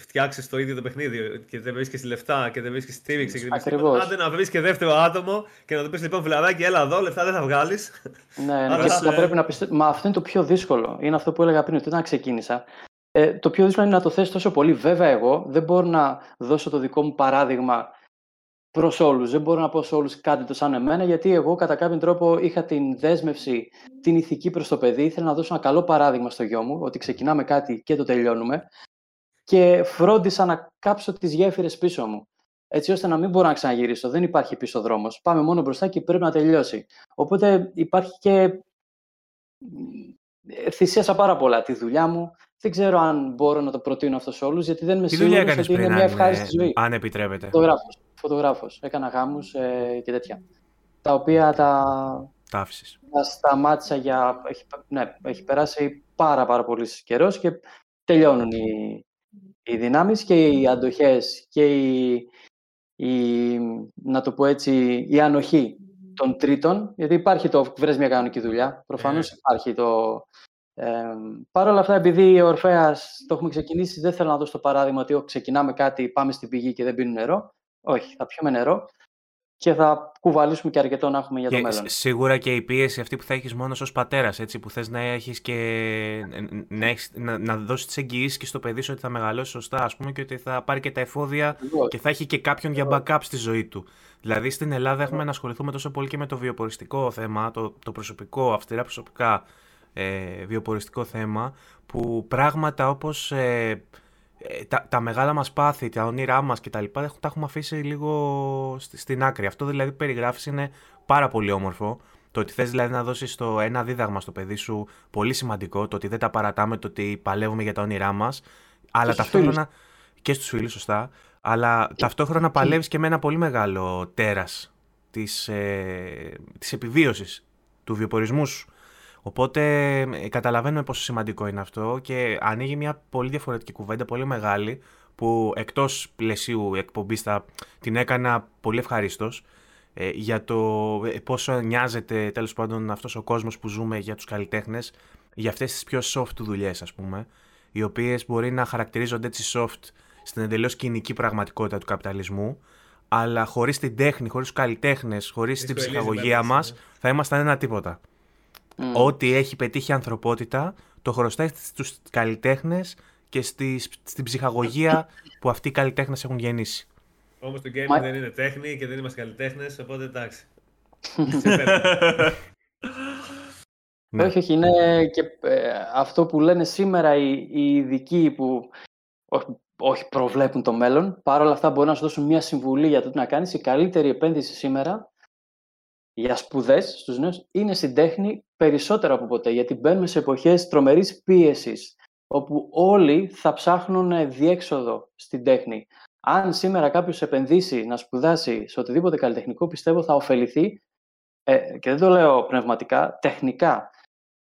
φτιάξεις το ίδιο το παιχνίδι και δεν βρίσκεις λεφτά και δεν βρίσκεις στήριξη. Ακριβώς. Άντε να βρεις και δεύτερο άτομο και να του πεις λοιπόν φιλαράκι, έλα εδώ, λεφτά δεν θα βγάλεις. Ναι, ναι, θα πρέπει να πιστεύει. Μα αυτό είναι το πιο δύσκολο. Είναι αυτό που έλεγα πριν, ότι όταν ξεκίνησα. Ε, το πιο δύσκολο είναι να το θέσει τόσο πολύ. Βέβαια, εγώ δεν μπορώ να δώσω το δικό μου παράδειγμα προς όλους. Δεν μπορώ να πω σε όλους κάτι το σαν εμένα, γιατί εγώ κατά κάποιον τρόπο είχα την δέσμευση, την ηθική προς το παιδί. Ήθελα να δώσω ένα καλό παράδειγμα στο γιο μου, ότι ξεκινάμε κάτι και το τελειώνουμε και φρόντισα να κάψω τις γέφυρες πίσω μου. Έτσι ώστε να μην μπορώ να ξαναγυρίσω. Δεν υπάρχει πίσω δρόμος. Πάμε μόνο μπροστά και πρέπει να τελειώσει. Οπότε υπάρχει και θυσίασα πάρα πολλά τη δουλειά μου. Δεν ξέρω αν μπορώ να το προτείνω αυτό σε όλους, γιατί δεν με σίγουρος ότι είναι μια ευχάριστη ζωή. Αν επιτρέπετε; Φωτογράφος. Φωτογράφος. Έκανα γάμους ε, και τέτοια. Τα οποία τα, τα, τα σταμάτησα για... Έχει, ναι, έχει περάσει πάρα πάρα πολύς καιρός και τελειώνουν οι, οι δυνάμεις και οι αντοχές και η, η, να το πω έτσι, η ανοχή των τρίτων, γιατί υπάρχει το βρες μια κανονική δουλειά, προφανώς yeah. υπάρχει το... Ε, Παρ' όλα αυτά, επειδή ο Ορφέας το έχουμε ξεκινήσει, δεν θέλω να δώσω το παράδειγμα ότι ξεκινάμε κάτι, πάμε στην πηγή και δεν πίνουν νερό. Όχι, θα πιούμε νερό. Και θα κουβαλήσουμε και αρκετό να έχουμε για το και μέλλον. Σίγουρα και η πίεση αυτή που θα έχεις μόνος ως πατέρας, που θες να έχεις και. να, έχεις, να, να δώσεις τις εγγυήσεις και στο παιδί σου ότι θα μεγαλώσει σωστά, ας πούμε, και ότι θα πάρει και τα εφόδια και θα έχει και κάποιον για backup στη ζωή του. Δηλαδή στην Ελλάδα έχουμε να ασχοληθούμε τόσο πολύ και με το βιοποριστικό θέμα, το, το προσωπικό, αυστηρά προσωπικά ε, βιοποριστικό θέμα, που πράγματα όπως. Ε, ε, τα, τα μεγάλα μας πάθη, τα όνειρά μας και τα λοιπά τα έχουμε αφήσει λίγο στην άκρη. Αυτό δηλαδή που περιγράφεις είναι πάρα πολύ όμορφο. Το ότι θες δηλαδή να δώσεις το ένα δίδαγμα στο παιδί σου πολύ σημαντικό, το ότι δεν τα παρατάμε, το ότι παλεύουμε για τα όνειρά μας, αλλά και ταυτόχρονα και στους φίλους σωστά, αλλά ταυτόχρονα παλεύεις και με ένα πολύ μεγάλο τέρας της, ε, της επιβίωσης του βιοπορισμούς σου. Οπότε ε, καταλαβαίνουμε πόσο σημαντικό είναι αυτό και ανοίγει μια πολύ διαφορετική κουβέντα, πολύ μεγάλη, που εκτός πλαισίου εκπομπής θα την έκανα πολύ ευχαρίστως ε, για το ε, πόσο νοιάζεται τέλος πάντων αυτός ο κόσμος που ζούμε για τους καλλιτέχνες, για αυτές τις πιο soft δουλειές ας πούμε, οι οποίες μπορεί να χαρακτηρίζονται έτσι soft στην εντελώς κοινική πραγματικότητα του καπιταλισμού, αλλά χωρίς την τέχνη, χωρίς τους καλλιτέχνες, χωρίς την ψυχαγωγία μας, ναι. θα ήμασταν ένα τίποτα. Mm. Ό,τι έχει πετύχει η ανθρωπότητα το χρωστάει στους καλλιτέχνες και στη, στην ψυχαγωγία που αυτοί οι καλλιτέχνες έχουν γεννήσει. Όμως το gaming δεν είναι τέχνη και δεν είμαστε καλλιτέχνες, οπότε εντάξει. [LAUGHS] Ναι. Όχι, όχι, είναι και ε, αυτό που λένε σήμερα οι, οι ειδικοί που όχι, όχι προβλέπουν το μέλλον, παρόλα αυτά μπορεί να σου δώσουν μια συμβουλή για το τι να κάνεις. Η καλύτερη επένδυση σήμερα για σπουδές στους νέους είναι στην τέχνη περισσότερο από ποτέ. Γιατί μπαίνουμε σε εποχές τρομερής πίεσης, όπου όλοι θα ψάχνουν διέξοδο στην τέχνη. Αν σήμερα κάποιος επενδύσει να σπουδάσει σε οτιδήποτε καλλιτεχνικό, πιστεύω θα ωφεληθεί ε, και δεν το λέω πνευματικά, τεχνικά.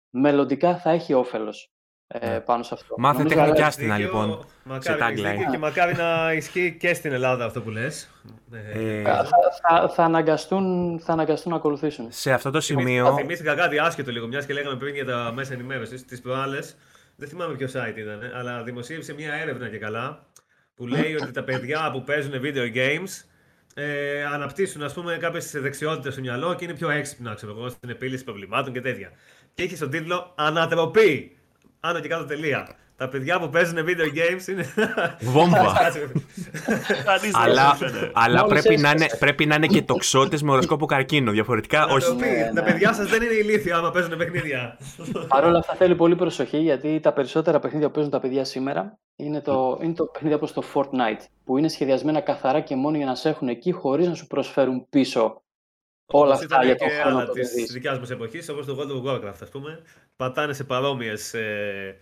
Μελλοντικά θα έχει όφελος ε, ναι. πάνω σε αυτό. Μάθε τεχνικιάστηνα λοιπόν. Μακάρι σε και μακάρι να ισχύει και στην Ελλάδα αυτό που λες. Ε, θα, θα, θα, αναγκαστούν, θα αναγκαστούν να ακολουθήσουν. Σε αυτό το σημείο. Θυμήθηκα κάτι άσχετο λίγο, μιας και λέγαμε πριν για τα μέσα ενημέρωσης. Τις προάλλες, δεν θυμάμαι ποιο site ήταν, αλλά δημοσίευσε μια έρευνα και καλά που λέει ότι τα παιδιά που παίζουν video games ε, αναπτύσσουν ας πούμε κάποιες δεξιότητες στο μυαλό και είναι πιο έξυπνα ξέρω εγώ, στην επίλυση προβλημάτων και τέτοια. Και έχει στον τίτλο Ανατροπή άνω και κάτω τελεία. Τα παιδιά που παίζουν video games είναι. Βόμβα. [LAUGHS] αλλά αλλά πρέπει, να είναι, πρέπει να είναι και τοξότες με οροσκόπο καρκίνο. Διαφορετικά, όχι. Τα παιδιά σας δεν είναι ηλίθια άμα παίζουν παιχνίδια. [LAUGHS] Παρ' όλα αυτά θέλει πολύ προσοχή γιατί τα περισσότερα παιχνίδια που παίζουν τα παιδιά σήμερα είναι το, είναι το παιχνίδι όπως το Fortnite. Που είναι σχεδιασμένα καθαρά και μόνο για να σε έχουν εκεί χωρίς να σου προσφέρουν πίσω όλα αυτά για το χρόνο της δικιάς μας εποχής, όπως το World of Warcraft, ας πούμε. Πατάνε σε παρόμοιες ε,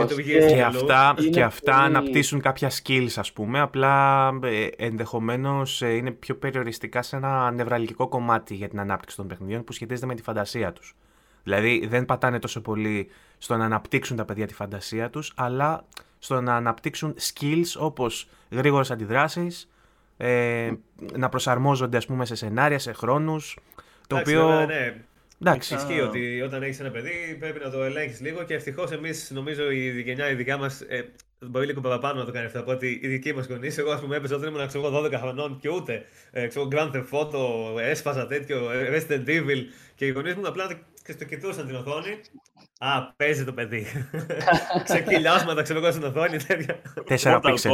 λειτουργίε. Και, και αυτά, και αυτά αναπτύσσουν κάποια skills, ας πούμε. Απλά ε, ενδεχομένως ε, είναι πιο περιοριστικά σε ένα νευραλγικό κομμάτι για την ανάπτυξη των παιχνιδιών που σχετίζεται με τη φαντασία τους. Δηλαδή δεν πατάνε τόσο πολύ στο να αναπτύξουν τα παιδιά τη φαντασία τους, αλλά στο να αναπτύξουν skills όπως γρήγορες αντιδράσεις, ε, να προσαρμόζονται ας πούμε σε σενάρια, σε χρόνους. Το Εντάξει, οποίο... Βέβαια, ναι. Εντάξει. Ισχύει ότι όταν έχεις ένα παιδί πρέπει να το ελέγχεις λίγο και ευτυχώς εμείς, νομίζω, η γενιά η δικιά μας ε, μπορεί λίγο παραπάνω να το κάνει αυτό από ότι οι δικοί μας γονείς. Εγώ, ας πούμε, έπαιζα όταν ήμουν ξέρω, 12 χρονών και ούτε ε, ξέρω, Grand Theft Auto, έσπαζα τέτοιο, ε, Resident Evil και οι γονείς μου απλά και στο κοιτούσαν την οθόνη. Α, παίζει το παιδί. [LAUGHS] Ξεκυλιάσματα, ξέρω εγώ στην οθόνη. Τέσσερα πίξελ.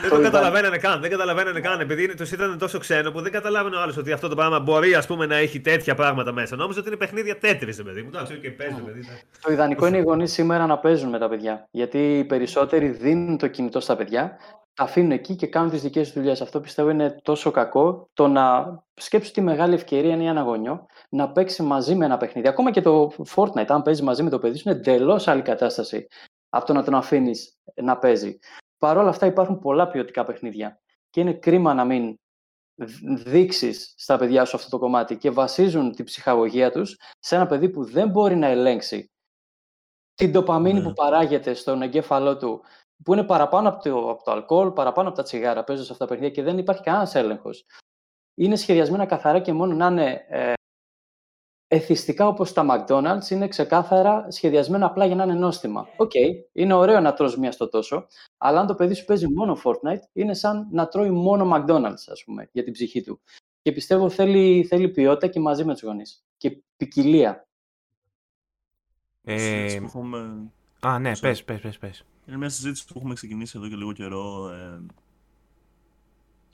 Δεν το καταλαβαίνανε καν. Δεν καταλαβαίνανε καν. Επειδή τους ήταν τόσο ξένο που δεν καταλάβαινε ο άλλος ότι αυτό το πράγμα μπορεί ας πούμε, να έχει τέτοια πράγματα μέσα. Νόμιζα ότι είναι παιχνίδια τέτρι, παιδί μου. Εντάξει, και παίζει το παιδί. Το ιδανικό είναι οι γονείς σήμερα να παίζουν με τα παιδιά. Γιατί οι περισσότεροι δίνουν το κινητό στα παιδιά τα αφήνουν εκεί και κάνουν τις δικές τους δουλειές. Αυτό πιστεύω είναι τόσο κακό. Το να σκέψω τι μεγάλη ευκαιρία είναι για ένα γονιό να παίξει μαζί με ένα παιχνίδι. Ακόμα και το Fortnite, αν παίζει μαζί με το παιδί σου, είναι εντελώς άλλη κατάσταση από το να τον αφήνεις να παίζει. Παρ' όλα αυτά υπάρχουν πολλά ποιοτικά παιχνίδια. Και είναι κρίμα να μην δείξεις στα παιδιά σου αυτό το κομμάτι και βασίζουν την ψυχαγωγία τους σε ένα παιδί που δεν μπορεί να ελέγξει την τοπαμίνη ναι. που παράγεται στον εγκέφαλό του που είναι παραπάνω από το, από το αλκοόλ, παραπάνω από τα τσιγάρα, παίζουν σε αυτά τα παιχνίδια και δεν υπάρχει κανένας έλεγχος. Είναι σχεδιασμένα καθαρά και μόνο να είναι ε, εθιστικά όπως τα McDonald's, είναι ξεκάθαρα σχεδιασμένα απλά για να είναι νόστιμα. Οκ, okay, είναι ωραίο να τρως μία στο τόσο, αλλά αν το παιδί σου παίζει μόνο Fortnite, είναι σαν να τρώει μόνο McDonald's, ας πούμε, για την ψυχή του. Και πιστεύω θέλει, θέλει ποιότητα και μαζί με τους γονείς. Και ποικιλία. Ε... Έχουμε... Α, ναι, πες, πες, πες, πες. Είναι μια συζήτηση που έχουμε ξεκινήσει εδώ και λίγο καιρό. Ε,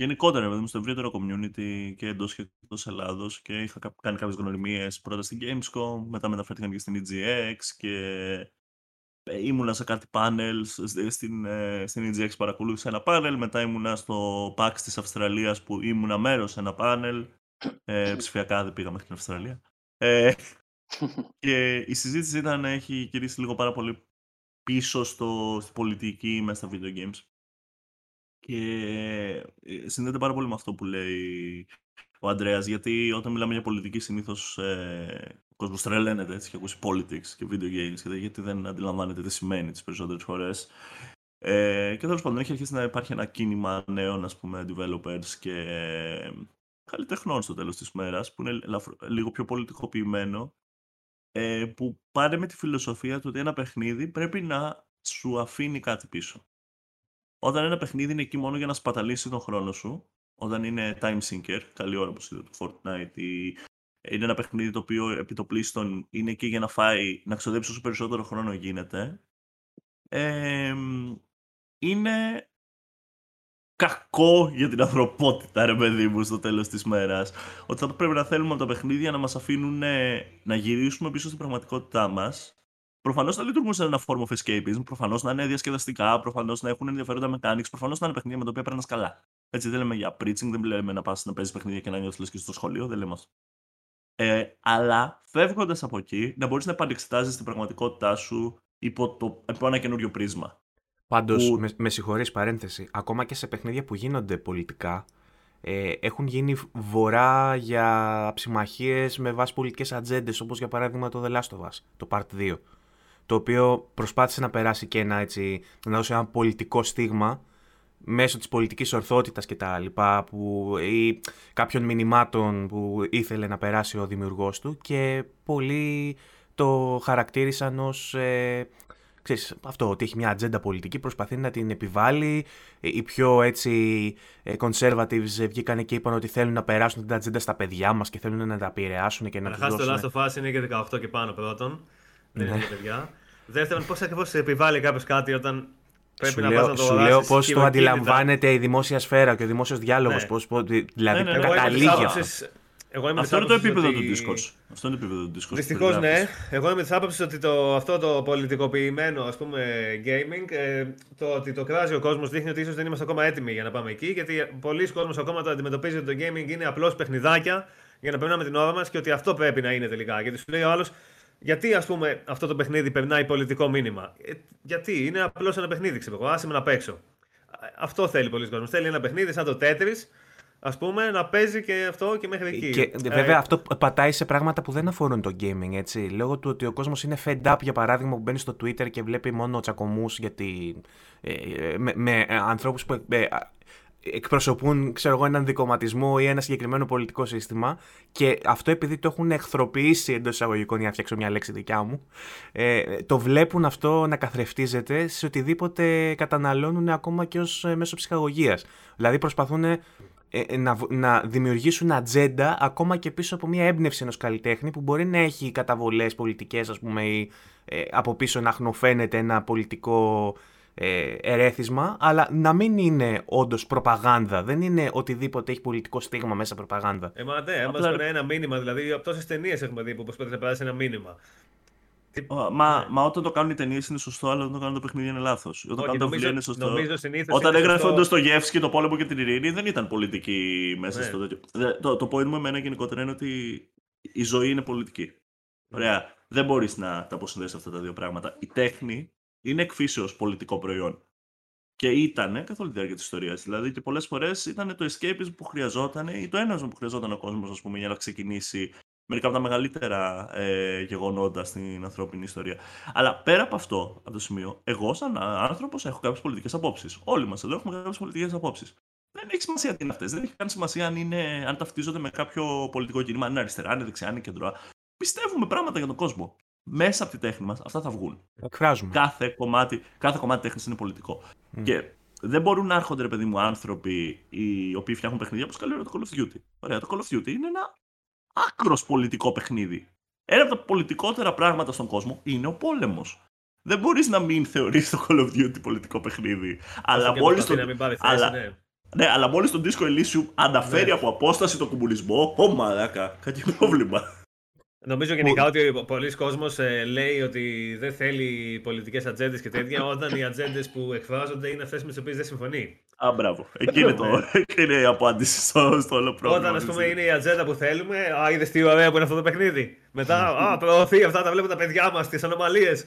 γενικότερα, βέβαια, στο ευρύτερο community και εντός και εκτός Ελλάδος και είχα κάνει κάποιες γνωριμίες πρώτα στην Gamescom, μετά μεταφέρθηκαν και στην EGX και ε, ήμουνα σε κάτι πάνελ στην, ε, στην EGX παρακολούθησα ένα πάνελ, μετά ήμουνα στο PAX της Αυστραλίας που ήμουνα μέρος σε ένα πάνελ, ε, ψηφιακά δεν πήγαμε στην Αυστραλία. Ε, και η συζήτηση ήταν, έχει γυρίσει λίγο πάρα πολύ πίσω στο, στη πολιτική μέσα στα video games. Και ε, συνδέεται πάρα πολύ με αυτό που λέει ο Αντρέας, γιατί όταν μιλάμε για πολιτική συνήθως ε, ο κόσμος τρελαίνεται έτσι και ακούσει politics και video games γιατί δεν αντιλαμβάνεται τι σημαίνει τις περισσότερες φορές. Ε, και τέλος πάντων έχει αρχίσει να υπάρχει ένα κίνημα νέων ας πούμε developers και ε, καλλιτεχνών στο τέλος της μέρας που είναι λίγο πιο πολιτικοποιημένο ε, που πάνε με τη φιλοσοφία του ότι ένα παιχνίδι πρέπει να σου αφήνει κάτι πίσω. Όταν ένα παιχνίδι είναι εκεί μόνο για να σπαταλήσει τον χρόνο σου, όταν είναι time sinker, καλή ώρα που είδε το Fortnite ή είναι ένα παιχνίδι το οποίο επί το πλήστον είναι εκεί για να φάει, να ξοδέψει όσο περισσότερο χρόνο γίνεται, ε, είναι κακό για την ανθρωπότητα, ρε παιδί μου, στο τέλος της μέρας. Ότι θα πρέπει να θέλουμε από τα παιχνίδια να μας αφήνουν να γυρίσουμε πίσω στην πραγματικότητά μας. Προφανώς να λειτουργούν σε ένα form of escapism, προφανώς να είναι διασκεδαστικά, προφανώς να έχουν ενδιαφέροντα mechanics, προφανώς να είναι παιχνίδια με τα οποία παίρνει καλά. Έτσι δεν λέμε για preaching, δεν λέμε να πας να παίζεις παιχνίδια και να νιώθεις και στο σχολείο, δεν λέμε αυτό. Ε, αλλά φεύγοντας από εκεί, να μπορείς να επανεξετάζεις την πραγματικότητά σου υπό, το, υπό ένα καινούριο πρίσμα. Πάντως, που... με, με συγχωρείς παρένθεση, ακόμα και σε παιχνίδια που γίνονται πολιτικά, ε, έχουν γίνει βορρά για ψημαχίες με βάση πολιτικές ατζέντες, όπως για παράδειγμα το The Last of Us, το Part 2. Το οποίο προσπάθησε να περάσει και ένα έτσι, να δώσει ένα πολιτικό στίγμα μέσω της πολιτικής ορθότητας και τα λοιπά που, ή κάποιων μηνυμάτων που ήθελε να περάσει ο δημιουργός του και πολλοί το χαρακτήρισαν ως ε, ξέρεις, αυτό, ότι έχει μια ατζέντα πολιτική, προσπαθεί να την επιβάλλει. Οι πιο έτσι ε, conservatives βγήκαν και είπαν ότι θέλουν να περάσουν την ατζέντα στα παιδιά μας και θέλουν να τα επηρεάσουν και να τους δώσουν... το Last of Us είναι και 18 και πάνω πρώτον, δεν είναι ναι. για παιδιά. Δεύτερον, πώς ακριβώς επιβάλλει κάποιος κάτι όταν Πρέπει σου να λέω, να το σου λέω πώς το αντιλαμβάνεται η δημόσια σφαίρα και ο δημόσιος διάλογος. Ναι. Πώς, πώς, δηλαδή, ναι, ναι, καταλήγει αυτό. Εγώ είμαι αυτό είναι το επίπεδο ότι... του Discord. Αυτό είναι το επίπεδο του Discord. Δυστυχώς, ναι. Εγώ είμαι της άποψης ότι το, αυτό το πολιτικοποιημένο ας πούμε, gaming, ε, το ότι το κράζει ο κόσμος δείχνει ότι ίσως δεν είμαστε ακόμα έτοιμοι για να πάμε εκεί. Γιατί πολλοί κόσμοι ακόμα το αντιμετωπίζουν ότι το gaming είναι απλώς παιχνιδάκια για να περνάμε την ώρα μας και ότι αυτό πρέπει να είναι τελικά. Γιατί σου λέει ο άλλος, γιατί ας πούμε αυτό το παιχνίδι περνάει πολιτικό μήνυμα; Ε, γιατί; Είναι απλώς ένα παιχνίδι, ξέρω εγώ, άσε με να παίξω. Αυτό θέλει πολλοί κόσμος. Θέλει ένα παιχνίδι σαν το Tetris, ας πούμε, να παίζει και αυτό και μέχρι εκεί. Και βέβαια ε, αυτό πατάει σε πράγματα που δεν αφορούν το gaming, έτσι. Λόγω του ότι ο κόσμος είναι fed up, για παράδειγμα, που μπαίνει στο Twitter και βλέπει μόνο τσακωμούς γιατί, ε, ε με, με ανθρώπους που εκπροσωπούν ξέρω εγώ, έναν δικοματισμό ή ένα συγκεκριμένο πολιτικό σύστημα και αυτό επειδή το έχουν εχθροποιήσει εντός εισαγωγικών για να φτιάξω μια λέξη δικιά μου ε, το βλέπουν αυτό να καθρεφτίζεται σε οτιδήποτε καταναλώνουν ακόμα και ως ε, μέσω ψυχαγωγίας. Δηλαδή προσπαθούν ε, ε, να, να δημιουργήσουν ατζέντα ακόμα και πίσω από μια έμπνευση ενός καλλιτέχνη που μπορεί να έχει καταβολές πολιτικές ας πούμε ή ε, από πίσω να χνοφαίνεται ένα πολιτικό ε, ερέθισμα, αλλά να μην είναι όντως προπαγάνδα. Δεν είναι οτιδήποτε έχει πολιτικό στίγμα μέσα προπαγάνδα. Ε, μα ναι, Απλά... ένα μήνυμα. Δηλαδή, από τόσες ταινίες έχουμε δει που προσπαθεί να περάσει ένα μήνυμα. Μα, ναι. μα όταν το κάνουν οι ταινίες είναι σωστό, αλλά όταν το κάνουν το παιχνίδι είναι λάθος. Όταν κάνουν το βιβλίο είναι σωστό. όταν έγραφε ο Ντοστογεύσκη το πόλεμο και την ειρήνη, δεν ήταν πολιτική μέσα ναι. στο τέτοιο. Το, το point μου εμένα γενικότερα είναι ότι η ζωή είναι πολιτική. Ωραία. Δεν μπορείς να τα αποσυνδέσεις αυτά τα δύο πράγματα. Η τέχνη είναι εκφύσεως πολιτικό προϊόν. Και ήταν καθ' όλη τη διάρκεια της ιστορίας. Δηλαδή και πολλές φορές ήταν το escapism που χρειαζόταν ή το ένασμα που χρειαζόταν ο κόσμος για να ξεκινήσει μερικά από τα μεγαλύτερα ε, γεγονότα στην ανθρώπινη ιστορία. Αλλά πέρα από αυτό, από το σημείο, εγώ σαν άνθρωπος έχω κάποιες πολιτικές απόψεις. Όλοι μας εδώ έχουμε κάποιες πολιτικές απόψεις. Δεν έχει σημασία τι είναι αυτές. Δεν έχει καν σημασία αν, είναι, αν ταυτίζονται με κάποιο πολιτικό κίνημα, αν είναι αριστερά, αν είναι δεξιά, αν είναι κεντρά. Πιστεύουμε πράγματα για τον κόσμο μέσα από τη τέχνη μας αυτά θα βγουν. Εκφράζουμε. Κάθε κομμάτι, κάθε κομμάτι τέχνης είναι πολιτικό. Και δεν μπορούν να έρχονται, ρε παιδί μου, άνθρωποι οι οποίοι φτιάχνουν παιχνίδια όπως καλή το Call of Duty. Ωραία, το Call of Duty είναι ένα άκρος πολιτικό παιχνίδι. Ένα από τα πολιτικότερα πράγματα στον κόσμο είναι ο πόλεμος. Δεν μπορείς να μην θεωρείς το Call of Duty πολιτικό παιχνίδι. Αλλά μόλις το. Αλλά... Ναι. ναι, αλλά μόλις τον Disco Elysium αναφέρει ναι. από απόσταση το κομμουνισμό, ω μαλάκα, κάτι πρόβλημα. Νομίζω γενικά ότι πολλοί κόσμος ε, λέει ότι δεν θέλει πολιτικές ατζέντες και τέτοια όταν οι ατζέντες που εκφράζονται είναι αυτές με τις οποίες δεν συμφωνεί. Α, μπράβο. Εκεί είναι, το, [LAUGHS] είναι η απάντηση στο, στο όλο πρόβλημα. Όταν, ας πούμε, είναι η ατζέντα που θέλουμε, Α, είδες τι ωραία που είναι αυτό το παιχνίδι. Μετά, Α, προωθεί αυτά, τα βλέπουν τα παιδιά μας, τις ανομαλίες.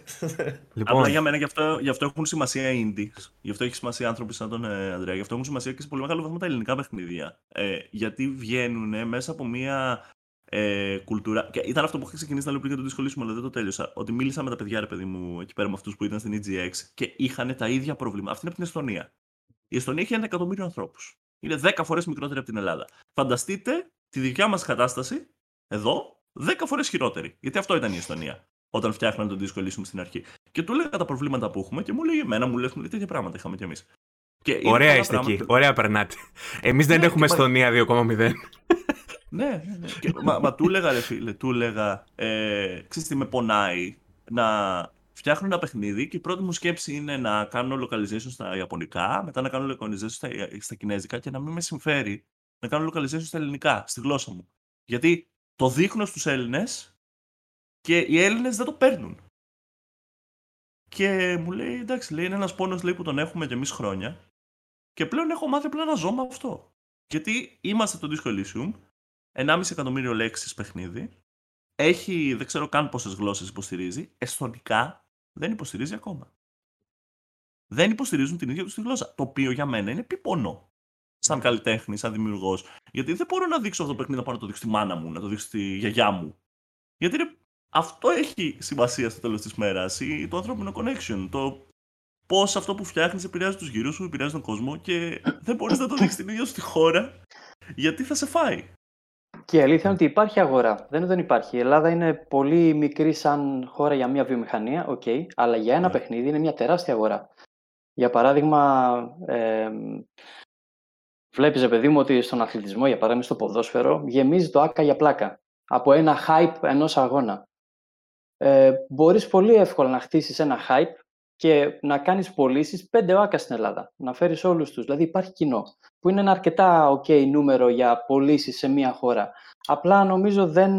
Λοιπόν. Απλά για μένα γι' αυτό, γι αυτό έχουν σημασία οι indies. Γι' αυτό έχει σημασία άνθρωποι σαν τον ε, Ανδρέα. Γι' αυτό έχουν σημασία και σε πολύ μεγάλο βαθμό τα ελληνικά παιχνίδια. Ε, γιατί βγαίνουν μέσα από μια ε, κουλτούρα. Και ήταν αυτό που είχα ξεκινήσει να λέω πριν για το δυσκολίσιμο, αλλά δεν το τέλειωσα. Ότι μίλησα με τα παιδιά, ρε παιδί μου, εκεί πέρα με αυτούς που ήταν στην EGX και είχαν τα ίδια προβλήματα. Αυτή είναι από την Εστονία. Η Εστονία έχει ένα εκατομμύριο ανθρώπους. Είναι 10 φορές μικρότερη από την Ελλάδα. Φανταστείτε τη δικιά μας κατάσταση εδώ 10 φορές χειρότερη. Γιατί αυτό ήταν η Εστονία όταν φτιάχναν τον δίσκο Elysium στην αρχή. Και του έλεγα τα προβλήματα που έχουμε και μου λέει εμένα, μου λέει, τέτοια πράγματα είχαμε κι εμείς. Ωραία είστε εκεί. Ωραία περνάτε. Εμείς δεν ναι, έχουμε Εστονία 2,0. Ναι, ναι, ναι. Και, μα, μα του έλεγα, ρε φίλε, του έλεγα, ε, ξέρεις τι με πονάει, να φτιάχνω ένα παιχνίδι και η πρώτη μου σκέψη είναι να κάνω localization στα Ιαπωνικά, μετά να κάνω localization στα, στα Κινέζικα και να μην με συμφέρει να κάνω localization στα ελληνικά, στη γλώσσα μου. Γιατί το δείχνω στους Έλληνες και οι Έλληνες δεν το παίρνουν. Και μου λέει, εντάξει, λέει, είναι ένας πόνος λέει, που τον έχουμε κι εμείς χρόνια και πλέον έχω μάθει απλά να ζω με αυτό. Γιατί είμαστε το Disco Elysium 1,5 εκατομμύριο λέξεις παιχνίδι. Έχει, δεν ξέρω καν πόσες γλώσσες υποστηρίζει. Εσθονικά δεν υποστηρίζει ακόμα. Δεν υποστηρίζουν την ίδια τους τη γλώσσα. Το οποίο για μένα είναι πιπονό. Σαν καλλιτέχνη, σαν δημιουργός. Γιατί δεν μπορώ να δείξω αυτό το παιχνίδι να πάω να το δείξω στη μάνα μου, να το δείξω στη γιαγιά μου. Γιατί αυτό έχει σημασία στο τέλος της μέρας. Το ανθρώπινο connection. Το πώς αυτό που φτιάχνεις επηρεάζει τους γύρους σου, επηρεάζει τον κόσμο και δεν μπορείς να το δείξεις την ίδια σου τη χώρα γιατί θα σε φάει. Και η αλήθεια είναι ότι υπάρχει αγορά. Δεν, δεν υπάρχει. Η Ελλάδα είναι πολύ μικρή σαν χώρα για μια βιομηχανία, okay, αλλά για ένα yeah. Ναι. παιχνίδι είναι μια τεράστια αγορά. Για παράδειγμα, ε, βλέπεις, παιδί μου, ότι στον αθλητισμό, για παράδειγμα στο ποδόσφαιρο, γεμίζει το άκα για πλάκα. Από ένα hype ενός αγώνα. Ε, μπορείς πολύ εύκολα να χτίσεις ένα hype και να κάνεις πωλήσεις πέντε άκα στην Ελλάδα. Να φέρεις όλους τους. Δηλαδή υπάρχει κοινό που είναι ένα αρκετά ok νούμερο για πωλήσεις σε μία χώρα. Απλά νομίζω δεν,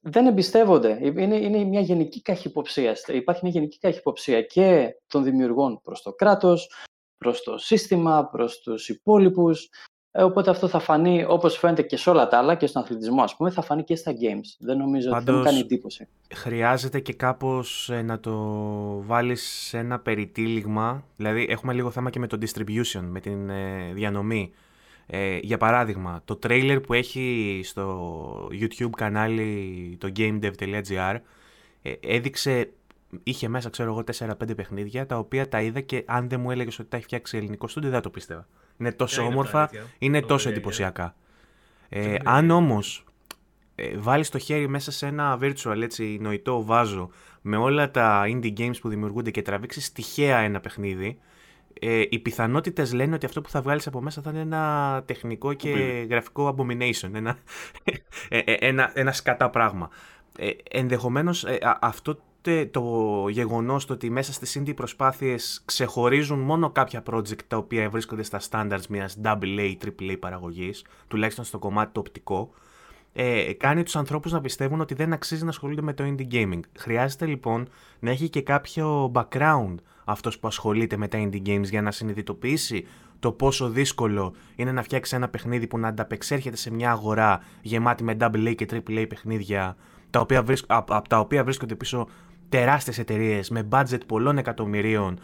δεν εμπιστεύονται. Είναι, είναι μια γενική καχυποψία. Υπάρχει μια γενική καχυποψία και των δημιουργών προς το κράτος, προς το σύστημα, προς τους υπόλοιπους. Ε, οπότε αυτό θα φανεί, όπως φαίνεται και σε όλα τα άλλα και στον αθλητισμό, ας πούμε, θα φανεί και στα games. Δεν νομίζω ότι θα μου κάνει εντύπωση. Χρειάζεται και κάπως ε, να το βάλεις σε ένα περιτύλιγμα. Δηλαδή, έχουμε λίγο θέμα και με το distribution, με την ε, διανομή. Ε, για παράδειγμα, το trailer που έχει στο YouTube κανάλι το gamedev.gr ε, έδειξε, είχε μέσα ξέρω εγώ 4-5 παιχνίδια τα οποία τα είδα και αν δεν μου έλεγες ότι τα έχει φτιάξει ελληνικό στούντιο δεν το πίστευα. Είναι τόσο είναι όμορφα, είναι τόσο εντυπωσιακά. Ε, αν όμως ε, βάλεις το χέρι μέσα σε ένα virtual έτσι νοητό βάζο με όλα τα indie games που δημιουργούνται και τραβήξεις τυχαία ένα παιχνίδι, ε, οι πιθανότητες λένε ότι αυτό που θα βγάλεις από μέσα θα είναι ένα τεχνικό και γραφικό abomination. Ένα, [LAUGHS] ε, ε, ένα, ένα σκατά πράγμα. Ε, Ενδεχομένως αυτό το γεγονός το ότι μέσα στις indie προσπάθειες ξεχωρίζουν μόνο κάποια project τα οποία βρίσκονται στα standards μιας AA, AAA παραγωγής, τουλάχιστον στο κομμάτι το οπτικό, ε, κάνει τους ανθρώπους να πιστεύουν ότι δεν αξίζει να ασχολούνται με το indie gaming. Χρειάζεται λοιπόν να έχει και κάποιο background αυτός που ασχολείται με τα indie games για να συνειδητοποιήσει το πόσο δύσκολο είναι να φτιάξει ένα παιχνίδι που να ανταπεξέρχεται σε μια αγορά γεμάτη με AA και AAA παιχνίδια τα οποία από τα οποία βρίσκονται πίσω τεράστιες εταιρείες με budget πολλών εκατομμυρίων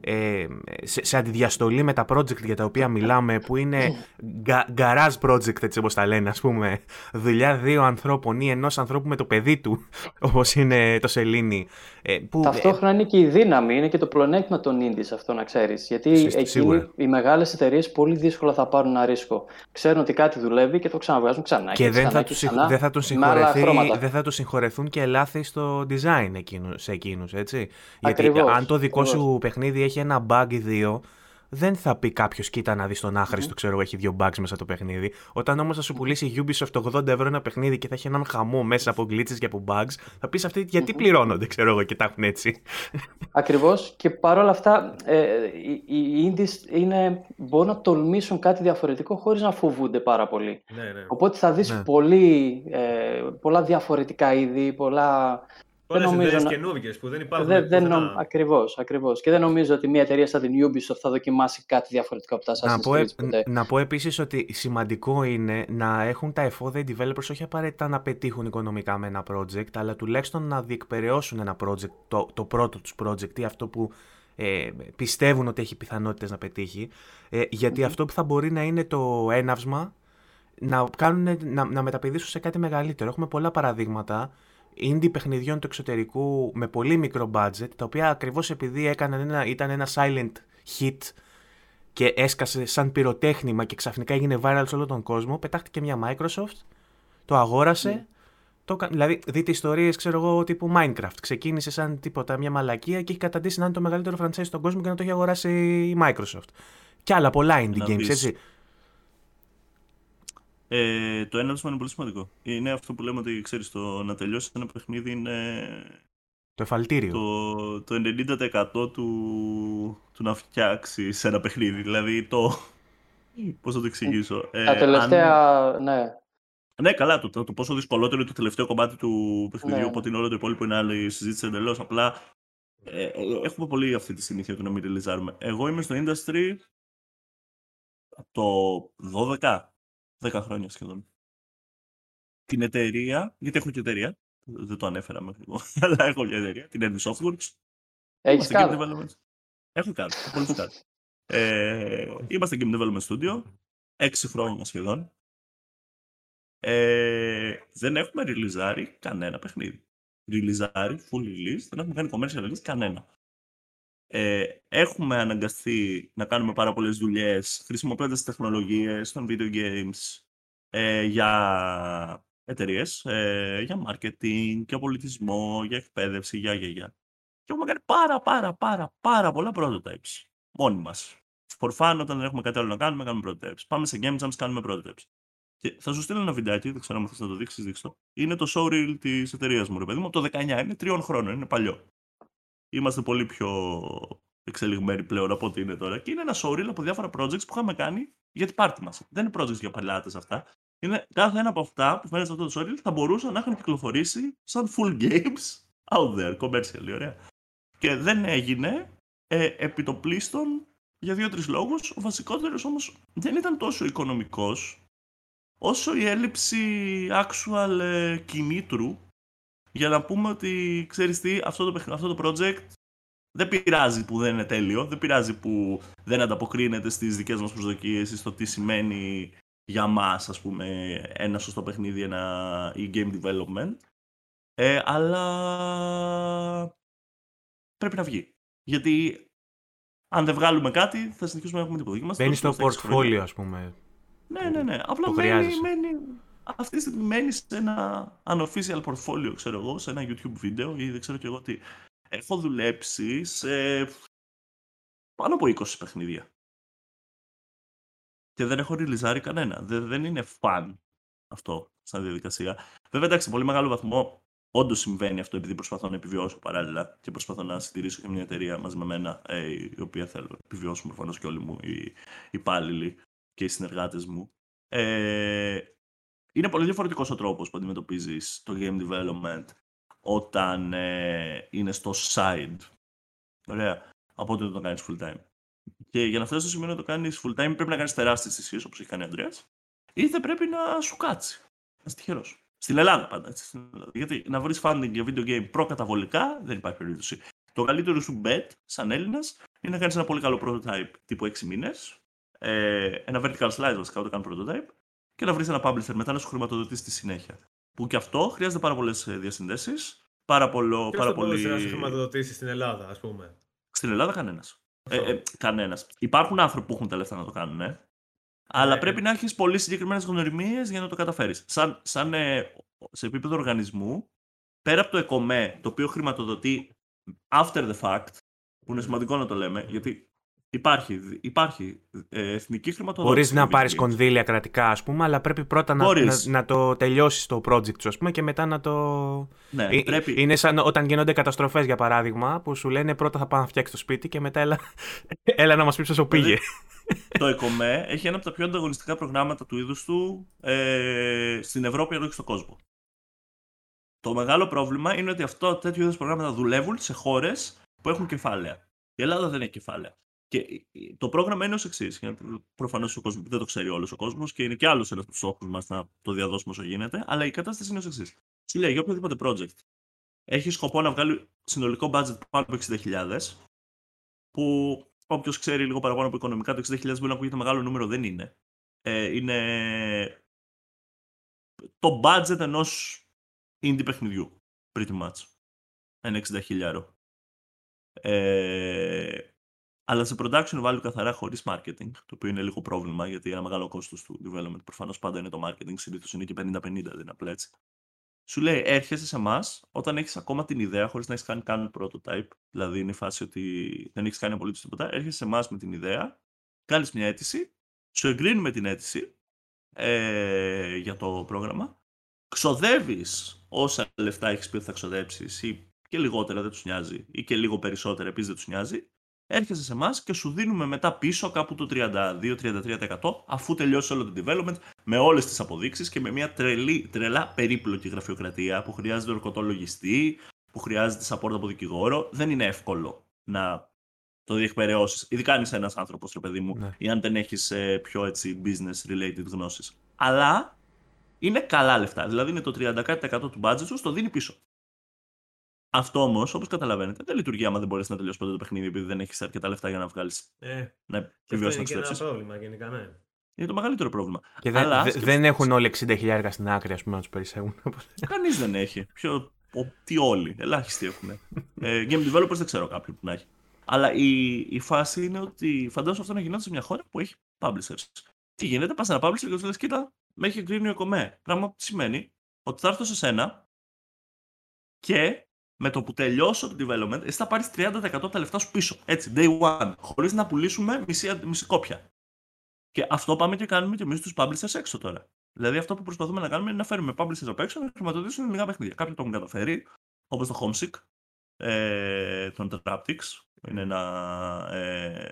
ε, σε, σε, αντιδιαστολή με τα project για τα οποία μιλάμε που είναι garage project έτσι όπως τα λένε ας πούμε δουλειά δύο ανθρώπων ή ενός ανθρώπου με το παιδί του [LAUGHS] όπως είναι το Σελήνη ε, που, Ταυτόχρονα είναι και η δύναμη, είναι και το πλονέκτημα των indies αυτό να ξέρεις. Γιατί εκείνοι, οι μεγάλες εταιρείες πολύ δύσκολα θα πάρουν ένα ρίσκο. Ξέρουν ότι κάτι δουλεύει και το ξαναβγάζουν ξανά και, και δεν, θα τους, ξανά, δεν, θα τους δεν θα τους συγχωρεθούν και λάθη στο design εκείνους, σε εκείνους έτσι. Γιατί αν το δικό σου παιχνίδι έχει ένα bug ή δύο, δεν θα πει κάποιος, κοίτα να δεις τον άχρηστο, ξέρω εγώ, έχει δύο bugs μέσα το παιχνίδι. Όταν όμως θα σου πουλήσει η Ubisoft 80 ευρώ ένα παιχνίδι και θα έχει έναν χαμό μέσα από glitches και από bugs, θα πεις αυτοί γιατί πληρώνονται, ξέρω εγώ, και τα έχουν έτσι. Ακριβώς. Και παρόλα αυτά, ε, οι indies είναι, μπορούν να τολμήσουν κάτι διαφορετικό χωρίς να φοβούνται πάρα πολύ. Ναι, ναι. Οπότε θα δεις Ναι. ε, πολλά διαφορετικά είδη, πολλά Πολλές νομίζω ιδέες να- καινούργιες που δεν υπάρχουν. Δεν, δεν πουθενά. νομ... Ακριβώς, ακριβώς. Και δεν νομίζω ότι μια εταιρεία σαν την Ubisoft θα δοκιμάσει κάτι διαφορετικό από τα Να Assassin's πω, ε- Creed ποτέ. να πω επίσης ότι σημαντικό είναι να έχουν τα εφόδια οι developers όχι απαραίτητα να πετύχουν οικονομικά με ένα project, αλλά τουλάχιστον να διεκπαιρεώσουν ένα project, το, το πρώτο τους project ή αυτό που ε, πιστεύουν ότι έχει πιθανότητες να πετύχει. Ε, γιατί αυτό που θα μπορεί να είναι το έναυσμα να, κάνουν, να, να μεταπηδήσουν σε κάτι μεγαλύτερο. Έχουμε πολλά παραδείγματα indie παιχνιδιών του εξωτερικού με πολύ μικρό budget, τα οποία ακριβώς επειδή έκαναν ένα, ήταν ένα silent hit και έσκασε σαν πυροτέχνημα και ξαφνικά έγινε viral σε όλο τον κόσμο, πετάχτηκε μια Microsoft, το αγόρασε, το, κα- δηλαδή δείτε ιστορίες ξέρω εγώ τύπου Minecraft, ξεκίνησε σαν τίποτα μια μαλακία και έχει καταντήσει να είναι το μεγαλύτερο franchise στον κόσμο και να το έχει αγοράσει η Microsoft. Και άλλα πολλά indie Να games, δεις. έτσι. Ε, το έναυσμα είναι πολύ σημαντικό. Είναι αυτό που λέμε ότι ξέρεις, το να τελειώσει ένα παιχνίδι είναι Το εφαλτήριο. το, το 90% του, του να φτιάξει ένα παιχνίδι. Δηλαδή το. Πώς θα το εξηγήσω. Ε, Τα τελευταία, ναι, Ναι, καλά, το, το, το πόσο δυσκολότερο είναι το τελευταίο κομμάτι του παιχνιδιού Ναι. από ότι είναι όλο το υπόλοιπο είναι άλλη συζήτηση εντελώς. Απλά ε, ε, έχουμε πολύ αυτή τη συνήθεια του να μην ρελιζάρουμε. Εγώ είμαι στο industry από το 12, 10 χρόνια σχεδόν. Την εταιρεία, γιατί έχω και εταιρεία, δεν το ανέφερα μέχρι εγώ, [LAUGHS] αλλά έχω μια εταιρεία, την Envy Softworks. έχεις Είμαστε game κάνει. development. Έχω κάνει, έχω πολύ κάνει. Ε, είμαστε game development studio, έξι χρόνια σχεδόν. Ε, δεν έχουμε ριλιζάρει κανένα παιχνίδι. Ριλιζάρει, full release, δεν έχουμε κάνει commercial release κανένα. Ε, έχουμε αναγκαστεί να κάνουμε πάρα πολλές δουλειές χρησιμοποιώντας τις τεχνολογίες των video games ε, για εταιρείες, ε, για marketing, για πολιτισμό, για εκπαίδευση, για, για, για. Και έχουμε κάνει πάρα πάρα πάρα πάρα πολλά prototypes. Μόνοι μας. For fun, όταν δεν έχουμε κάτι άλλο να κάνουμε, κάνουμε prototypes. Πάμε σε game jams, κάνουμε prototypes. Και θα σου στείλω ένα βιντεάκι, δεν ξέρω αν θες να το δείξεις, δείξτε το. Είναι το showreel της εταιρείας μου, ρε παιδί μου, από το 19, είναι τριών χρόνων, είναι παλιό. Είμαστε πολύ πιο εξελιγμένοι πλέον από ό,τι είναι τώρα. Και είναι ένα showreel από διάφορα projects που είχαμε κάνει για την πάρτι μας. Δεν είναι projects για παλιάτες αυτά. Είναι κάθε ένα από αυτά που φαίνεται σε αυτό το showreel θα μπορούσαν να έχουν κυκλοφορήσει σαν full games out there, commercially, ωραία. Και δεν έγινε ε, επί το πλήστον για δύο-τρεις λόγους. Ο βασικότερος όμως δεν ήταν τόσο οικονομικός όσο η έλλειψη actual ε, κινήτρου για να πούμε ότι ξέρεις τι, αυτό το, παιχν- αυτό το project δεν πειράζει που δεν είναι τέλειο, δεν πειράζει που δεν ανταποκρίνεται στις δικές μας προσδοκίες ή στο τι σημαίνει για μας, ας πούμε, ένα σωστό παιχνίδι ένα, ή game development. Ε, αλλά πρέπει να βγει. Γιατί αν δεν βγάλουμε κάτι, θα συνεχίσουμε να έχουμε τίποτα. Και είμαστε Μπαίνει στο τόσο στα έξι χρόνια. portfolio, ας πούμε. Ναι, ναι, ναι. Απλά Το μένει, χρειάζεσαι. μένει, αυτή τη στιγμή μένει σε ένα unofficial portfolio, ξέρω εγώ, σε ένα YouTube βίντεο ή δεν ξέρω και εγώ τι. Έχω δουλέψει σε πάνω από 20 παιχνίδια. Και δεν έχω ριλιζάρει κανένα. Δεν, δεν είναι fun αυτό σαν διαδικασία. Βέβαια, εντάξει, σε πολύ μεγάλο βαθμό όντως συμβαίνει αυτό επειδή προσπαθώ να επιβιώσω παράλληλα και προσπαθώ να συντηρήσω και μια εταιρεία μαζί με μένα, ε, η οποία θέλω να επιβιώσουν προφανώς και όλοι μου οι υπάλληλοι και οι συνεργάτες μου. Ε, είναι πολύ διαφορετικός ο τρόπος που αντιμετωπίζεις το game development όταν ε, είναι στο side. Ωραία. Από ότι το κάνεις full time. Και για να φτάσει στο σημείο να το κάνεις full time πρέπει να κάνεις τεράστιες θυσίες όπως έχει κάνει ο Ανδρέας είτε πρέπει να σου κάτσει. Να είσαι τυχερός. Στην Ελλάδα πάντα. Έτσι, στην Ελλάδα. Γιατί να βρεις funding για video game προκαταβολικά δεν υπάρχει περίπτωση. Το καλύτερο σου bet σαν Έλληνας είναι να κάνεις ένα πολύ καλό prototype τύπου 6 μήνες ε, ένα vertical slice βασικά όταν κάνω prototype και να βρεις ένα publisher μετά να σου χρηματοδοτήσει στη συνέχεια. Που και αυτό χρειάζεται πάρα πολλές διασυνδέσεις. Πάρα, πολλο, Ποιος πάρα θα μπορούσε πολύ. να σε χρηματοδοτήσει στην Ελλάδα, ας πούμε; Στην Ελλάδα κανένας. Ε, Αυτό. ε, κανένας. Υπάρχουν άνθρωποι που έχουν τα λεφτά να το κάνουν, ε. Αλλά Ναι. πρέπει να έχεις πολύ συγκεκριμένες γνωριμίες για να το καταφέρεις. Σαν, σαν ε, σε επίπεδο οργανισμού, πέρα από το ΕΚΟΜΕ, το οποίο χρηματοδοτεί after the fact, που είναι σημαντικό να το λέμε, γιατί Υπάρχει, υπάρχει ε, εθνική χρηματοδότηση. Μπορεί να πάρεις κονδύλια κρατικά, ας πούμε, αλλά πρέπει πρώτα να, να, να, το τελειώσεις το project σου, ας πούμε, και μετά να το. Ναι, ε, πρέπει... Είναι σαν όταν γίνονται καταστροφές, για παράδειγμα, που σου λένε πρώτα θα πάω να φτιάξει το σπίτι και μετά έλα, [LAUGHS] έλα να μας πει πόσο πήγε. το [LAUGHS] ΕΚΟΜΕ έχει ένα από τα πιο ανταγωνιστικά προγράμματα του είδους του ε, στην Ευρώπη αλλά και στον κόσμο. Το μεγάλο πρόβλημα είναι ότι αυτό τέτοιου είδους προγράμματα δουλεύουν σε χώρες που έχουν κεφάλαια. Η Ελλάδα δεν έχει κεφάλαια. Και το πρόγραμμα είναι ως εξής. Προφανώς ο κόσμος δεν το ξέρει όλος ο κόσμος και είναι και άλλος ένας από τους στόχους μας να το διαδώσουμε όσο γίνεται. Αλλά η κατάσταση είναι ως εξής. Σου λέει για οποιοδήποτε project έχει σκοπό να βγάλει συνολικό budget πάνω από 60.000, που όποιος ξέρει λίγο παραπάνω από οικονομικά, το 60.000 μπορεί να ακούγεται μεγάλο νούμερο, δεν είναι. Ε, είναι το budget ενός indie παιχνιδιού. Pretty much. Ένα 60.000. Ε, αλλά σε production value καθαρά χωρίς marketing, το οποίο είναι λίγο πρόβλημα γιατί ένα μεγάλο κόστος του development προφανώς πάντα είναι το marketing, συνήθως είναι και 50-50, δεν είναι απλά έτσι. Σου λέει, έρχεσαι σε εμάς όταν έχεις ακόμα την ιδέα, χωρίς να έχεις κάνει καν prototype. Δηλαδή, είναι η φάση ότι δεν έχεις κάνει απολύτως τίποτα. Έρχεσαι σε εμάς με την ιδέα, κάνεις μια αίτηση, σου εγκρίνουμε την αίτηση ε, για το πρόγραμμα, ξοδεύεις όσα λεφτά έχεις πει ότι θα ξοδέψεις ή και λιγότερα δεν τους νοιάζει, ή και λίγο περισσότερα επίσης δεν τους νοιάζει, έρχεσαι σε εμάς και σου δίνουμε μετά πίσω κάπου το 32-33% αφού τελειώσει όλο το development με όλες τις αποδείξεις και με μια τρελή, τρελά περίπλοκη γραφειοκρατία που χρειάζεται ορκωτό λογιστή, που χρειάζεται support από δικηγόρο. Δεν είναι εύκολο να το διεκπαιρεώσεις. Ειδικά αν είσαι ένας άνθρωπος, ρε παιδί μου, ναι. ή αν δεν έχεις ε, πιο έτσι business related γνώσεις. Αλλά είναι καλά λεφτά. Δηλαδή είναι το 30% του budget σου, το δίνει πίσω. Αυτό όμως, όπως καταλαβαίνετε, δεν λειτουργεί άμα δεν μπορείς να τελειώσεις ποτέ το παιχνίδι επειδή δεν έχεις αρκετά λεφτά για να βγάλεις. Ε, να επιβιώσεις να Είναι ένα πρόβλημα γενικά, ναι. Είναι το μεγαλύτερο πρόβλημα. Και δεν, Αλλά, δεν έχουν όλοι 60.000 στην άκρη, ας πούμε, να τους περισσεύουν. [LAUGHS] Κανείς δεν έχει. Ποιο, ο, τι όλοι. Ελάχιστοι έχουν. ε, game developers δεν ξέρω κάποιον που να έχει. Αλλά η, η φάση είναι ότι φαντάζομαι αυτό να γινόταν σε μια χώρα που έχει publishers. Τι γίνεται, πας ένα publisher και τους λες: Κοίτα, με έχει εγκρίνει ο κομμέ. Πράγμα που σημαίνει ότι θα έρθω σε σένα και με το που τελειώσω το development, εσύ θα πάρεις 30% από τα λεφτά σου πίσω. Έτσι, day one. Χωρίς να πουλήσουμε μισή, μισή κόπια. Και αυτό πάμε και κάνουμε και εμείς τους publishers έξω τώρα. Δηλαδή, αυτό που προσπαθούμε να κάνουμε είναι να φέρουμε publishers απ' έξω να χρηματοδοτήσουν λίγα παιχνίδια. Κάποιοι το έχουν καταφέρει, όπως το Homesick, ε, τον Traptics, είναι ένα ε,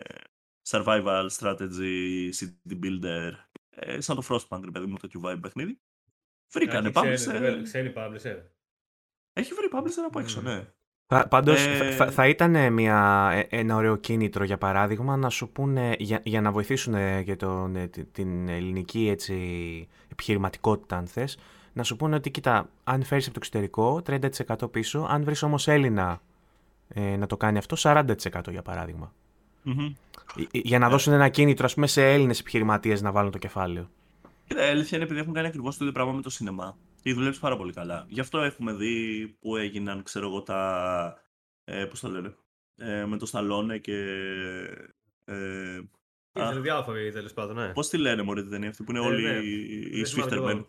survival strategy city builder, ε, σαν το Frostpunk, ρε παιδί μου, τέτοιο vibe παιχνίδι. Βρήκανε publisher. Ξέρει publisher. Έχει βρει publisher από έξω, ναι. Πάντως ε... θα, θα, ήταν μια, ε, ένα ωραίο κίνητρο για παράδειγμα να σου πούνε για, για να βοηθήσουν για τον, ε, την ελληνική έτσι, επιχειρηματικότητα αν θες να σου πούνε ότι κοίτα αν φέρεις από το εξωτερικό 30% πίσω αν βρεις όμως Έλληνα ε, να το κάνει αυτό 40% για παραδειγμα mm-hmm. Για να δώσουν ένα κίνητρο ας πούμε, σε Έλληνες επιχειρηματίες να βάλουν το κεφάλαιο. Κοίτα, η αλήθεια είναι επειδή έχουν κάνει ακριβώς το ίδιο πράγμα με το σινεμά και δουλεύει πάρα πολύ καλά. Γι' αυτό έχουμε δει που έγιναν, ξέρω εγώ, τα. Ε, Πώς το λένε. Ε, με το Σταλόνε και. Ε, είναι διάφοροι τέλος πάντων, ναι. Πώς τη λένε μωρέ την ταινία αυτή που είναι ε, όλοι ναι. οι Σφίχτερμεν.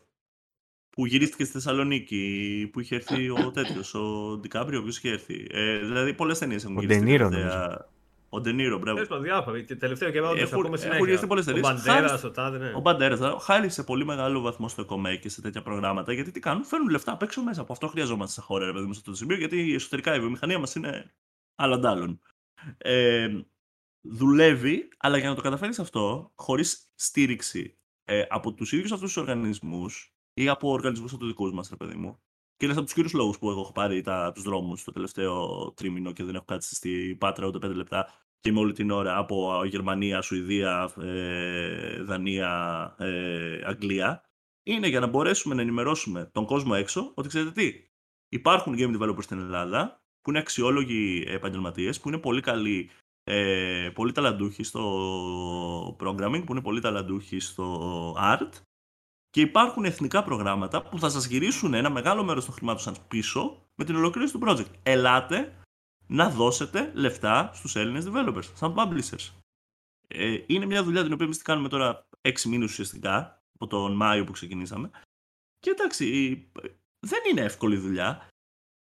Που γυρίστηκε στη Θεσσαλονίκη, που είχε έρθει ο [COUGHS] τέτοιος, ο Ντικάπριο, ο οποίος είχε έρθει. Ε, δηλαδή πολλές ταινίες έχουν γυρίσει. Ο ο Ντενίρο, μπράβο. Τέλος διάφορα. Τελευταίο καιρό δεν ακούμε συνέχεια. Έχουν πολλές Ο Μπαντέρα, ο Τάδε, ναι. Ο Μπαντέρα, χάρη σε πολύ μεγάλο βαθμό στο ΕΚΟΜΕ και σε τέτοια προγράμματα, γιατί τι κάνουν, φέρνουν λεφτά απ' έξω μέσα. Από αυτό χρειαζόμαστε στα χώρα, ρε παιδί μου, σε αυτό το σημείο, γιατί εσωτερικά η βιομηχανία μας είναι άλλαντάλλον. Ε, δουλεύει, αλλά για να το καταφέρεις αυτό, χωρίς στήριξη ε, από τους ίδιους αυτούς τους οργανισμούς ή από οργανισμούς από τους δικούς μας, ρε παιδί μου. Και είναι από τους κύριους λόγους που έχω πάρει τους δρόμους το τελευταίο τρίμηνο και δεν έχω κάτσει στη Πάτρα ούτε πέντε λεπτά. Και είμαι όλη την ώρα από Γερμανία, Σουηδία, ε, Δανία, ε, Αγγλία, είναι για να μπορέσουμε να ενημερώσουμε τον κόσμο έξω ότι ξέρετε τι, υπάρχουν game developers στην Ελλάδα που είναι αξιόλογοι επαγγελματίες, που είναι πολύ καλοί, ε, πολύ ταλαντούχοι στο programming, που είναι πολύ ταλαντούχοι στο art και υπάρχουν εθνικά προγράμματα που θα σας γυρίσουν ένα μεγάλο μέρος των χρημάτων σας πίσω με την ολοκλήρωση του project. Ελάτε να δώσετε λεφτά στους Έλληνες developers, σαν publishers. Ε, είναι μια δουλειά την οποία εμείς κάνουμε τώρα 6 μήνες ουσιαστικά, από τον Μάιο που ξεκινήσαμε. Και εντάξει, δεν είναι εύκολη δουλειά,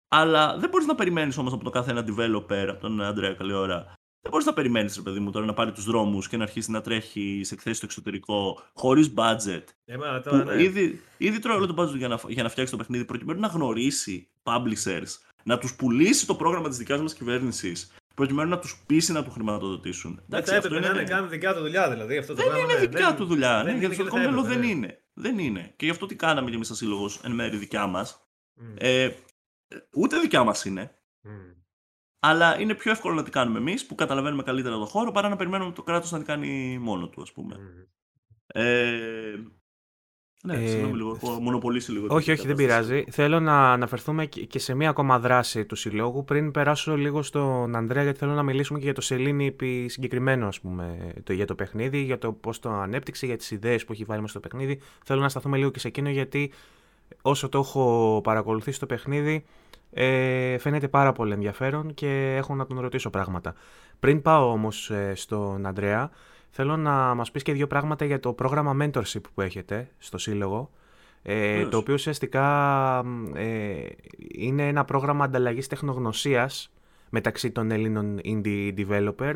Αλλά δεν μπορείς να περιμένεις όμως από το κάθε ένα developer, από τον Αντρέα καλή ώρα, δεν μπορείς να περιμένεις, ρε παιδί μου, τώρα να πάρει τους δρόμους και να αρχίσει να τρέχει σε εκθέσεις στο εξωτερικό χωρίς budget. Ε, μα, τώρα, ναι. ήδη, ήδη τρώει όλο το budget για να, για να φτιάξει το παιχνίδι προκειμένου να γνωρίσει publishers, να τους πουλήσει το πρόγραμμα της δικιά μας κυβέρνησης, προκειμένου να τους πείσει να του χρηματοδοτήσουν. Δεν θα έπρεπε να είναι καν δικιά του δουλειά, δηλαδή. Αυτό το δεν πράγμα, είναι ναι, δικιά δεν- του δουλειά. δεν Ναι, γιατί είναι στο και δεν θα κόμμα δεν έπρεπε, ναι. είναι. Δεν είναι. Και γι' αυτό τι κάναμε κι εμείς σαν σύλλογος εν μέρη δικιά μας. Μμ, Ε, ούτε δικιά μας είναι. μμ. Αλλά είναι πιο εύκολο να τη κάνουμε εμείς που καταλαβαίνουμε καλύτερα το χώρο παρά να περιμένουμε το κράτος να τη κάνει μόνο του, ας πούμε. Μμ. Ε, ναι, Ε, συγγνώμη λίγο, έχω μονοπολίσει λίγο. την Όχι, όχι, δεν κατάσταση. πειράζει. Θέλω να αναφερθούμε και και σε μία ακόμα δράση του συλλόγου πριν περάσω λίγο στον Ανδρέα, γιατί θέλω να μιλήσουμε και για το Σελήνη επί συγκεκριμένο, ας πούμε, το, για το παιχνίδι, για το πώς το ανέπτυξε, για τις ιδέες που έχει βάλει μέσα στο παιχνίδι. Θέλω να σταθούμε λίγο και σε εκείνο, γιατί όσο το έχω παρακολουθήσει το παιχνίδι, ε, φαίνεται πάρα πολύ ενδιαφέρον και έχω να τον ρωτήσω πράγματα. Πριν πάω όμως ε, στον Ανδρέα, θέλω να μας πεις και δύο πράγματα για το πρόγραμμα mentorship που έχετε στο Σύλλογο, ε, Βεβαίως. το οποίο ουσιαστικά μ, ε, είναι ένα πρόγραμμα ανταλλαγής τεχνογνωσίας μεταξύ των Ελλήνων indie developer.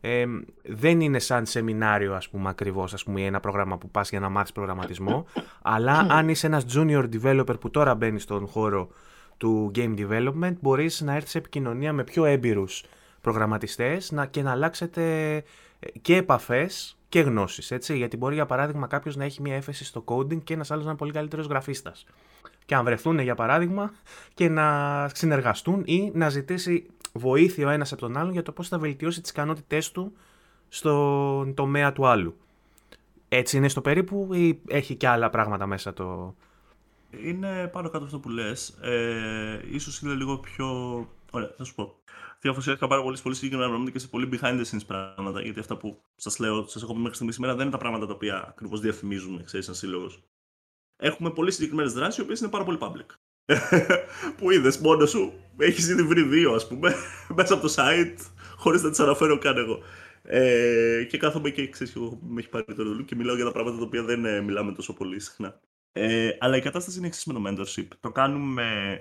Ε, δεν είναι σαν σεμινάριο, ας πούμε, ακριβώς, ας πούμε, ή ένα πρόγραμμα που πας για να μάθεις προγραμματισμό, [COUGHS] αλλά αν είσαι ένας junior developer που τώρα μπαίνει στον χώρο του game development, μπορείς να έρθεις σε επικοινωνία με πιο έμπειρους προγραμματιστές να, και να αλλάξετε ε, και επαφές και γνώσεις, έτσι. Γιατί μπορεί, για παράδειγμα, κάποιος να έχει μια έφεση στο coding και ένας άλλος να είναι πολύ καλύτερος γραφίστας. Και αν βρεθούν, για παράδειγμα, και να συνεργαστούν ή να ζητήσει βοήθεια ο ένας από τον άλλον για το πώς θα βελτιώσει τις ικανότητές του στον τομέα του άλλου. Έτσι είναι στο περίπου ή έχει και άλλα πράγματα μέσα το... Είναι πάνω κάτω αυτό που λες. Ε, ίσως είναι λίγο πιο. Ωραία, θα σου πω. Διαφορετικά πάρα πολύ, πολύ συγκεκριμένα πράγματα και σε πολύ behind the scenes πράγματα. Γιατί αυτά που σας λέω, σας έχω πει μέχρι στιγμής σήμερα δεν είναι τα πράγματα τα οποία ακριβώς διαφημίζουμε, ξέρεις, σαν σύλλογος. Έχουμε πολύ συγκεκριμένες δράσεις, οι οποίες είναι πάρα πολύ public. [LAUGHS] που είδες μόνος σου, έχεις ήδη βρει δύο, ας πούμε, [LAUGHS] μέσα από το site, χωρίς να τις αναφέρω καν εγώ. Ε, και κάθομαι και ξέρεις, εγώ με έχει πάρει το ρολού και μιλάω για τα πράγματα τα οποία δεν ε, μιλάμε τόσο πολύ συχνά. Ε, αλλά η κατάσταση είναι εξής με το mentorship. Το κάνουμε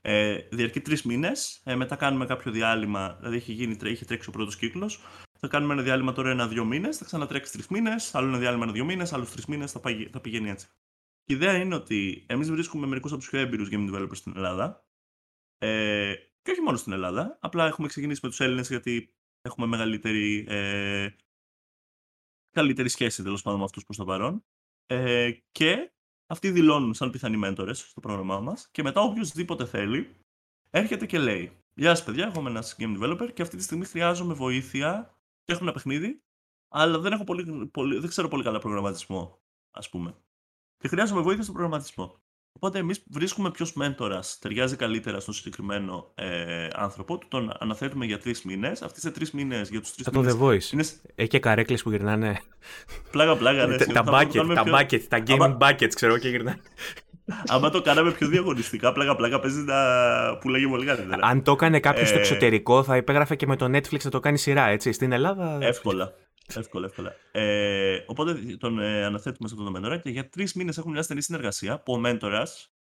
ε, διαρκεί τρεις μήνες. Ε, μετά κάνουμε κάποιο διάλειμμα. Δηλαδή έχει, γίνει, τρέ- έχει τρέξει ο πρώτος κύκλος. Θα κάνουμε ένα διάλειμμα τώρα ένα-δύο μήνες. Θα ξανατρέξει τρεις μήνες. Άλλο ένα διάλειμμα ένα-δύο μήνες. Άλλους τρεις μήνες. Θα, παγι- θα πηγαίνει έτσι. Και η ιδέα είναι ότι εμείς βρίσκουμε μερικούς από τους πιο έμπειρους game developers στην Ελλάδα. Ε, και όχι μόνο στην Ελλάδα. Απλά έχουμε ξεκινήσει με τους Έλληνες γιατί έχουμε μεγαλύτερη. Ε, καλύτερη σχέση τέλος πάντων με αυτούς προς το παρόν. Ε, και αυτοί δηλώνουν σαν πιθανοί μέντορες στο πρόγραμμά μας και μετά οποιοδήποτε θέλει έρχεται και λέει Γεια σας, παιδιά, εγώ είμαι ένας game developer και αυτή τη στιγμή χρειάζομαι βοήθεια. Φτιάχνω ένα παιχνίδι, αλλά δεν, έχω πολύ, πολύ, δεν ξέρω πολύ καλά προγραμματισμό, ας πούμε. Και χρειάζομαι βοήθεια στον προγραμματισμό. Οπότε εμείς βρίσκουμε ποιος μέντορας ταιριάζει καλύτερα στον συγκεκριμένο ε, άνθρωπο, του τον αναθέτουμε για τρεις μήνες. Αυτοί σε τρεις μήνες, για τους τρεις Σαν το The μήνε. Voice. Είναι σ- Έχει και καρέκλες που γυρνάνε. πλάγα πλάγα, ναι. τα θα- θα το bucket, κάνουμε τα πιο- bucket, τα gaming Άμα- buckets, ξέρω και γυρνάνε. Άμα το κάναμε πιο διαγωνιστικά, πλάκα πλάκα παίζει να πουλάγε πολύ καλύτερα. Αν το έκανε κάποιος στο Ε, εξωτερικό, θα υπέγραφε και με το Netflix να το κάνει σειρά, έτσι. Στην Ελλάδα. Εύκολα. Εύκολα, εύκολα. Ε, οπότε τον ε, αναθέτουμε σε αυτόν τον μέντορα και για τρεις μήνες έχουμε μια στενή συνεργασία που ο μέντορας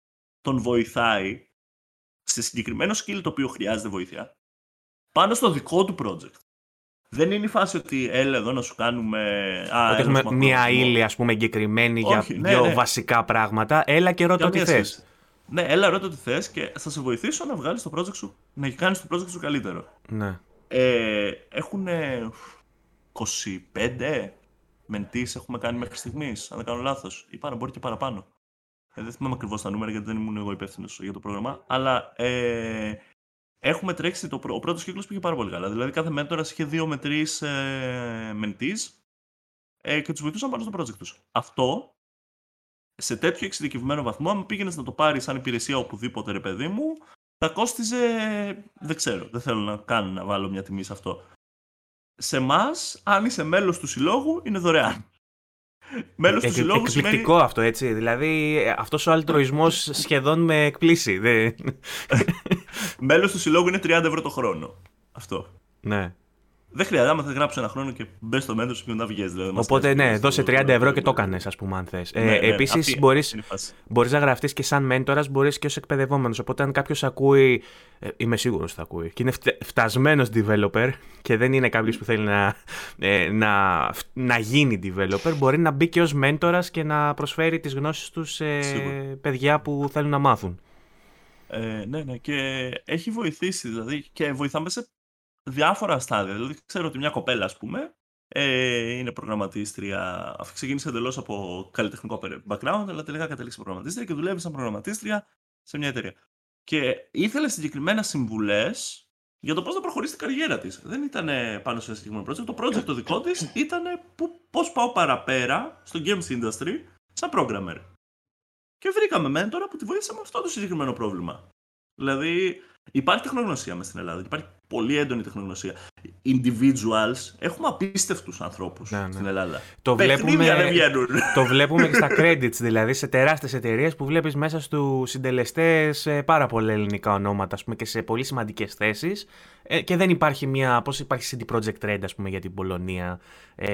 τον βοηθάει σε συγκεκριμένο skill το οποίο χρειάζεται βοήθεια πάνω στο δικό του project. Δεν είναι η φάση ότι έλα εδώ να σου κάνουμε. Α, Ότι έλα, έχουμε σου μία μακρόπνο. ύλη, ας πούμε, εγκεκριμένη Όχι, για ναι, δύο ναι. βασικά πράγματα. Έλα και ρώτα τι Καμία θες. σχέση. Ναι, έλα ρώτα τι θες και θα σε βοηθήσω να βγάλεις το project σου, να κάνεις το project σου καλύτερο. Ναι. Ε, έχουν 25 μεντείς έχουμε κάνει μέχρι στιγμής, αν δεν κάνω λάθος. Ή πάρα, μπορεί και παραπάνω. Ε, δεν θυμάμαι ακριβώς τα νούμερα γιατί δεν ήμουν εγώ υπεύθυνος για το πρόγραμμα. Αλλά ε, έχουμε τρέξει. Το, πρω- ο πρώτος κύκλος πήγε πάρα πολύ καλά. Δηλαδή κάθε μέντορας είχε δύο με τρεις ε, μεντείς, ε, και τους βοηθούσαν πάνω στο project τους. Αυτό σε τέτοιο εξειδικευμένο βαθμό, αν πήγαινες να το πάρεις σαν υπηρεσία οπουδήποτε, ρε παιδί μου, θα κόστιζε. Δεν ξέρω, δεν θέλω να καν να βάλω μια τιμή σε αυτό. Σε εμά, αν είσαι μέλος του συλλόγου, είναι δωρεάν. Μέλος του Εκ- συλλόγου εκπληκτικό σημαίνει. αυτό, έτσι. Δηλαδή, αυτός ο αλτροισμό [LAUGHS] σχεδόν με εκπλήσει. Δεν... [LAUGHS] Μέλος του συλλόγου είναι 30 ευρώ το χρόνο. Αυτό. ναι. Δεν χρειάζεται, άμα θα γράψεις ένα χρόνο και μπες στο μέτρο και μετά βγαίνεις. Δηλαδή, Οπότε ναι, δώσε 30 ευρώ και το έκανες, ας πούμε, αν θες. Ναι, ε, ναι, Επίσης, μπορεί να γραφτείς και σαν μέντορας, μπορείς και ως εκπαιδευόμενος. Οπότε, αν κάποιος ακούει. Ε, είμαι σίγουρος ότι θα ακούει. Και είναι φτασμένος developer και δεν είναι κάποιος που θέλει να, ε, να, να γίνει developer, μπορεί να μπει και ως μέντορας και να προσφέρει τις γνώσεις τους σε παιδιά που θέλουν να μάθουν. Ε, ναι, ναι, και έχει βοηθήσει δηλαδή και βοηθάμε σε διάφορα στάδια. Δηλαδή, ξέρω ότι μια κοπέλα, ας πούμε, ε, είναι προγραμματίστρια. Αυτή ξεκίνησε εντελώς από καλλιτεχνικό background, αλλά τελικά κατέληξε προγραμματίστρια και δουλεύει σαν προγραμματίστρια σε μια εταιρεία. Και ήθελε συγκεκριμένα συμβουλές για το πώς να προχωρήσει την καριέρα της. Δεν ήταν πάνω σε ένα συγκεκριμένο project. Το project το δικό της ήταν πώς πάω παραπέρα στο games industry σαν programmer. Και βρήκαμε μέντορα που τη βοήθησε με αυτό το συγκεκριμένο πρόβλημα. Δηλαδή, υπάρχει τεχνογνωσία μες στην Ελλάδα. Υπάρχει πολύ έντονη τεχνογνωσία. Individuals, έχουμε απίστευτους ανθρώπους ναι, ναι. στην Ελλάδα. Το βλέπουμε, το βλέπουμε και στα [LAUGHS] credits, δηλαδή σε τεράστιες εταιρείες που βλέπεις μέσα στους συντελεστές ε, πάρα πολλά ελληνικά ονόματα ας πούμε, και σε πολύ σημαντικές θέσεις. Ε, και δεν υπάρχει μια. Πώς υπάρχει CD Projekt Red, ας πούμε, για την Πολωνία, ε,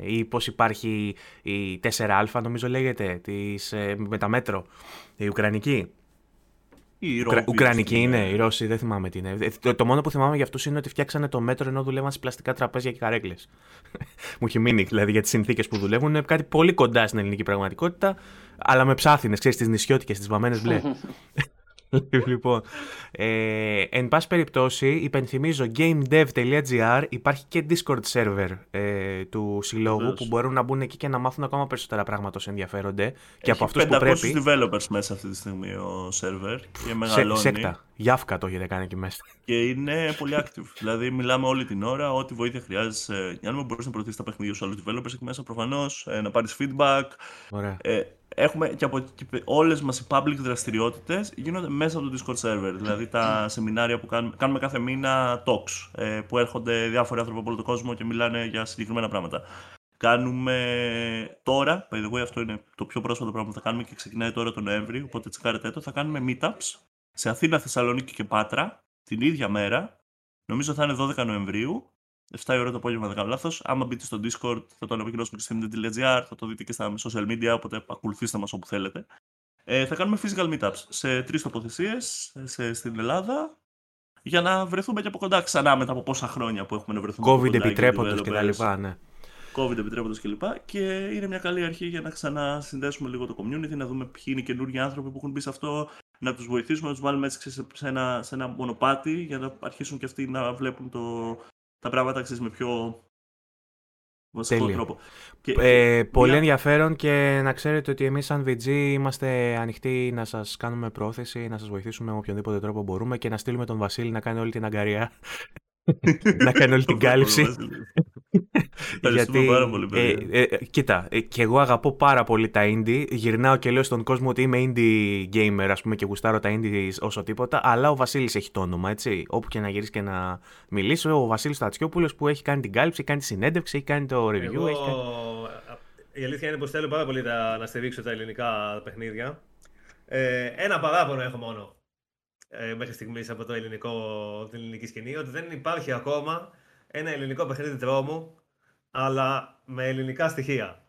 ή πώς υπάρχει η 4α, νομίζω λέγεται, της, ε, με τα μέτρο, η Ουκρανική. Η Ουκρα... Ουκρανική είναι, η Ρώση, δεν θυμάμαι τι είναι. Το, το μόνο που θυμάμαι για αυτούς είναι ότι φτιάξανε το μέτρο ενώ δουλεύαν σε πλαστικά τραπέζια και καρέκλες. [LAUGHS] Μου έχει μείνει δηλαδή για τις συνθήκες που δουλεύουν. Είναι κάτι πολύ κοντά στην ελληνική πραγματικότητα, αλλά με ψάθινες, ξέρεις, τις νησιώτικες, τις βαμμένες μπλε. [LAUGHS] [LAUGHS] λοιπόν, ε, εν πάση περιπτώσει, υπενθυμίζω gamedev.gr υπάρχει και Discord server ε, του συλλόγου που μπορούν να μπουν εκεί και να μάθουν ακόμα περισσότερα πράγματα όσο ενδιαφέρονται. και από αυτούς που πρέπει. developers μέσα αυτή τη στιγμή ο server και μεγαλώνει. Σε, σέκτα. Γιάφκα το έχετε κάνει εκεί μέσα. Και είναι πολύ active. δηλαδή, μιλάμε όλη την ώρα, ό,τι βοήθεια χρειάζεσαι. Για να μπορείς να προωθήσεις τα παιχνίδια σου άλλους developers εκεί μέσα προφανώς, ε, να πάρεις feedback. Ωραία. Ε, έχουμε και από όλες μας οι public δραστηριότητες γίνονται μέσα από το Discord server. Δηλαδή τα σεμινάρια που κάνουμε, κάνουμε κάθε μήνα talks ε, που έρχονται διάφοροι άνθρωποι από όλο τον κόσμο και μιλάνε για συγκεκριμένα πράγματα. Κάνουμε τώρα, by the way, αυτό είναι το πιο πρόσφατο πράγμα που θα κάνουμε και ξεκινάει τώρα τον Νοέμβρη, οπότε τσεκάρετε το. Θα κάνουμε meetups σε Αθήνα, Θεσσαλονίκη και Πάτρα την ίδια μέρα. Νομίζω θα είναι 12 Νοεμβρίου 7 η ώρα το απόγευμα, δεν κάνω λάθος. Άμα μπείτε στο Discord, θα το ανακοινώσουμε και στο internet.gr, θα το δείτε και στα social media, οπότε ακολουθήστε μας όπου θέλετε. Ε, θα κάνουμε physical meetups σε τρεις τοποθεσίες στην Ελλάδα για να βρεθούμε και από κοντά ξανά μετά από πόσα χρόνια που έχουμε να βρεθούμε. COVID επιτρέποντας και τα λοιπά, ναι. COVID επιτρέποντας και λοιπά. Και είναι μια καλή αρχή για να ξανασυνδέσουμε λίγο το community, να δούμε ποιοι είναι οι καινούργιοι άνθρωποι που έχουν μπει σε αυτό, να τους βοηθήσουμε, να τους βάλουμε έτσι σε ένα, σε ένα μονοπάτι για να αρχίσουν και αυτοί να βλέπουν το, τα πράγματα ξέρεις, με πιο βασικό τρόπο. Ε, πολύ ενδιαφέρον και να ξέρετε ότι εμείς σαν VG είμαστε ανοιχτοί να σας κάνουμε πρόθεση, να σας βοηθήσουμε με οποιονδήποτε τρόπο μπορούμε και να στείλουμε τον Βασίλη να κάνει όλη την αγκαρία [LAUGHS] να κάνει όλη την κάλυψη. Γιατί, πάρα πολύ, ε, ε, κοίτα, ε, και εγώ αγαπώ πάρα πολύ τα indie. Γυρνάω και λέω στον κόσμο ότι είμαι indie gamer, ας πούμε, και γουστάρω τα indie όσο τίποτα. Αλλά ο Βασίλης έχει το όνομα, έτσι. Όπου και να γυρίσεις και να μιλήσει, ο Βασίλης Τατσιόπουλος που έχει κάνει την κάλυψη, κάνει τη συνέντευξη, έχει κάνει το review. Εγώ... Έχει κάνει... Η αλήθεια είναι πως θέλω πάρα πολύ να στηρίξω τα ελληνικά παιχνίδια. Ε, ένα παράπονο έχω μόνο ε, μέχρι στιγμής από το ελληνικό, την ελληνική σκηνή, ότι δεν υπάρχει ακόμα ένα ελληνικό παιχνίδι τρόμου, αλλά με ελληνικά στοιχεία.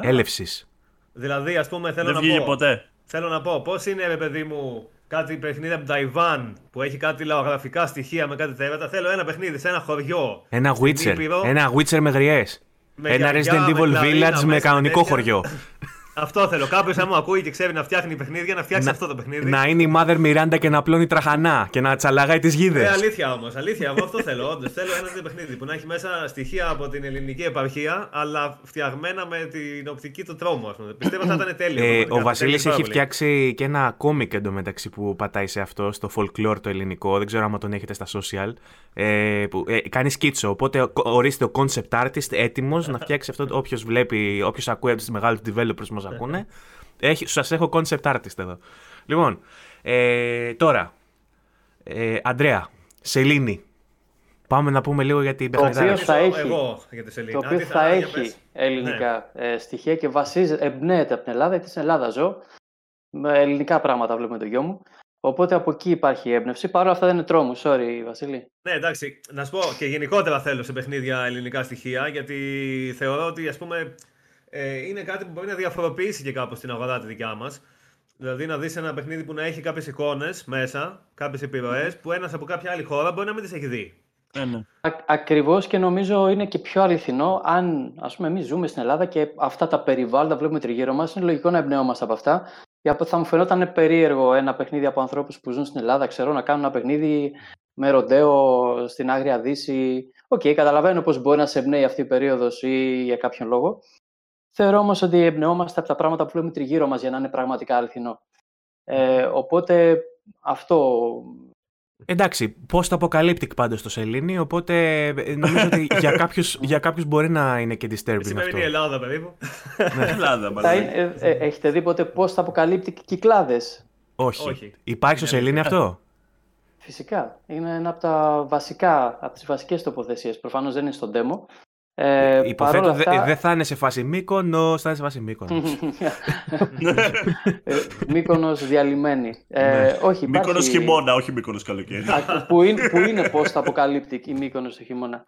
Έλευσης. Δηλαδή, ας πούμε, θέλω δεν να πω. ποτέ. Θέλω να πω, πώς είναι, ρε παιδί μου, κάτι παιχνίδι από Ταϊβάν που έχει κάτι λαογραφικά στοιχεία με κάτι θέματα. Θέλω ένα παιχνίδι σε ένα χωριό. Ένα Witcher. Ένα Witcher με γριές. Ένα Resident Evil Village με κανονικό χωριό. [LAUGHS] Αυτό θέλω. Κάποιος, αν μου ακούει και ξέρει να φτιάχνει παιχνίδια, να φτιάξει αυτό το παιχνίδι. Να είναι η Mother Miranda και να πλώνει τραχανά και να τσαλαγάει τις γίδες. Ε, αλήθεια όμως. Αλήθεια. Εγώ αυτό θέλω. Όντως θέλω ένα τέτοιο παιχνίδι που να έχει μέσα στοιχεία από την ελληνική επαρχία, αλλά φτιαγμένα με την οπτική του τρόμου. Πιστεύω θα ήταν τέλειο. Ε, ο Βασίλης έχει φτιάξει και ένα κόμικ εντωμεταξύ που πατάει σε αυτό, στο folklore το ελληνικό. Δεν ξέρω αν τον έχετε στα social. Ε, που, ε, κάνει σκίτσο. Οπότε ορίστε ο concept artist έτοιμος να φτιάξει αυτό. Όποιος βλέπει, όποιος ακούει από του μεγάλου developers μας ακούνε. Έχει, σας έχω concept artist εδώ. Λοιπόν, ε, τώρα, ε, Αντρέα, Σελήνη. Πάμε να πούμε λίγο για την παιχνιδάρα. Το οποίο θα έχει, εγώ για τη Σελήνη. Το οποίο θα, έχει ελληνικά ναι. ε, στοιχεία και βασίζεται, εμπνέεται από την Ελλάδα, γιατί στην Ελλάδα ζω. Με ελληνικά πράγματα βλέπουμε το γιο μου. Οπότε από εκεί υπάρχει η έμπνευση. Παρ' όλα αυτά δεν είναι τρόμο. Sorry, Βασίλη. Ναι, εντάξει. Να σου πω και γενικότερα θέλω σε παιχνίδια ελληνικά στοιχεία, γιατί θεωρώ ότι ας πούμε, ε, είναι κάτι που μπορεί να διαφοροποιήσει και κάπως την αγορά τη δικιά μας. Δηλαδή να δεις ένα παιχνίδι που να έχει κάποιες εικόνες μέσα, κάποιες επιρροές, που ένας από κάποια άλλη χώρα μπορεί να μην τις έχει δει. Ναι, ναι. Α- Ακριβώς και νομίζω είναι και πιο αληθινό αν ας πούμε εμείς ζούμε στην Ελλάδα και αυτά τα περιβάλλοντα βλέπουμε τριγύρω μας είναι λογικό να εμπνεόμαστε από αυτά γιατί θα μου φαινόταν περίεργο ένα παιχνίδι από ανθρώπους που ζουν στην Ελλάδα ξέρω να κάνουν ένα παιχνίδι με ροντέο στην Άγρια Δύση Οκ, καταλαβαίνω πως μπορεί να σε εμπνέει αυτή η περίοδος ή για κάποιον λόγο θεωρώ όμως ότι εμπνεόμαστε από τα πράγματα που βλέπουμε τριγύρω μας για να είναι πραγματικά αληθινό ε, οπότε αυτό Εντάξει, πώς το αποκαλύπτει πάντως το σελήνη, οπότε ε, νομίζω ότι για [LAUGHS] κάποιους για κάποιους μπορεί να είναι και Η disturbing αυτό. σημερινή Ελλάδα περίπου. [LAUGHS] Ελλάδα, Θα μάλλον. είναι- ε, ε, έχετε δει ποτέ πώς θα αποκαλύπτει κυκλάδες; Όχι. Όχι. Υπάρχει στο Είναι σελήνη αλήθεια. αυτό; Φυσικά. Είναι ένα από τα βασικά, από τις βασικές τοποθεσίες. Προφανώς δεν είναι στο demo. Ε, Υποθέτω παρόλα δε- αυτά... δεν θα είναι σε φάση Μύκονος, θα είναι σε φάση Μύκονος. Ε, Μύκονος διαλυμένη. Ε, Ναι. όχι, υπάρχει... Μύκονος χειμώνα, όχι Μύκονος καλοκαίρι. Α, που, είναι, που είναι πώς θα αποκαλύπτει η Μύκονος το χειμώνα.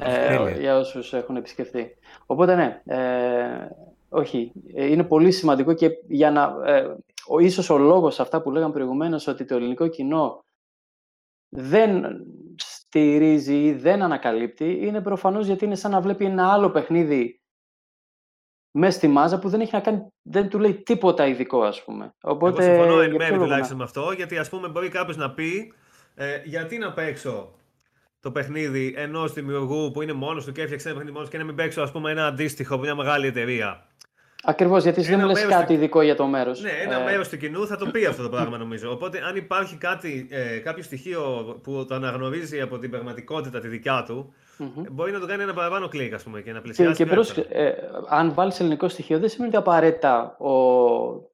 Ε, Τέλεια. για όσους έχουν επισκεφθεί. Οπότε ναι, ε, όχι, ε, είναι πολύ σημαντικό και για να, ε, ο, ίσως ο λόγος αυτά που λέγαμε προηγουμένως ότι το ελληνικό κοινό δεν στηρίζει ή δεν ανακαλύπτει είναι προφανώς γιατί είναι σαν να βλέπει ένα άλλο παιχνίδι μέσα στη μάζα που δεν έχει να κάνει, δεν του λέει τίποτα ειδικό ας πούμε. Οπότε, Εγώ συμφωνώ εν για ποιο μέρει λόγο να- τουλάχιστον με αυτό, γιατί ας πούμε μπορεί κάποιος να πει ε, γιατί να παίξω το παιχνίδι ενός δημιουργού που είναι μόνος του και έφτιαξε ένα παιχνίδι μόνος και να μην παίξω ας πούμε, ένα αντίστοιχο από μια μεγάλη εταιρεία. Ακριβώς, γιατί εσύ δεν Ένα μου λες μέρος κάτι του- ειδικό για το μέρος. Ναι, ένα Ε, μέρος του κοινού θα το πει αυτό το πράγμα νομίζω. Οπότε, αν υπάρχει κάτι, ε, κάποιο στοιχείο που το αναγνωρίζει από την πραγματικότητα τη δικιά του, μμμ. μπορεί να το κάνει ένα παραπάνω κλικ, ας πούμε, και να Και, πλησιάσει. και πιο πρόσεξε, εύκολα. ε, αν βάλει ελληνικό στοιχείο, δεν σημαίνει ότι απαραίτητα ο,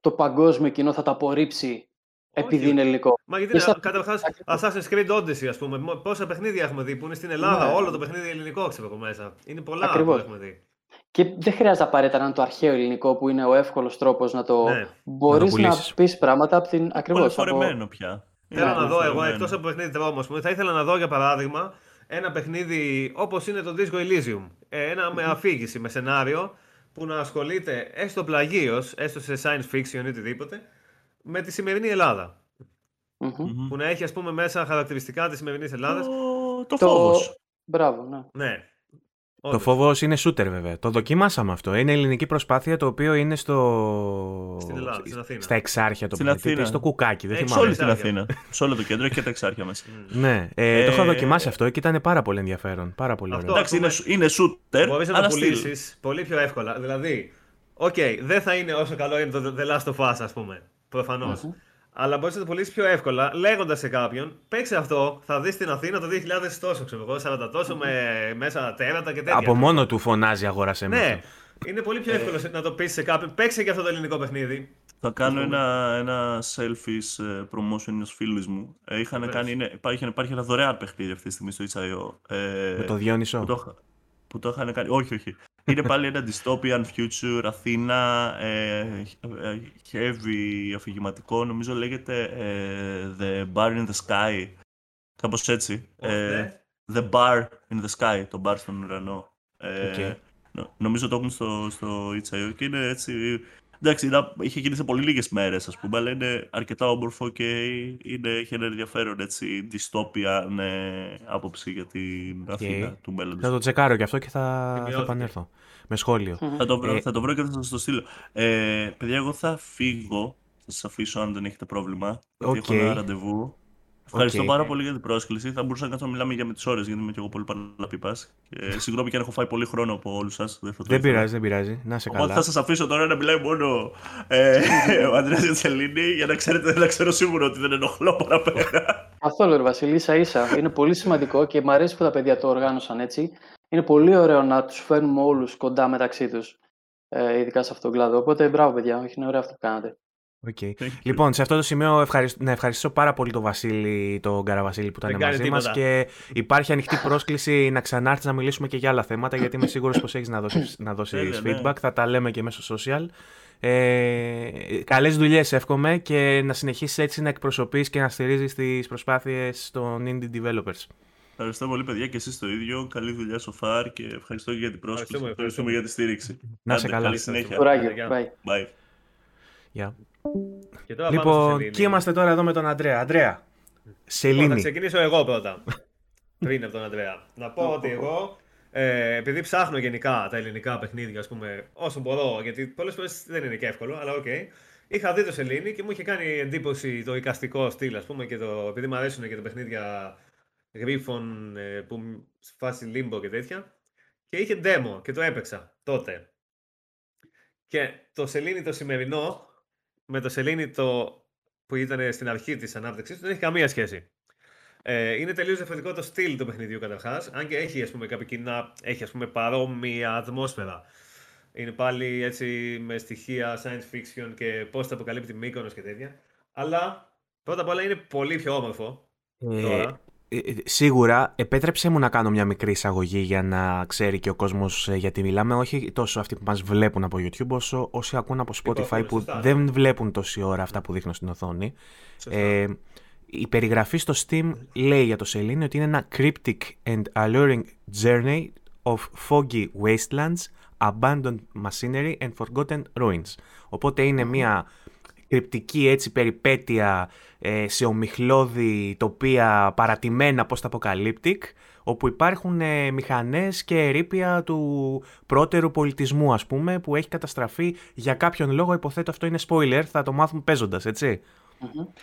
το παγκόσμιο κοινό θα το απορρίψει επειδή είναι ελληνικό. Μα γιατί Και να, στα- καταρχάς, Assassin's Creed Odyssey, ας πούμε, μο- πόσα παιχνίδια έχουμε δει που είναι στην Ελλάδα, Ναι. όλο το παιχνίδι ελληνικό ξέρω από μέσα. Είναι πολλά Ακριβώς. που έχουμε δει. Και δεν χρειάζεται απαραίτητα να είναι το αρχαίο ελληνικό που είναι ο εύκολος τρόπος να το. Ναι. Μπορείς να, πουλήσεις. πεις πράγματα από την. Ακριβώς. Πολύ φορεμένο πια. Θέλω Ναι, να δω εγώ, φορεμένο. εκτός από παιχνίδι τρόμο, ας πούμε, θα ήθελα να δω για παράδειγμα ένα παιχνίδι όπως είναι το Disco Elysium. Ε, Ένα με αφήγηση, με σενάριο που να ασχολείται έστω πλαγίως, έστω σε science fiction ή οτιδήποτε, με τη σημερινή Ελλάδα. Μμμ. Που να έχει ας πούμε μέσα χαρακτηριστικά της σημερινής Ελλάδας. Το- Το Το... φόβος. Μπράβο, ναι. Ναι. Το Όντως. φόβος είναι shooter βέβαια. Το δοκιμάσαμε αυτό. Είναι ελληνική προσπάθεια το οποίο είναι στο. Στην Ελλάδα, στην Αθήνα. Στα εξάρχεια το Στην παιχνίδι. Αθήνα. Στο κουκάκι, δεν Έχει Σε θυμάμαι. όλη την Εξάρχεια. Αθήνα. Σε όλο το κέντρο έχει και τα εξάρχεια μέσα. Ναι, ε, το είχα Ε, δοκιμάσει αυτό και ήταν πάρα πολύ ενδιαφέρον. Πάρα πολύ Αυτό. ωραίο. Εντάξει, είναι, πούμε, είναι shooter, Μπορείς να αλλά το still. πουλήσεις πολύ πιο εύκολα. Δηλαδή, οκ, δεν θα είναι όσο καλό είναι το The Last of Us, ας πούμε. Προφανώς. Αλλά μπορείς να το πουλήσεις πιο εύκολα λέγοντας σε κάποιον: Παίξε αυτό, θα δεις στην Αθήνα το 2000 τόσο, ξέρω εγώ, 40 τόσο με μέσα τέρατα και τέτοια. Από μόνο του φωνάζει αγόρασε με Ναι, αυτό. είναι πολύ πιο εύκολο να το πεις σε κάποιον: Παίξε και αυτό το ελληνικό παιχνίδι. Θα κάνω ένα, ένα selfies ε, promotion ενός φίλους μου. Ε, είχαν Βεβαίως. κάνει, είναι, υπάρχει, υπάρχει ένα δωρεάν παιχνίδι αυτή τη στιγμή στο itch.io. Ε, Με το Διόνυσο. που το, είχα- που το είχαν κάνει. Όχι, όχι. Είναι πάλι ένα dystopian future, Αθήνα, ε, ε, heavy, αφηγηματικό. Νομίζω λέγεται ε, The Bar in the Sky. Κάπως έτσι. Όχι, Ε, ναι. The Bar in the Sky, το bar στον ουρανό. Ε, Οκ. νο- νομίζω το έχουν στο, στο itch.io και είναι έτσι... Εντάξει, ήταν- είχε γίνει σε πολύ λίγες μέρες, ας πούμε, αλλά είναι αρκετά όμορφο και είναι, έχει ένα ενδιαφέρον έτσι, dystopian ε, άποψη για την Αθήνα του μέλλοντος. Θα το τσεκάρω και αυτό και θα, θα Σημειώθηκε. επανέλθω. Με σχόλιο. Θα το, βρω, Ε, θα το βρω και θα σας το στείλω. Ε, παιδιά, εγώ θα φύγω. Θα σας αφήσω αν δεν έχετε πρόβλημα. Γιατί Οκ. έχω ένα ραντεβού. Ευχαριστώ Οκ. πάρα πολύ για την πρόσκληση. Θα μπορούσα να κάτσω να μιλάμε για με τις ώρες, γιατί είμαι και εγώ πολύ παραλαπίπας. Ε, συγγνώμη και αν έχω φάει πολύ χρόνο από όλους σας. Δεν, θα το Δεν ήθελα. πειράζει, δεν πειράζει. Να σε Οπότε καλά. θα σας αφήσω τώρα να μιλάει μόνο ε, [LAUGHS] ο Ανδρέας Γιατσελίνη για να ξέρετε, να ξέρω σίγουρα ότι δεν ενοχλώ παραπέρα. Καθόλου, ρε Βασίλη, ίσα ίσα. Είναι πολύ σημαντικό και μου αρέσει που τα παιδιά το οργάνωσαν έτσι. Είναι πολύ ωραίο να τους φέρνουμε όλους κοντά μεταξύ τους. Ε, ειδικά σε αυτόν τον κλάδο. Οπότε μπράβο, παιδιά. Όχι, είναι ωραίο αυτό που κάνατε. Οκ. Λοιπόν, σε αυτό το σημείο ευχαριστ... να ευχαριστήσω πάρα πολύ τον Βασίλη, τον Καραβασίλη που ήταν Δεν κάνει μαζί μας τίποτα. και υπάρχει ανοιχτή πρόσκληση να ξανάρθεις να μιλήσουμε και για άλλα θέματα γιατί είμαι σίγουρος πως έχεις να δώσεις να δώσεις Τέλεια, ναι. feedback. Θα τα λέμε και μέσω social. Ε, καλές δουλειές εύχομαι και να συνεχίσεις έτσι να εκπροσωπείς και να στηρίζεις τις προσπάθειες των indie developers. Ευχαριστώ πολύ, παιδιά, και εσείς το ίδιο. Καλή δουλειά στο ΦΑΡ και ευχαριστώ και για την πρόσκληση. Ευχαριστούμε, για τη στήριξη. Να σε καλά. Καλή συνέχεια. Bye. Bye. Yeah. Και τώρα λοιπόν, και είμαστε τώρα εδώ με τον Αντρέα. Αντρέα, Σελήνη. Λοιπόν, θα ξεκινήσω εγώ πρώτα. πριν από τον Αντρέα. Να πω ότι εγώ, ε, επειδή ψάχνω γενικά τα ελληνικά παιχνίδια, ας πούμε, όσο μπορώ, γιατί πολλές φορές δεν είναι και εύκολο, αλλά οκ. Okay, είχα δει το Σελήνη και μου είχε κάνει εντύπωση το εικαστικό στυλ, ας πούμε, και το, επειδή μου αρέσουν και τα παιχνίδια γρίφων ε, που φάση Limbo και τέτοια. Και είχε demo και το έπαιξα τότε. Και το σελήνη το σημερινό με το σελήνη το που ήταν στην αρχή της ανάπτυξης δεν έχει καμία σχέση. Ε, είναι τελείως διαφορετικό το στυλ του παιχνιδιού καταρχάς, αν και έχει ας πούμε, κάποια κοινά, έχει ας πούμε, παρόμοια ατμόσφαιρα. Είναι πάλι έτσι με στοιχεία science fiction και πώ θα αποκαλύπτει Μύκονος και τέτοια. Αλλά πρώτα απ' όλα είναι πολύ πιο όμορφο. Ε, τώρα. Ε, ε, σίγουρα, επέτρεψε μου να κάνω μια μικρή εισαγωγή για να ξέρει και ο κόσμος ε, γιατί μιλάμε. Όχι τόσο αυτοί που μας βλέπουν από YouTube, όσο όσοι ακούν από Spotify που δεν βλέπουν τόση ώρα αυτά που δείχνω στην οθόνη. Ε, η περιγραφή στο Steam λέει για το Σελήνη ότι είναι ένα cryptic and alluring journey of foggy wastelands, abandoned machinery and forgotten ruins. Οπότε είναι μια κρυπτική έτσι περιπέτεια ε, σε ομιχλώδη τοπία παρατημένα post-apocalyptic, όπου υπάρχουν ε, μηχανές και ερήπια του πρώτερου πολιτισμού, ας πούμε, που έχει καταστραφεί για κάποιον λόγο, υποθέτω αυτό είναι spoiler, θα το μάθουμε παίζοντας, έτσι.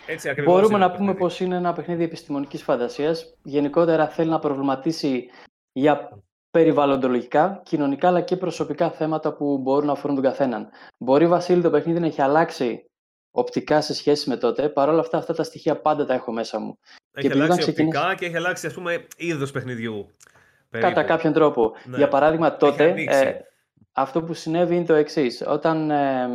έτσι Μπορούμε να πούμε πως είναι ένα παιχνίδι επιστημονικής φαντασίας. Γενικότερα θέλει να προβληματίσει για περιβαλλοντολογικά, κοινωνικά αλλά και προσωπικά θέματα που μπορούν να αφορούν τον καθέναν. Μπορεί, Βασίλη, το παιχνίδι να έχει αλλάξει οπτικά σε σχέση με τότε. Παρ' όλα αυτά, αυτά τα στοιχεία πάντα τα έχω μέσα μου. Έχει και αλλάξει ξεκινήσει... οπτικά και έχει αλλάξει, ας πούμε, είδος παιχνιδιού. Περίπου. Κατά κάποιον τρόπο. Ναι. Για παράδειγμα, τότε ε, αυτό που συνέβη είναι το εξής. Όταν ε,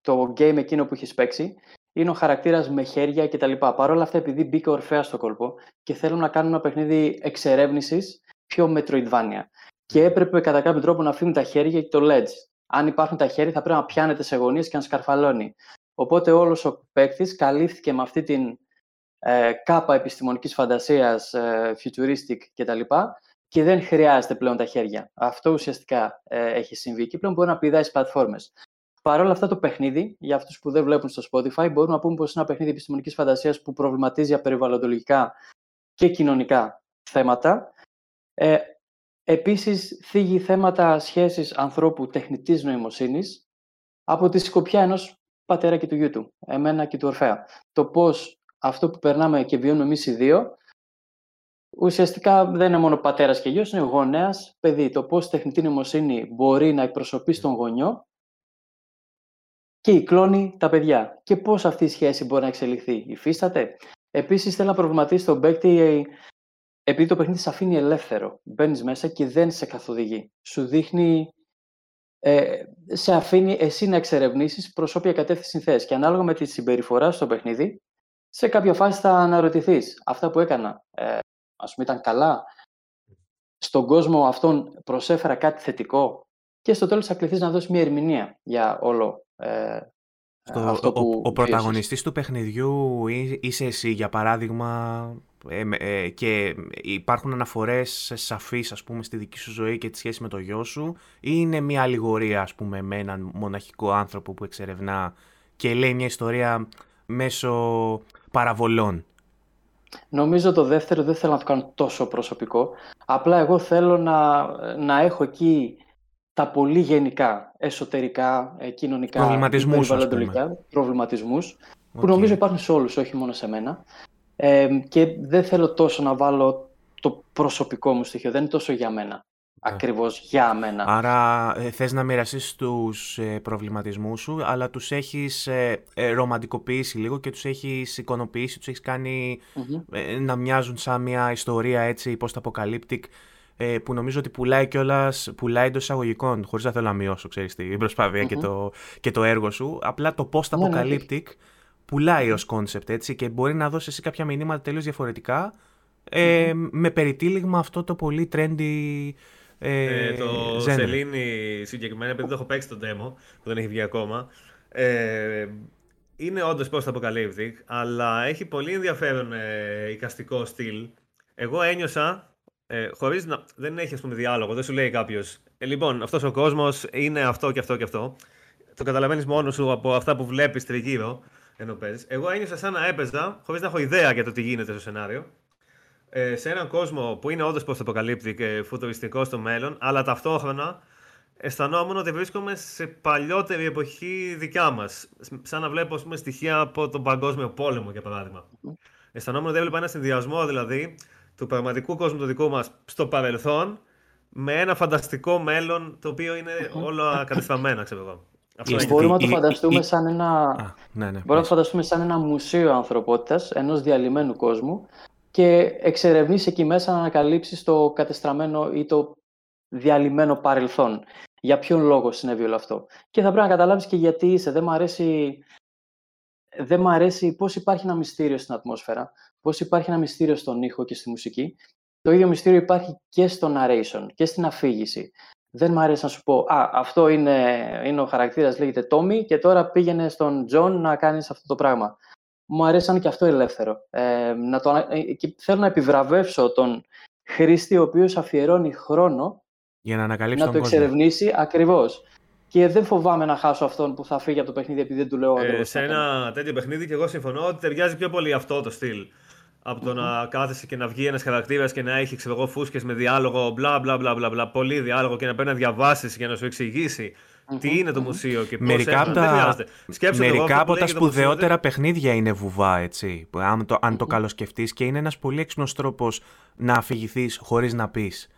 το game εκείνο που έχει παίξει είναι ο χαρακτήρας με χέρια κτλ. Παρ' όλα αυτά, επειδή μπήκε ορφαία στο κόλπο και θέλουν να κάνουν ένα παιχνίδι εξερεύνησης πιο Metroidvania. Και έπρεπε κατά κάποιο τρόπο να αφήνουν τα χέρια και το ledge. Αν υπάρχουν τα χέρια, θα πρέπει να πιάνετε σε γωνίες και να σκαρφαλώνει. Οπότε όλος ο παίκτης καλύφθηκε με αυτή την ε, κάπα επιστημονικής φαντασίας, ε, futuristic κτλ. Και δεν χρειάζεται πλέον τα χέρια. Αυτό ουσιαστικά ε, έχει συμβεί και πλέον μπορεί να πηδάει στις πλατφόρμες. Παρ' όλα αυτά το παιχνίδι, για αυτούς που δεν βλέπουν στο Spotify, μπορούμε να πούμε πως είναι ένα παιχνίδι επιστημονικής φαντασίας που προβληματίζει για περιβαλλοντολογικά και κοινωνικά θέματα. Ε, επίσης, θίγει θέματα σχέσης ανθρώπου τεχνητής νοημοσύνης από τη σκοπιά ενός πατέρα και του γιού του, εμένα και του Ορφέα. Το πώς αυτό που περνάμε και βιώνουμε εμείς οι δύο, ουσιαστικά δεν είναι μόνο πατέρας και γιος, είναι γονέας, παιδί. Το πώς τεχνητή νοημοσύνη μπορεί να εκπροσωπεί τον γονιό και η κλώνει τα παιδιά. Και πώς αυτή η σχέση μπορεί να εξελιχθεί. Υφίσταται. Επίσης, θέλω να προβληματίσει τον παίκτη ε, επειδή το παιχνίδι σε αφήνει ελεύθερο. Μπαίνεις μέσα και δεν σε καθοδηγεί. Σου δείχνει ε, σε αφήνει εσύ να εξερευνήσεις προ όποια κατεύθυνσης θε. Και ανάλογα με τη συμπεριφορά στο παιχνίδι, σε κάποια φάση θα αναρωτηθείς. Αυτά που έκανα, ε, ας πούμε, ήταν καλά; Στον κόσμο αυτόν προσέφερα κάτι θετικό; Και στο τέλος θα κληθείς να δώσεις μια ερμηνεία για όλο ε, αυτό που ο, ο, ο πρωταγωνιστής του παιχνιδιού είσαι εσύ, για παράδειγμα, ε, ε, και υπάρχουν αναφορές σαφείς ας πούμε στη δική σου ζωή και τη σχέση με το γιο σου ή είναι μια αλληγορία ας πούμε με έναν μοναχικό άνθρωπο που εξερευνά και λέει μια ιστορία μέσω παραβολών; Νομίζω το δεύτερο δεν θέλω να το κάνω τόσο προσωπικό. Απλά εγώ θέλω να, να έχω εκεί τα πολύ γενικά, εσωτερικά, ε, κοινωνικά, προβληματισμούς, προβληματισμούς, που νομίζω υπάρχουν σε όλους, όχι μόνο σε μένα. Ε, και δεν θέλω τόσο να βάλω το προσωπικό μου στοιχείο. Δεν είναι τόσο για μένα. Yeah. Ναι. Ακριβώς για μένα. Άρα ε, θες να μοιραστείς τους ε, προβληματισμούς σου, αλλά τους έχεις ε, ε, ρομαντικοποιήσει λίγο και τους έχεις εικονοποιήσει, τους έχεις ε, να μοιάζουν σαν μια ιστορία έτσι post-apocalyptic ε, που νομίζω ότι πουλάει κιόλας, πουλάει εντός εισαγωγικών, χωρίς να θέλω να μειώσω, ξέρεις την προσπαθεια και, το, και το έργο σου. Απλά το post-apocalyptic ναι, πουλάει ως κόνσεπτ έτσι και μπορεί να δώσει εσύ κάποια μηνύματα τελείως διαφορετικά. Ε, με περιτύλιγμα αυτό το πολύ trendy Ε, το Σελήνη συγκεκριμένα, επειδή το έχω παίξει το demo, που δεν έχει βγει ακόμα, ε, είναι όντως post apocalyptic, αλλά έχει πολύ ενδιαφέρον ε, εικαστικό στυλ. Εγώ ένιωσα, ε, χωρίς να. Δεν έχει ας πούμε διάλογο, δεν σου λέει κάποιος. Ε, λοιπόν, αυτός ο κόσμος είναι αυτό και αυτό και αυτό. Το καταλαβαίνεις μόνος σου από αυτά που βλέπεις τριγύρω ενώ παίζει. Εγώ ένιωσα σαν να έπαιζα, χωρίς να έχω ιδέα για το τι γίνεται στο σενάριο, ε, σε έναν κόσμο που είναι όντως πώ το αποκαλύπτει και φουτουριστικό στο μέλλον, αλλά ταυτόχρονα αισθανόμουν ότι βρίσκομαι σε παλιότερη εποχή δικιά μας. Σαν να βλέπω πούμε, στοιχεία από τον Παγκόσμιο Πόλεμο, για παράδειγμα. Αισθανόμουν ότι έβλεπα ένα συνδυασμό δηλαδή του πραγματικού κόσμου του δικού μας στο παρελθόν με ένα φανταστικό μέλλον το οποίο είναι όλο κατεστραμμένα, ξέρω εγώ. Μπορούμε να το φανταστούμε σαν ένα, ναι, ναι, μπορούμε να το φανταστούμε σαν ένα μουσείο ανθρωπότητας, ενός διαλυμένου κόσμου και εξερευνήσει εκεί μέσα να ανακαλύψεις το κατεστραμμένο ή το διαλυμένο παρελθόν. Για ποιον λόγο συνέβη όλο αυτό; Και θα πρέπει να καταλάβεις και γιατί είσαι. Δεν μου αρέσει, δεν μ αρέσει πώς υπάρχει ένα μυστήριο στην ατμόσφαιρα, πώς υπάρχει ένα μυστήριο στον ήχο και στη μουσική. Το ίδιο μυστήριο υπάρχει και στο narration και στην αφήγηση δεν μου αρέσει να σου πω «Α, αυτό είναι, είναι ο χαρακτήρας, λέγεται Τόμι και τώρα πήγαινε στον Τζον να κάνεις αυτό το πράγμα». Μου αρέσει και αυτό ελεύθερο. Ε, να το, ε, και θέλω να επιβραβεύσω τον χρήστη ο οποίος αφιερώνει χρόνο για να, να το εξερευνήσει ακριβώς. Και δεν φοβάμαι να χάσω αυτόν που θα φύγει από το παιχνίδι επειδή δεν του λέω ε, Σε ένα τέτοιο παιχνίδι και εγώ συμφωνώ ότι ταιριάζει πιο πολύ αυτό το στυλ από το να κάθεσαι και να βγει ένας χαρακτήρας και να έχει ξέρω φούσκες με διάλογο, μπλα μπλα μπλα μπλα, μπλα πολύ διάλογο και να πρέπει να διαβάσεις για να σου εξηγήσει τι είναι το μουσείο και πώς μερικά από τα, μερικά από τα σπουδαιότερα παιχνίδια είναι βουβά, έτσι. Αν το, αν το καλοσκεφτείς και είναι ένας πολύ έξυπνος τρόπος να αφηγηθείς χωρίς να πεις.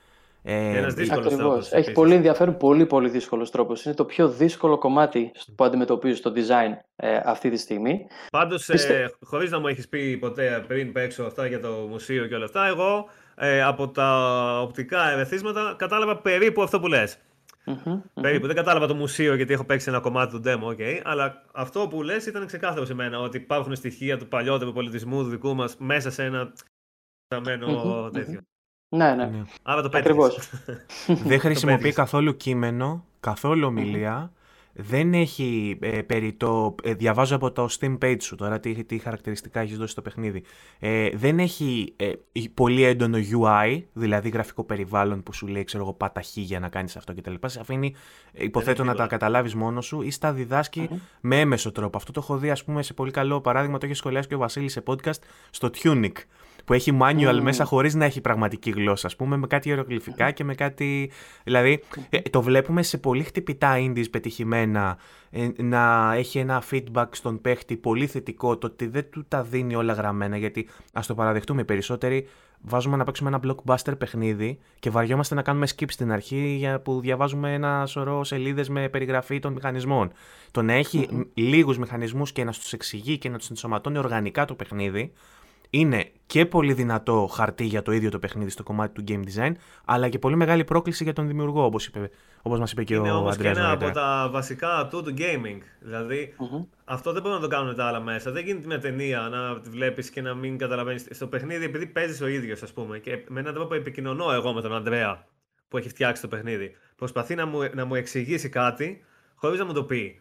Ε, Ένας δύσκολος Τρόπος, Έχει πολύ ενδιαφέρον, πολύ πολύ δύσκολος τρόπος. Είναι το πιο δύσκολο κομμάτι που αντιμετωπίζεις το design ε, αυτή τη στιγμή. Πάντως, Πιστε... ε, χωρίς να μου έχεις πει ποτέ πριν παίξω αυτά για το μουσείο και όλα αυτά, εγώ ε, από τα οπτικά ερεθίσματα κατάλαβα περίπου αυτό που λες. Mm-hmm, περίπου. Δεν κατάλαβα το μουσείο γιατί έχω παίξει ένα κομμάτι του demo, okay, αλλά αυτό που λες ήταν ξεκάθαρο σε μένα ότι υπάρχουν στοιχεία του παλιότερου πολιτισμού του δικού μας μέσα σε ένα τέτοιο. Ναι, ναι. ναι. Άρα το Ακριβώς. [LAUGHS] Δεν χρησιμοποιεί καθόλου κείμενο, καθόλου ομιλία. Δεν έχει ε, περί το... Ε, διαβάζω από το Steam page σου τώρα τι, τι χαρακτηριστικά έχεις δώσει στο παιχνίδι. Ε, δεν έχει ε, πολύ έντονο UI, δηλαδή γραφικό περιβάλλον που σου λέει ξέρω εγώ πάτα χ για να κάνεις αυτό κτλ. Σε αφήνει ε, υποθέτω να τα καταλάβεις μόνος σου ή στα διδασκει με έμεσο τρόπο. Αυτό το έχω δει ας πούμε σε πολύ καλό παράδειγμα, το έχει σχολιάσει και ο Βασίλης σε podcast στο Tunic που έχει manual μέσα χωρίς να έχει πραγματική γλώσσα, ας πούμε, με κάτι ιερογλυφικά και με κάτι... Δηλαδή, ε, το βλέπουμε σε πολύ χτυπητά indies πετυχημένα ε, να έχει ένα feedback στον παίχτη πολύ θετικό, το ότι δεν του τα δίνει όλα γραμμένα, γιατί ας το παραδεχτούμε περισσότεροι, βάζουμε να παίξουμε ένα blockbuster παιχνίδι και βαριόμαστε να κάνουμε skip στην αρχή για που διαβάζουμε ένα σωρό σελίδες με περιγραφή των μηχανισμών. Το να έχει mm-hmm. λίγους μηχανισμούς και να τους εξηγεί και να τους ενσωματώνει οργανικά το παιχνίδι, είναι και πολύ δυνατό χαρτί για το ίδιο το παιχνίδι στο κομμάτι του game design, αλλά και πολύ μεγάλη πρόκληση για τον δημιουργό, όπως, είπε, όπως μας είπε και είναι ο Αντρέας. Είναι όμως και ένα από τα βασικά του του gaming. δηλαδη αυτό δεν μπορούν να το κάνουν τα άλλα μέσα. Δεν γίνεται μια ταινία να τη βλέπεις και να μην καταλαβαίνεις. Στο παιχνίδι, επειδή παίζεις ο ίδιος, ας πούμε, και με έναν τρόπο επικοινωνώ εγώ με τον Αντρέα που έχει φτιάξει το παιχνίδι. Προσπαθεί να μου, να μου εξηγήσει κάτι χωρίς να μου το πει.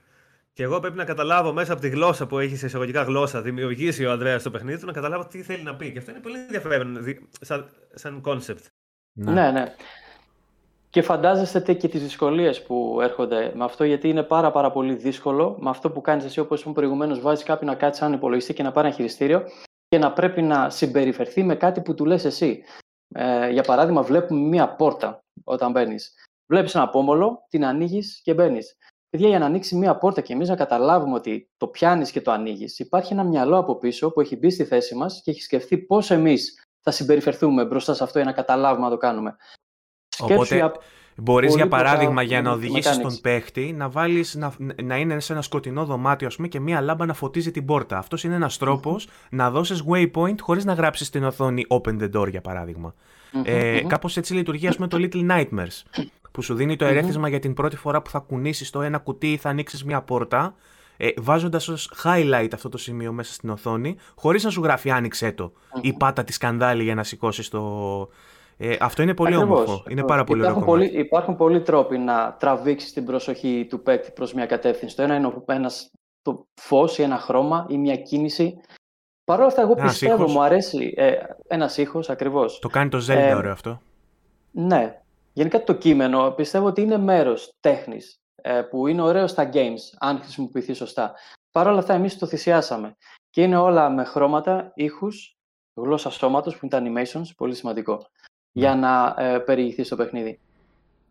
Και εγώ πρέπει να καταλάβω μέσα από τη γλώσσα που έχει σε εισαγωγικά γλώσσα δημιουργήσει ο Ανδρέας στο παιχνίδι του να καταλάβω τι θέλει να πει. Και αυτό είναι πολύ ενδιαφέρον σαν, σαν concept. Ναι. ναι, ναι. Και φαντάζεστε και τις δυσκολίες που έρχονται με αυτό, γιατί είναι πάρα, πάρα πολύ δύσκολο με αυτό που κάνεις εσύ, όπως είπαμε προηγουμένως, βάζεις κάποιον να κάτσει σαν υπολογιστή και να πάρει ένα χειριστήριο και να πρέπει να συμπεριφερθεί με κάτι που του λες εσύ. Ε, για παράδειγμα, βλέπουμε μία πόρτα όταν μπαίνεις. Βλέπεις ένα πόμολο, την ανοίγεις και μπαίνεις. Παιδιά, για να ανοίξει μία πόρτα και εμείς να καταλάβουμε ότι το πιάνεις και το ανοίγεις, υπάρχει ένα μυαλό από πίσω που έχει μπει στη θέση μας και έχει σκεφτεί πώς εμείς θα συμπεριφερθούμε μπροστά σε αυτό για να καταλάβουμε να το κάνουμε. Οπότε, μπορείς για παράδειγμα, για να οδηγήσεις τον παίχτη, να, βάλεις, να, να είναι σε ένα σκοτεινό δωμάτιο ας πούμε, και μία λάμπα να φωτίζει την πόρτα. Αυτός είναι ένας τρόπος να δώσεις waypoint χωρίς να γράψεις στην οθόνη open the door, για παράδειγμα. Mm-hmm, ε, Κάπως έτσι λειτουργεί, ας πούμε, το Little Nightmares που σου δίνει το ερεθισμα για την πρώτη φορά που θα κουνήσεις το ένα κουτί ή θα ανοίξεις μια πόρτα, ε, βάζοντας ως highlight αυτό το σημείο μέσα στην οθόνη, χωρίς να σου γράφει άνοιξε το ή πάτα της σκανδάλη για να σηκώσεις το, Ε, αυτό είναι πολύ Ακριβώς. όμορφο. Είναι πάρα πολύ ωραίο υπάρχουν, κομμάτι. πολλοί, υπάρχουν πολλοί τρόποι να τραβήξεις την προσοχή του παίκτη προς μια κατεύθυνση. Το ένα είναι ο- ένας, το φως ή ένα χρώμα ή μια κίνηση. Παρ' όλα αυτά, εγώ Ένας πιστεύω, ήχος. μου αρέσει ε, ένας ήχος, ακριβώς. Το κάνει το Zelda Ε, ωραίο αυτό. Ναι. Γενικά το κείμενο πιστεύω ότι είναι μέρος τέχνης ε, που είναι ωραίο στα games, αν χρησιμοποιηθεί σωστά. Παρ' όλα αυτά εμείς το θυσιάσαμε. Και είναι όλα με χρώματα, ήχους, γλώσσα σώματος που είναι τα animations, πολύ σημαντικό, για να ε, περιηγηθεί στο παιχνίδι.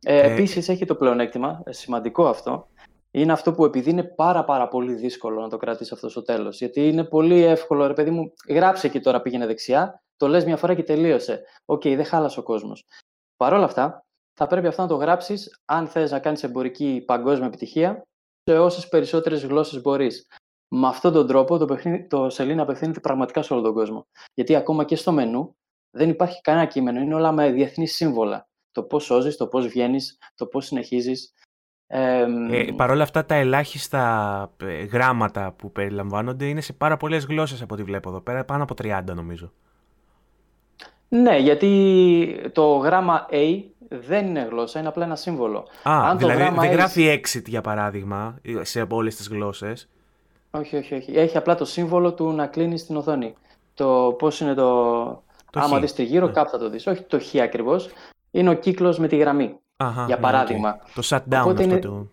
Ε, Ε, επίσης έχει το πλεονέκτημα, ε, σημαντικό αυτό, είναι αυτό που επειδή είναι πάρα πάρα πολύ δύσκολο να το κρατήσει αυτό στο τέλος. Γιατί είναι πολύ εύκολο, ρε παιδί μου, γράψε και τώρα πήγαινε δεξιά, το λες μια φορά και τελείωσε. Οκ, δεν χάλασε ο κόσμος. Παρ' όλα αυτά, θα πρέπει αυτό να το γράψεις αν θες να κάνεις εμπορική παγκόσμια επιτυχία σε όσες περισσότερες γλώσσες μπορείς. Με αυτόν τον τρόπο το, παιχνίδι, το σελίνα απευθύνεται πραγματικά σε όλο τον κόσμο. Γιατί ακόμα και στο μενού δεν υπάρχει κανένα κείμενο, είναι όλα με διεθνή σύμβολα. Το πώς σώζεις, το πώς βγαίνεις, το πώς συνεχίζεις. Ε, Ε, Παρ' όλα αυτά, τα ελάχιστα ε, γράμματα που περιλαμβάνονται είναι σε πάρα πολλές γλώσσες από ό,τι βλέπω εδώ πέρα. Πάνω από 30 νομίζω. Ναι, γιατί το γράμμα A δεν είναι γλώσσα, είναι απλά ένα σύμβολο. Α, Αν το δηλαδή γράμμα δεν έχει- γράφει exit για παράδειγμα σε όλες τις γλώσσες. Όχι, όχι, όχι. Έχει απλά το σύμβολο του να κλείνεις την οθόνη. Το πώς είναι το... Το Άμα X. δεις τριγύρω, Ναι. κάπου θα το δεις. Όχι το X ακριβώς. Είναι ο κύκλος με τη γραμμή. Αχα, Για ναι, παράδειγμα. οκ. Το shutdown Οπότε αυτό είναι- το.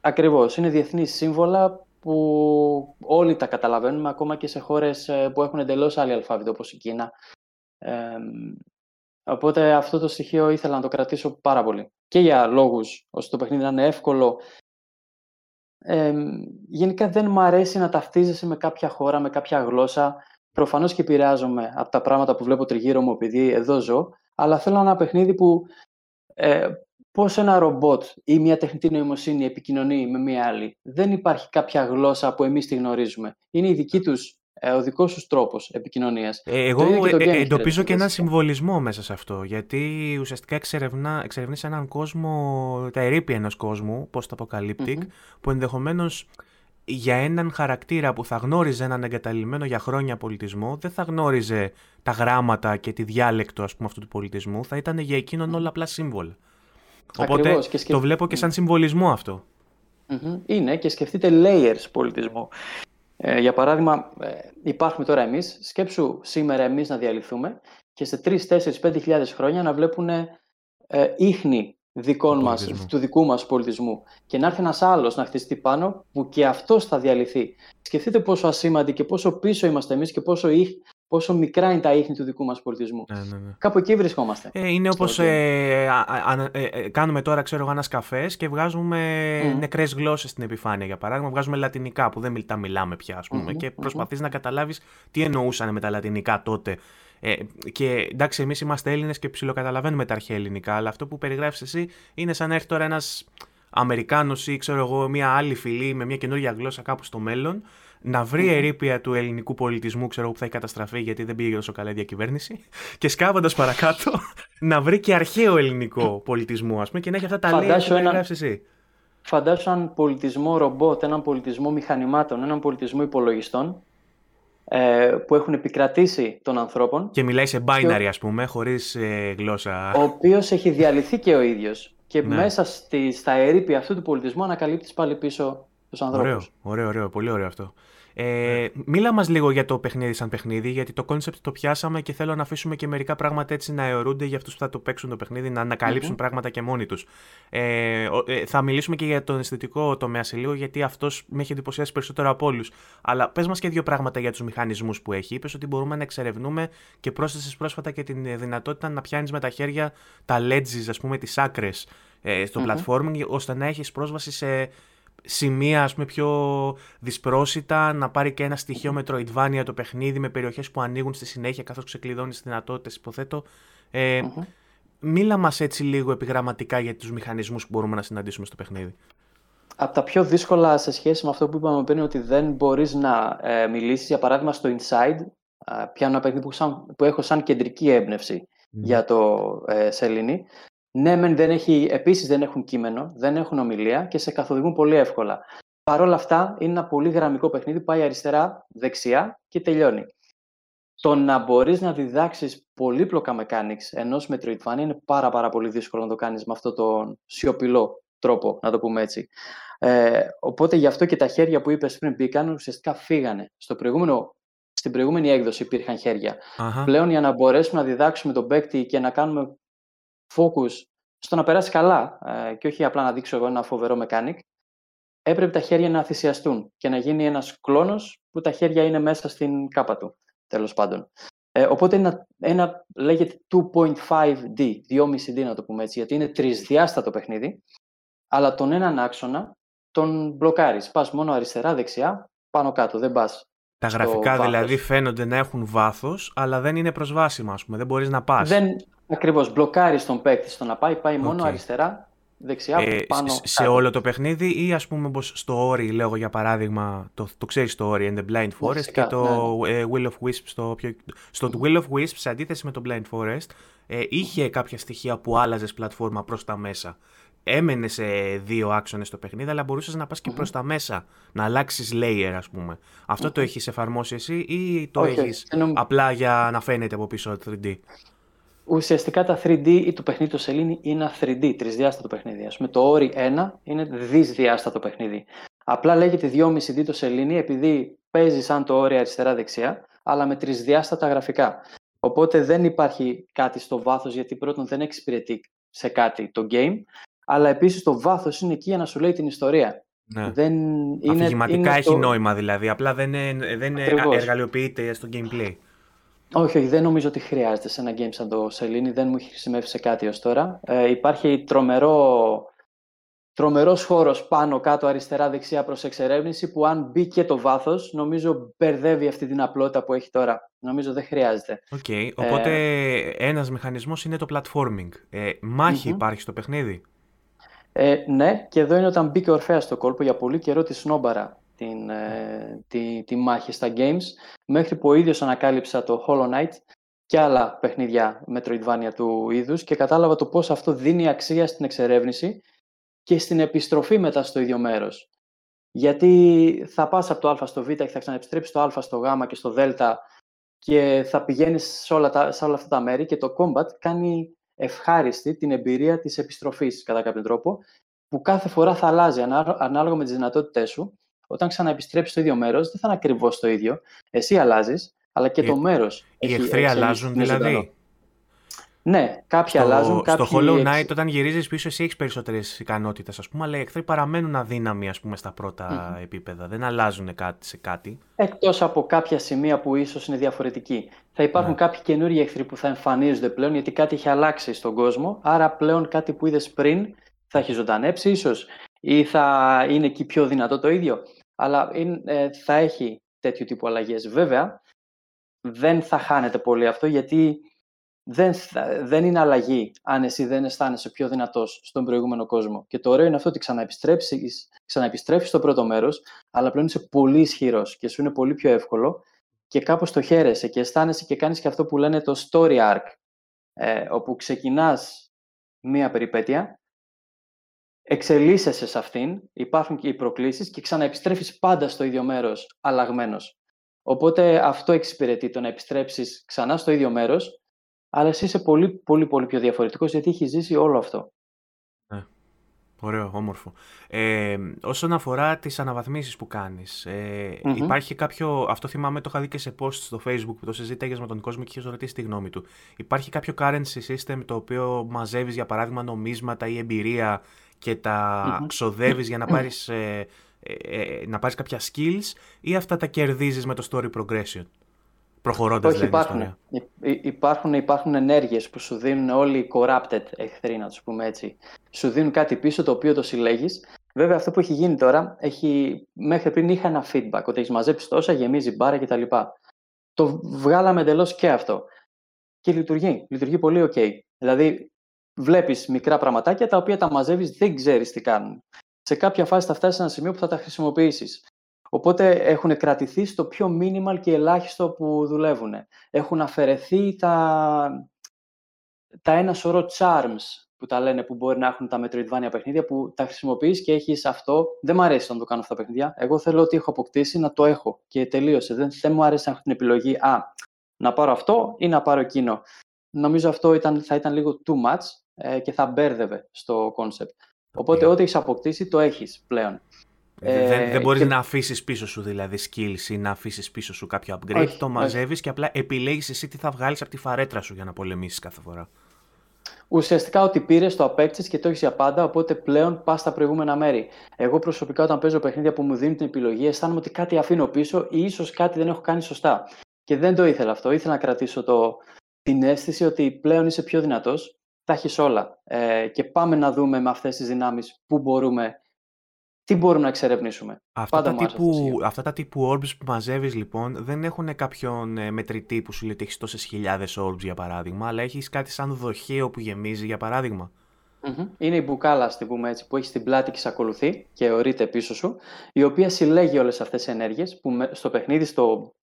Ακριβώς. Είναι διεθνή σύμβολα που όλοι τα καταλαβαίνουμε, ακόμα και σε χώρες ε, που έχουν εντελώς άλλη αλφάβητο, όπως η Κίνα. Ε, οπότε αυτό το στοιχείο ήθελα να το κρατήσω πάρα πολύ. Και για λόγους ώστε το παιχνίδι να είναι εύκολο. Ε, γενικά δεν μου αρέσει να ταυτίζεσαι με κάποια χώρα, με κάποια γλώσσα. Προφανώς και επηρεάζομαι από τα πράγματα που βλέπω τριγύρω μου επειδή εδώ ζω, αλλά θέλω ένα παιχνίδι που ε, πώς ένα ρομπότ ή μια τεχνητή νοημοσύνη επικοινωνεί με μια άλλη. Δεν υπάρχει κάποια γλώσσα που εμείς τη γνωρίζουμε. Είναι η δική τους, ε, ο δικός τους τρόπος επικοινωνίας. Ε, Το ίδιο εγώ και το ε, game ε, έχει εντοπίζω και έναν χαρακτηριστικά. συμβολισμό μέσα σε αυτό. Γιατί ουσιαστικά εξερευνά, εξερευνείς έναν κόσμο, τα ερήπια ενός κόσμου, πώς τα αποκαλύπτει, Μμμ. που ενδεχομένως για έναν χαρακτήρα που θα γνώριζε έναν εγκαταλειμμένο για χρόνια πολιτισμό, δεν θα γνώριζε τα γράμματα και τη διάλεκτο ας πούμε, αυτού του πολιτισμού, θα ήταν για εκείνον όλα απλά σύμβολα. Οπότε Ακριβώς, και σκεφ- το βλέπω και σαν συμβολισμό αυτό. Μμμ. Είναι και σκεφτείτε layers πολιτισμού. Ε, για παράδειγμα, ε, υπάρχουμε τώρα εμείς, σκέψου σήμερα εμείς να διαλυθούμε και σε 3, 4, 5 χιλιάδες χρόνια να βλέπουν ε, ίχνη δικών Του μας, πολιτισμού. του δικού μας πολιτισμού και να έρθει ένας άλλος να χτιστεί πάνω που και αυτός θα διαλυθεί. Σκεφτείτε πόσο ασήμαντοι και πόσο πίσω είμαστε εμείς και πόσο, ίχ, πόσο μικρά είναι τα ίχνη του δικού μας πολιτισμού. Ναι, ναι, ναι. Κάπου εκεί βρισκόμαστε. Ε, είναι στο όπως game. ε, α- α- ε, ε, κάνουμε τώρα, ξέρω εγώ, ένας καφές και βγάζουμε Μμμ. νεκρές γλώσσες στην επιφάνεια. Για παράδειγμα, βγάζουμε λατινικά που δεν μιλ- τα μιλάμε πια, ας πούμε, Μμμ, και μμμ. προσπαθείς να καταλάβεις τι εννοούσαν με τα λατινικά τότε. Ε, και εντάξει, εμείς είμαστε Έλληνες και ψιλοκαταλαβαίνουμε τα αρχαία ελληνικά, αλλά αυτό που περιγράφεις εσύ είναι σαν να έρθει τώρα ένας Αμερικάνος ή ξέρω εγώ μια άλλη φυλή με μια καινούργια γλώσσα κάπου στο μέλλον να βρει Μμμ. ερήπια του ελληνικού πολιτισμού, ξέρω εγώ, που θα έχει καταστραφεί γιατί δεν πήγε τόσο καλά η διακυβέρνηση. Και σκάβοντας παρακάτω, [LAUGHS] να βρει και αρχαίο ελληνικό πολιτισμό, ας πούμε, και να έχει αυτά τα λέει Φαντάσου που ένα- περιγράφει εσύ. Φαντάσου έναν πολιτισμό ρομπότ, έναν πολιτισμό μηχανημάτων, έναν πολιτισμό υπολογιστών ε, που έχουν επικρατήσει των ανθρώπων, Και μιλάει σε binary, ας πούμε, χωρίς γλώσσα. ο οποίος έχει διαλυθεί και ο ίδιος και Ναι. μέσα στη, στα ερείπια αυτού του πολιτισμού ανακαλύπτεις πάλι πίσω τους Ωραίο, ανθρώπους. ωραίο, ωραίο, πολύ ωραίο αυτό. Ε, μίλα μας λίγο για το παιχνίδι σαν παιχνίδι, γιατί το κόνσεπτ το πιάσαμε και θέλω να αφήσουμε και μερικά πράγματα έτσι να αιωρούνται για αυτούς που θα το παίξουν το παιχνίδι, να ανακαλύψουν Μμμ. πράγματα και μόνοι τους. Ε, ο- ε, θα μιλήσουμε και για τον αισθητικό τομέα σε λίγο, γιατί αυτός με έχει εντυπωσιάσει περισσότερο από όλους. Αλλά πες μας και δύο πράγματα για τους μηχανισμούς που έχει. Είπες ότι μπορούμε να εξερευνούμε και πρόσθεσες πρόσφατα και την ε, δυνατότητα να πιάνεις με τα χέρια τα ledges, ας πούμε, τις άκρες ε, στο Μμμ. platforming, ώστε να έχεις πρόσβαση σε σημεία ας πούμε πιο δυσπρόσιτα, να πάρει και ένα στοιχείο Metroidvania το παιχνίδι με περιοχές που ανοίγουν στη συνέχεια καθώς ξεκλειδώνεις τις δυνατότητες υποθέτω. Ε, Μμμ. Μίλα μας έτσι λίγο επιγραμματικά για τους μηχανισμούς που μπορούμε να συναντήσουμε στο παιχνίδι. Από τα πιο δύσκολα σε σχέση με αυτό που είπαμε πριν ότι δεν μπορείς να ε, μιλήσεις, για παράδειγμα στο Inside, ε, πιάνω ένα παιχνίδι που, σαν- που έχω σαν κεντρική έμπνευση για το ε, σελήνη. Ναι, μεν δεν έχει, επίσης δεν έχουν κείμενο, δεν έχουν ομιλία και σε καθοδηγούν πολύ εύκολα. Παρ' όλα αυτά είναι ένα πολύ γραμμικό παιχνίδι, πάει αριστερά, δεξιά και τελειώνει. το να μπορείς να διδάξεις πολύπλοκα mechanics ενός Metroidvania είναι πάρα πάρα πολύ δύσκολο να το κάνεις με αυτό το σιωπηλό τρόπο, να το πούμε έτσι. Ε, οπότε γι' αυτό και τα χέρια που είπες πριν μπήκαν ουσιαστικά φύγανε. Στο προηγούμενο, στην προηγούμενη έκδοση υπήρχαν χέρια. Πλέον για να μπορέσουμε να διδάξουμε τον παίκτη και να κάνουμε focus στο να περάσει καλά ε, και όχι απλά να δείξω εγώ ένα φοβερό mechanic, έπρεπε τα χέρια να θυσιαστούν και να γίνει ένας κλόνος που τα χέρια είναι μέσα στην κάπα του, τέλος πάντων. Ε, οπότε ένα, ένα λέγεται 2.5D, 2.5D να το πούμε έτσι, γιατί είναι τρισδιάστατο παιχνίδι, αλλά τον έναν άξονα τον μπλοκάρεις. Πας μόνο αριστερά-δεξιά, πάνω-κάτω, δεν πας τα γραφικά δηλαδή φαίνονται να έχουν βάθος, αλλά δεν είναι προσβάσιμα, ας πούμε, δεν μπορείς να πας. Δεν, ακριβώς, μπλοκάρεις τον παίκτη στο να πάει, πάει μόνο αριστερά, δεξιά, ε, πάνω. Σε, όλο το παιχνίδι ή ας πούμε πως στο Ori, λέω για παράδειγμα, το, το ξέρεις το Ori and the Blind Forest και το ναι. ε, Will of Wisps, στο, πιο, στο Will of Wisps, σε αντίθεση με το Blind Forest, ε, είχε κάποια στοιχεία που άλλαζες πλατφόρμα προς τα μέσα έμενες σε δύο άξονες το παιχνίδι, αλλά μπορούσες να πας και προς τα μέσα, να αλλάξεις layer, ας πούμε. Αυτό το έχεις εφαρμόσει εσύ ή το έχεις απλά για να φαίνεται από πίσω 3D. Ουσιαστικά τα 3D ή το παιχνίδι του Σελήνη είναι ένα 3D, τρισδιάστατο παιχνίδι. Α πούμε το Ori 1 είναι δυσδιάστατο παιχνίδι. Απλά λέγεται 2,5D το Σελήνη επειδή παίζει σαν το Ori αριστερά-δεξιά, αλλά με τρισδιάστατα γραφικά. Οπότε δεν υπάρχει κάτι στο βάθος γιατί πρώτον δεν εξυπηρετεί σε κάτι το game αλλά επίσης το βάθος είναι εκεί για να σου λέει την ιστορία. Ναι. Δεν είναι, Αφηγηματικά έχει νόημα δηλαδή, απλά δεν, είναι, δεν εργαλειοποιείται στο gameplay. Όχι, όχι, δεν νομίζω ότι χρειάζεται σε ένα game σαν το Σελήνη, δεν μου έχει χρησιμεύσει σε κάτι ως τώρα. Ε, υπάρχει τρομερό, τρομερός χώρος πάνω, κάτω, αριστερά, δεξιά προς εξερεύνηση που αν μπει και το βάθος, νομίζω μπερδεύει αυτή την απλότητα που έχει τώρα. Νομίζω δεν χρειάζεται. Okay, οπότε ε, ένας μηχανισμός είναι το platforming. Ε, μαχη υπάρχει στο παιχνίδι; Ε, ναι, και εδώ είναι όταν μπήκε ο Ορφέας στο κόλπο για πολύ καιρό τη σνόμπαρα την, ε, τη, τη μάχη στα games, μέχρι που ο ίδιος ανακάλυψα το Hollow Knight και άλλα παιχνίδια Metroidvania του είδους και κατάλαβα το πώς αυτό δίνει αξία στην εξερεύνηση και στην επιστροφή μετά στο ίδιο μέρος. Γιατί θα πας από το α στο β και θα ξαναεπιστρέψεις το α στο γ και στο δ και θα πηγαίνεις σε όλα, σε όλα αυτά τα μέρη και το combat κάνει ευχάριστη την εμπειρία της επιστροφής κατά κάποιο τρόπο, που κάθε φορά θα αλλάζει ανάλογα με τις δυνατότητές σου. Όταν ξαναεπιστρέψεις στο ίδιο μέρος, δεν θα είναι ακριβώς το ίδιο. Εσύ αλλάζεις, αλλά και το μέρος. Οι εχθροί αλλάζουν δηλαδή. Ναι, κάποιοι στο, αλλάζουν. Κάποιοι στο Hollow Knight, όταν γυρίζεις πίσω, εσύ έχεις περισσότερες ικανότητες, ας πούμε, αλλά οι εχθροί παραμένουν αδύναμοι ας πούμε, στα πρώτα επίπεδα. Δεν αλλάζουν κάτι σε κάτι. Εκτός από κάποια σημεία που ίσως είναι διαφορετικοί. Θα υπάρχουν ναι. κάποιοι καινούργιοι εχθροί που θα εμφανίζονται πλέον, γιατί κάτι έχει αλλάξει στον κόσμο. Άρα πλέον κάτι που είδες πριν θα έχει ζωντανέψει, ίσως, ή θα είναι εκεί πιο δυνατό το ίδιο. Αλλά είναι, ε, θα έχει τέτοιου τύπου αλλαγές. Βέβαια, δεν θα χάνεται πολύ αυτό, γιατί δεν, δεν είναι αλλαγή αν εσύ δεν αισθάνεσαι πιο δυνατός στον προηγούμενο κόσμο. Και το ωραίο είναι αυτό ότι ξαναεπιστρέφεις στο πρώτο μέρος, αλλά πλέον είσαι πολύ ισχυρός και σου είναι πολύ πιο εύκολο και κάπως το χαίρεσαι και αισθάνεσαι και κάνεις και αυτό που λένε το story arc, ε, όπου ξεκινάς μία περιπέτεια, εξελίσσεσαι σε αυτήν, υπάρχουν και οι προκλήσεις και ξαναεπιστρέφεις πάντα στο ίδιο μέρος, αλλαγμένος. Οπότε αυτό εξυπηρετεί το να επιστρέψεις ξανά στο ίδιο μέρος αλλά εσύ είσαι πολύ, πολύ, πολύ πιο διαφορετικός γιατί έχεις ζήσει όλο αυτό. Ναι. Ωραίο, όμορφο. Ε, όσον αφορά τις αναβαθμίσεις που κάνεις, ε, υπάρχει κάποιο, αυτό θυμάμαι το είχα δει και σε post στο facebook που το συζήταγες με τον κόσμο και είχες ρωτήσει τη γνώμη του. Υπάρχει κάποιο currency system το οποίο μαζεύεις για παράδειγμα νομίσματα ή εμπειρία και τα mm ξοδεύεις για να πάρεις, ε, ε, ε, να πάρεις κάποια skills ή αυτά τα κερδίζεις με το story progression. Προχωρώντας Όχι, δηλαδή, υπάρχουν, υπάρχουν, υπάρχουν ενέργειες που σου δίνουν όλοι οι corrupted εχθροί, να τους πούμε έτσι. Σου δίνουν κάτι πίσω το οποίο το συλλέγεις. Βέβαια, αυτό που έχει γίνει τώρα, έχει, μέχρι πριν είχα ένα feedback, ότι έχεις μαζέψει τόσα, γεμίζει μπάρα κτλ. Το βγάλαμε εντελώς και αυτό. Και λειτουργεί. Λειτουργεί πολύ OK. Δηλαδή, βλέπεις μικρά πραγματάκια τα οποία τα μαζεύεις, δεν ξέρεις τι κάνουν. Σε κάποια φάση θα φτάσεις σε ένα σημείο που θα τα χρησιμοποιήσεις. Οπότε έχουν κρατηθεί στο πιο minimal και ελάχιστο που δουλεύουν. Έχουν αφαιρεθεί τα, τα ένα σωρό charms που τα λένε που μπορεί να έχουν τα Metroidvania παιχνίδια που τα χρησιμοποιείς και έχεις αυτό. Δεν μου αρέσει να το κάνω αυτά τα παιχνίδια. Εγώ θέλω ότι έχω αποκτήσει να το έχω και τελείωσε. Δεν, δεν μου αρέσει να έχω την επιλογή. Α, Να πάρω αυτό ή να πάρω εκείνο. Νομίζω αυτό ήταν, θα ήταν λίγο too much ε, και θα μπέρδευε στο concept. Οπότε ό,τι έχεις αποκτήσει το έχεις πλέον. Ε, δεν δεν μπορείς να αφήσεις πίσω σου δηλαδή skills ή να αφήσεις πίσω σου κάποιο upgrade. Όχι, το όχι. μαζεύεις και απλά επιλέγεις εσύ τι θα βγάλεις από τη φαρέτρα σου για να πολεμήσεις κάθε φορά. Ουσιαστικά ότι πήρες, το απέκτησες και το έχεις για πάντα, οπότε πλέον πας στα προηγούμενα μέρη. Εγώ προσωπικά, όταν παίζω παιχνίδια που μου δίνουν την επιλογή, αισθάνομαι ότι κάτι αφήνω πίσω ή ίσως κάτι δεν έχω κάνει σωστά. Και δεν το ήθελα αυτό. Ήθελα να κρατήσω το, την αίσθηση ότι πλέον είσαι πιο δυνατός, τα έχεις όλα. Ε, και πάμε να δούμε με αυτές τις δυνάμεις πού μπορούμε, τι μπορούμε να εξερευνήσουμε. Αυτά Πάντα τα, μου άρεσε αυτό το τύπου, στοιχείο. αυτά τα τύπου orbs που μαζεύεις λοιπόν δεν έχουν κάποιον ε, μετρητή που σου λέει ότι έχεις τόσες χιλιάδες orbs για παράδειγμα, αλλά έχεις κάτι σαν δοχείο που γεμίζει για παράδειγμα. Μμμ. Είναι η μπουκάλα, ας την πούμε έτσι, που έχεις στην πλάτη και σε ακολουθεί και ορείται πίσω σου, η οποία συλλέγει όλες αυτές τις ενέργειες που με- στο παιχνίδι, στο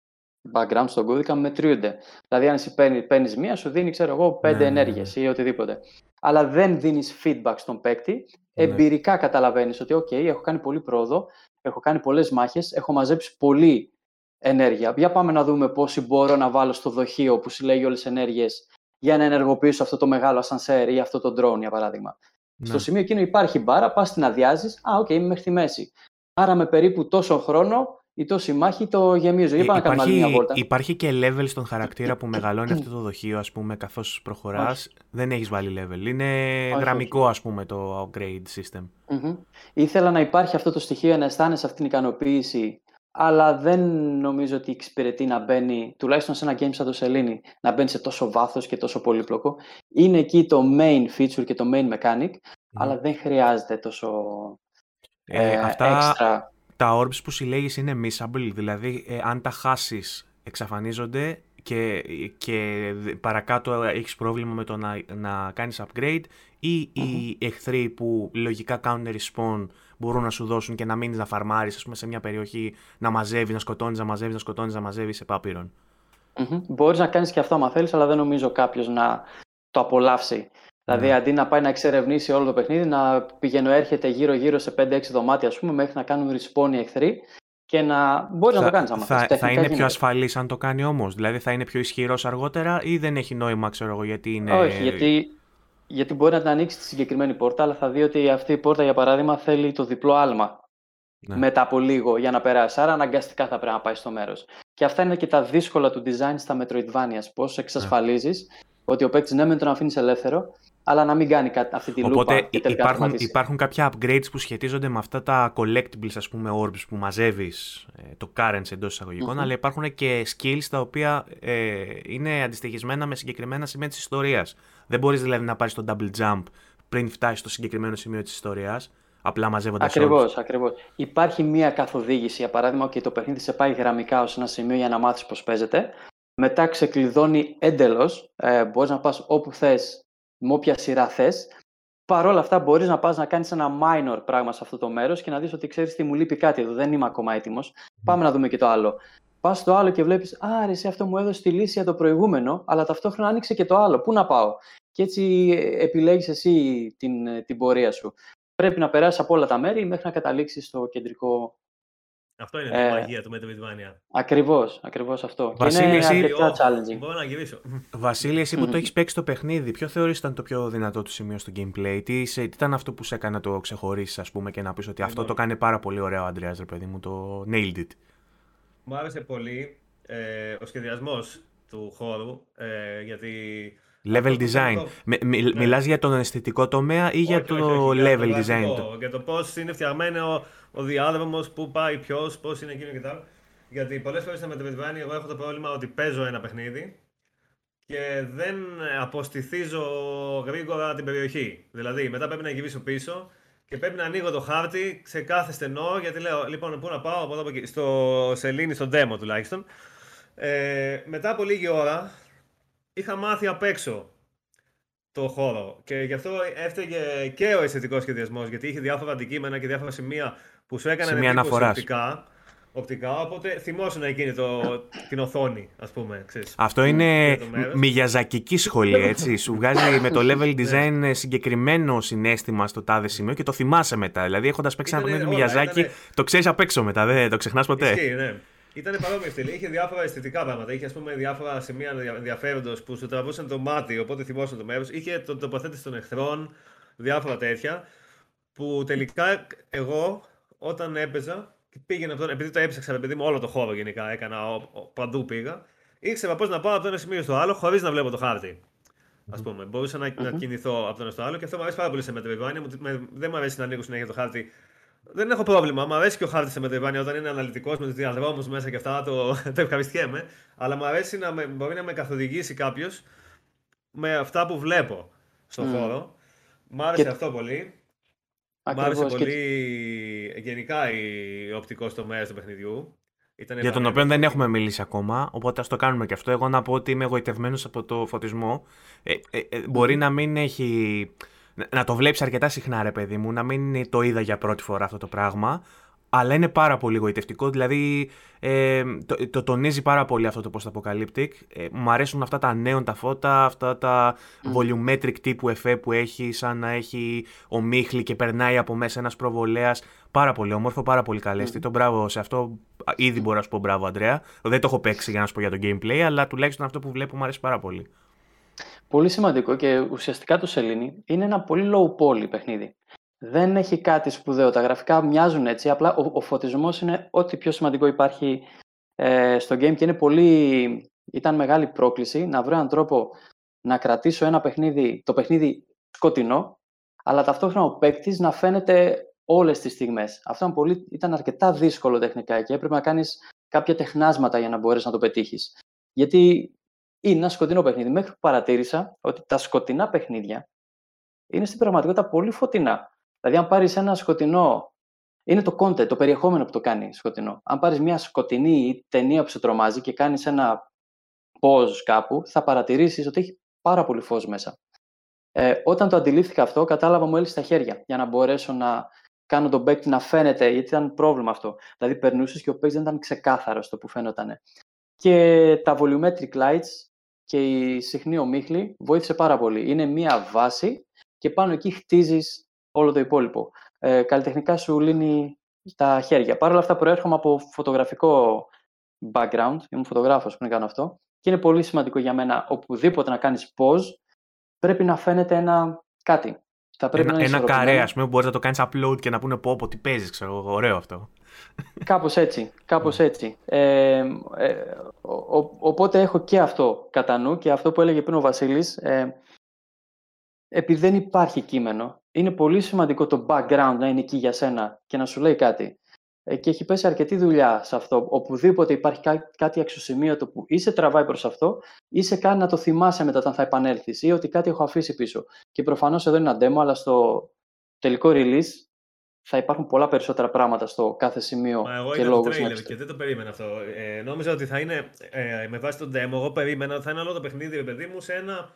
background, στον κώδικα μετριούνται. Δηλαδή, αν εσύ παίρνει, παίρνεις μία, σου δίνει, ξέρω εγώ, πέντε Ναι, ναι, ναι. ενέργειες ή οτιδήποτε. Αλλά δεν δίνεις feedback στον παίκτη. Ναι. Εμπειρικά καταλαβαίνεις ότι, OK, έχω κάνει πολύ πρόοδο, έχω κάνει πολλές μάχες, έχω μαζέψει πολύ ενέργεια. Για πάμε να δούμε πόση μπορώ να βάλω στο δοχείο που συλλέγει όλες τις ενέργειες για να ενεργοποιήσω αυτό το μεγάλο ασανσέρ ή αυτό το drone, για παράδειγμα. Ναι. Στο σημείο εκείνο υπάρχει μπάρα, πας την αδειάζεις. Α, οκ, είμαι μέχρι τη μέση. Άρα με περίπου τόσο χρόνο ή τόση μάχη το γεμίζω. Για Ε, πάμε να κάνουμε άλλη μια βόλτα. υπάρχει και level στον χαρακτήρα που μεγαλώνει αυτό το δοχείο, ας πούμε, καθώς προχωράς. Δεν έχεις βάλει level. Είναι όχι. γραμμικό, ας πούμε, το upgrade system. Μμμ. Ήθελα να υπάρχει αυτό το στοιχείο, να αισθάνεσαι αυτή την ικανοποίηση, αλλά δεν νομίζω ότι εξυπηρετεί να μπαίνει, τουλάχιστον σε ένα game σαν το Σελήνη, να μπαίνει σε τόσο βάθος και τόσο πολύπλοκο. Είναι εκεί το main feature και το main mechanic, αλλά δεν χρειάζεται τόσο Ε, ε, αυτά έξτρα. Τα orbs που συλλέγεις είναι missable, δηλαδή ε, αν τα χάσεις εξαφανίζονται και, και δ- παρακάτω έχεις πρόβλημα με το να, να κάνεις upgrade ή οι εχθροί που λογικά κάνουν respawn μπορούν να σου δώσουν και να μείνεις να φαρμάρεις ας πούμε σε μια περιοχή να μαζεύεις, να σκοτώνεις, να μαζεύεις, να σκοτώνεις, να μαζεύεις σε πάπυρον. Μμμ. Μπορείς να κάνεις και αυτό άμα θέλεις, αλλά δεν νομίζω κάποιος να το απολαύσει. Δηλαδή, Ναι. αντί να πάει να εξερευνήσει όλο το παιχνίδι, να πηγαίνω έρχεται γύρω-γύρω σε 5-6 δωμάτια, ας πούμε, μέχρι να κάνουν respawn οι εχθροί και να μπορείς να το κάνεις άμα θα, θες. θα Τεχνικά είναι πιο γίνεται. ασφαλής αν το κάνει όμως, δηλαδή θα είναι πιο ισχυρός αργότερα ή δεν έχει νόημα ξέρω εγώ γιατί είναι... Όχι, γιατί, γιατί μπορεί να την ανοίξει τη συγκεκριμένη πόρτα, αλλά θα δει ότι αυτή η πόρτα, για παράδειγμα, θέλει το διπλό άλμα Ναι. μετά από λίγο για να περάσει. Άρα, αναγκαστικά θα πρέπει να πάει στο μέρος. Και αυτά είναι και τα δύσκολα του design στα Metroidvania. Πώς εξασφαλίζεις ότι ο παίκτης ναι, μεν τον αφήνεις ελεύθερο, αλλά να μην κάνει κάτι, αυτή τη λούπα Οπότε και τελικά υπάρχουν, τερματίσει. υπάρχουν κάποια upgrades που σχετίζονται με αυτά τα collectibles, ας πούμε, orbs που μαζεύεις, ε, το currency εντός εισαγωγικών, Μμμ. αλλά υπάρχουν και skills τα οποία ε, είναι αντιστοιχισμένα με συγκεκριμένα σημεία της ιστορίας. Δεν μπορείς δηλαδή να πάρεις το double jump πριν φτάσεις στο συγκεκριμένο σημείο της ιστορίας, απλά μαζεύοντας Ακριβώ, orbs. ακριβώς. Υπάρχει μία καθοδήγηση, για παράδειγμα, και το παιχνίδι σε πάει γραμμικά ως ένα σημείο για να μάθεις πώς παίζεται. Μετά ξεκλειδώνει εντελώ. Ε, μπορείς να πας όπου θες, με όποια σειρά θες. Παρ' όλα αυτά, μπορείς να πας να κάνεις ένα minor πράγμα σε αυτό το μέρος και να δεις ότι ξέρεις τι μου λείπει κάτι εδώ. Δεν είμαι ακόμα έτοιμος. Πάμε να δούμε και το άλλο. Πας στο άλλο και βλέπεις, Α, ρε, εσύ αυτό μου έδωσε τη λύση για το προηγούμενο, αλλά ταυτόχρονα άνοιξε και το άλλο. Πού να πάω; Και έτσι επιλέγεις εσύ την, ε, την πορεία σου. Πρέπει να περάσεις από όλα τα μέρη μέχρι να καταλήξεις στο κεντρικό. Αυτό είναι Ε, η μαγεία του Metroidvania. Ακριβώς, ακριβώς αυτό. Βασίλη, και είναι εσύ- αρκετά Ω, challenging. Μπορώ να γυρίσω. Βασίλη, εσύ που το Μμμ. έχεις παίξει το παιχνίδι, ποιο θεωρείς ήταν το πιο δυνατό του σημείο στο gameplay, τι, σε- τι ήταν αυτό που σε έκανε να το ξεχωρίσεις, ας πούμε, και να πεις ότι αυτό Λοιπόν. το κάνει πάρα πολύ ωραίο ο Αντρέας, ρε παιδί μου, το nailed it. Μου άρεσε πολύ ε, ο σχεδιασμός του χώρου, ε, γιατί... Level αυτό το design. το- Με, μι- Ναι. Μιλάς για τον αισθητικό τομέα ή για Όχι, το όχι, όχι, για level το design γραφικό, του; Για το πώς είναι φτιαγμένο ο διάδρομος, πού πάει ποιος, πώς είναι εκείνο κτλ. Γιατί πολλές φορές στα Metroidvania εγώ έχω το πρόβλημα ότι παίζω ένα παιχνίδι και δεν αποστηθίζω γρήγορα την περιοχή. Δηλαδή, μετά πρέπει να γυρίσω πίσω και πρέπει να ανοίγω το χάρτη σε κάθε στενό γιατί λέω: Λοιπόν, πού να πάω από εδώ από εκεί. Στο σελήνη, στο demo τουλάχιστον. Ε, μετά από λίγη ώρα είχα μάθει απ' έξω το χώρο. Και γι' αυτό έφταιγε και ο αισθητικός σχεδιασμός, γιατί είχε διάφορα αντικείμενα και διάφορα σημεία που σου έκαναν Σημεία εντύπωση αναφοράς. οπτικά. Οπτικά, οπότε θυμόσουν εκείνη το, την οθόνη, ας πούμε. Ξέρεις. Αυτό είναι για το μέρος. μιγιαζακική σχολή, έτσι. [LAUGHS] Σου βγάζει με το level design ε, συγκεκριμένο συνέστημα στο τάδε σημείο και το θυμάσαι μετά. Δηλαδή, έχοντας παίξει ένα Ήτανε παιχνίδι του όλα, Μιγιαζάκη, ήτανε- το ξέρεις απ' έξω μετά, δεν το ξεχνάς ποτέ. Ισχύει, ναι. Ήταν παρόμοιο στυλ. Είχε διάφορα αισθητικά πράγματα. Είχε ας πούμε, διάφορα σημεία ενδιαφέροντος που σου τραβούσαν το μάτι, οπότε θυμόσαν το μέρος. Είχε το τοποθέτηση των εχθρών, διάφορα τέτοια. Που τελικά εγώ όταν έπαιζα και πήγαινα από τον, επειδή το έψαξα, επειδή μου όλο το χώρο γενικά έκανα, ο, ο, παντού πήγα, ήξερα πώς να πάω από το ένα σημείο στο άλλο χωρίς να βλέπω το χάρτη. Α πούμε, μπορούσα να, να κινηθώ από το ένα στο άλλο και αυτό μου αρέσει πάρα πολύ σε Metroidvania. Δεν μου αρέσει να ανοίγω συνέχεια το χάρτη δεν έχω πρόβλημα. Μου αρέσει και ο χάρτης σε Metroidvania όταν είναι αναλυτικός με τους διαδρόμους μέσα και αυτά. Το, [LAUGHS] το ευχαριστιέμαι. Αλλά μου αρέσει να με, μπορεί να με καθοδηγήσει κάποιος με αυτά που βλέπω στον mm. χώρο. Μ' άρεσε και... αυτό πολύ. Μ' άρεσε πολύ και... γενικά η οπτικό τομέα του παιχνιδιού. Ήταν για τον οποίο δεν έχουμε μιλήσει ακόμα, οπότε ας το κάνουμε και αυτό. Εγώ να πω ότι είμαι εγωιτευμένος από το φωτισμό. Ε, ε, ε, μπορεί να μην έχει να το βλέπεις αρκετά συχνά, ρε παιδί μου, να μην το είδα για πρώτη φορά αυτό το πράγμα. Αλλά είναι πάρα πολύ γοητευτικό, δηλαδή ε, το, το, τονίζει πάρα πολύ αυτό το post-apocalyptic. Ε, μου αρέσουν αυτά τα νέων τα φώτα, αυτά τα mm. volumetric τύπου εφέ που έχει, σαν να έχει ομίχλη και περνάει από μέσα ένας προβολέας. Πάρα πολύ όμορφο, πάρα πολύ καλέστη. Mm. Το μπράβο σε αυτό, ήδη μπορώ να σου πω μπράβο, Αντρέα. Δεν το έχω παίξει για να σου πω για το gameplay, αλλά τουλάχιστον αυτό που βλέπω μου αρέσει πάρα πολύ. Πολύ σημαντικό και ουσιαστικά το Σελήνη είναι ένα πολύ low poly παιχνίδι. Δεν έχει κάτι σπουδαίο. Τα γραφικά μοιάζουν έτσι, απλά ο, ο φωτισμός είναι ό,τι πιο σημαντικό υπάρχει ε, στο game και είναι πολύ... Ήταν μεγάλη πρόκληση να βρω έναν τρόπο να κρατήσω ένα παιχνίδι, το παιχνίδι σκοτεινό, αλλά ταυτόχρονα ο παίκτης να φαίνεται όλες τις στιγμές. Αυτό ήταν, πολύ, ήταν αρκετά δύσκολο τεχνικά και έπρεπε να κάνεις κάποια τεχνάσματα για να μπορείς να το πετύχεις. Γιατί είναι ένα σκοτεινό παιχνίδι. Μέχρι που παρατήρησα ότι τα σκοτεινά παιχνίδια είναι στην πραγματικότητα πολύ φωτεινά. Δηλαδή, αν πάρεις ένα σκοτεινό. Είναι το content, το περιεχόμενο που το κάνει σκοτεινό. Αν πάρεις μια σκοτεινή ταινία που σε τρομάζει και κάνεις ένα pause κάπου, θα παρατηρήσεις ότι έχει πάρα πολύ φως μέσα. Ε, όταν το αντιλήφθηκα αυτό, κατάλαβα μου έλυσε τα χέρια για να μπορέσω να κάνω τον παίκτη να φαίνεται, γιατί ήταν πρόβλημα αυτό. Δηλαδή, περνούσες και ο παίκτης δεν ήταν ξεκάθαρος στο που φαίνονταν. Και τα volumetric lights και η συχνή ομίχλη βοήθησε πάρα πολύ. Είναι μία βάση και πάνω εκεί χτίζεις όλο το υπόλοιπο. Ε, καλλιτεχνικά σου λύνει τα χέρια. Παρ' όλα αυτά προέρχομαι από φωτογραφικό background, ήμουν φωτογράφος πριν κάνω αυτό και είναι πολύ σημαντικό για μένα οπουδήποτε να κάνεις pause πρέπει να φαίνεται ένα κάτι. Θα πρέπει ένα, να ένα καρέ, ας πούμε, μπορείς να το κάνεις upload και να πούνε πω πω τι παίζεις, ξέρω, ωραίο αυτό. Κάπως έτσι, κάπως ναι. έτσι. Ε, ε, οπότε έχω και αυτό κατά νου και αυτό που έλεγε πριν ο Βασίλης, ε, επειδή δεν υπάρχει κείμενο, είναι πολύ σημαντικό το background να είναι εκεί για σένα και να σου λέει κάτι. Ε, και έχει πέσει αρκετή δουλειά σε αυτό. Οπουδήποτε υπάρχει κά- κάτι αξιοσημείωτο που ή σε τραβάει προς αυτό ή σε κάνει να το θυμάσαι μετά όταν θα επανέλθεις ή ότι κάτι έχω αφήσει πίσω. Και προφανώς εδώ είναι ένα demo, αλλά στο τελικό release θα υπάρχουν πολλά περισσότερα πράγματα στο κάθε σημείο Μα εγώ και λόγω το trailer και δεν το περίμενα αυτό. Ε, νόμιζα ότι θα είναι, ε, με βάση τον demo, εγώ περίμενα ότι θα είναι όλο το παιχνίδι, ρε παιδί μου, σε ένα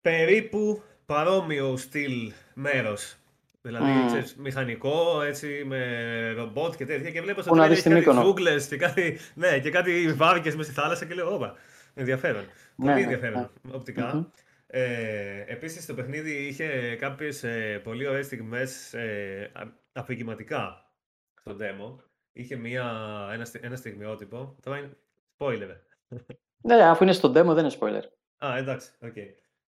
περίπου παρόμοιο στυλ μέρος. Δηλαδή, mm. ξέρεις, μηχανικό, έτσι, με ρομπότ και τέτοια. Και βλέπω στο τρέλερ κάτι ζούγκλες και κάτι, ναι, και κάτι βάρκες μέσα στη θάλασσα και λέω, όπα, ενδιαφέρον. Ναι, Πολύ ναι, ενδιαφέρον, ναι. οπτικά. Mm-hmm. Ε, επίσης το παιχνίδι είχε κάποιες ε, πολύ ωραίες στιγμές ε, αφηγηματικά στο demo. Είχε μια, ένα, ένα στιγμιότυπο. Τώρα είναι spoiler. Ναι, αφού είναι στο demo δεν είναι spoiler. Α, εντάξει, OK. Okay.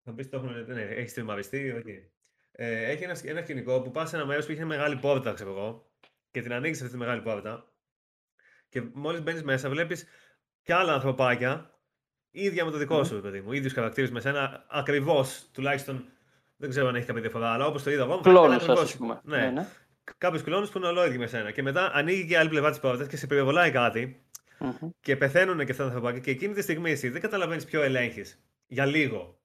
Θα πεις το έχουμε, ναι, έχει στριμαριστεί, OK. Okay. Ε, έχει ένα, ένα σκηνικό που πας σε ένα μέρος που είχε μεγάλη πόρτα, ξέρω εγώ, και την ανοίγεις αυτή τη μεγάλη πόρτα και μόλις μπαίνεις μέσα βλέπεις και άλλα ανθρωπάκια ίδια με το δικό σου, παιδί μου. ίδιου χαρακτήρε με σένα, ακριβώς τουλάχιστον. Δεν ξέρω αν έχει κάποια διαφορά, αλλά όπως το είδα εγώ. Κλόνου, ας πούμε. Ναι. ναι, ναι. Κάποιου κλόνου που είναι ολόιδιοι με σένα. Και μετά ανοίγει και άλλη πλευρά της πόρτας και σε πυροβολάει κάτι. Mm-hmm. Και πεθαίνουν και αυτά τα ανθρωπάκια. Και εκείνη τη στιγμή εσύ δεν καταλαβαίνεις ποιο ελέγχεις. Για λίγο.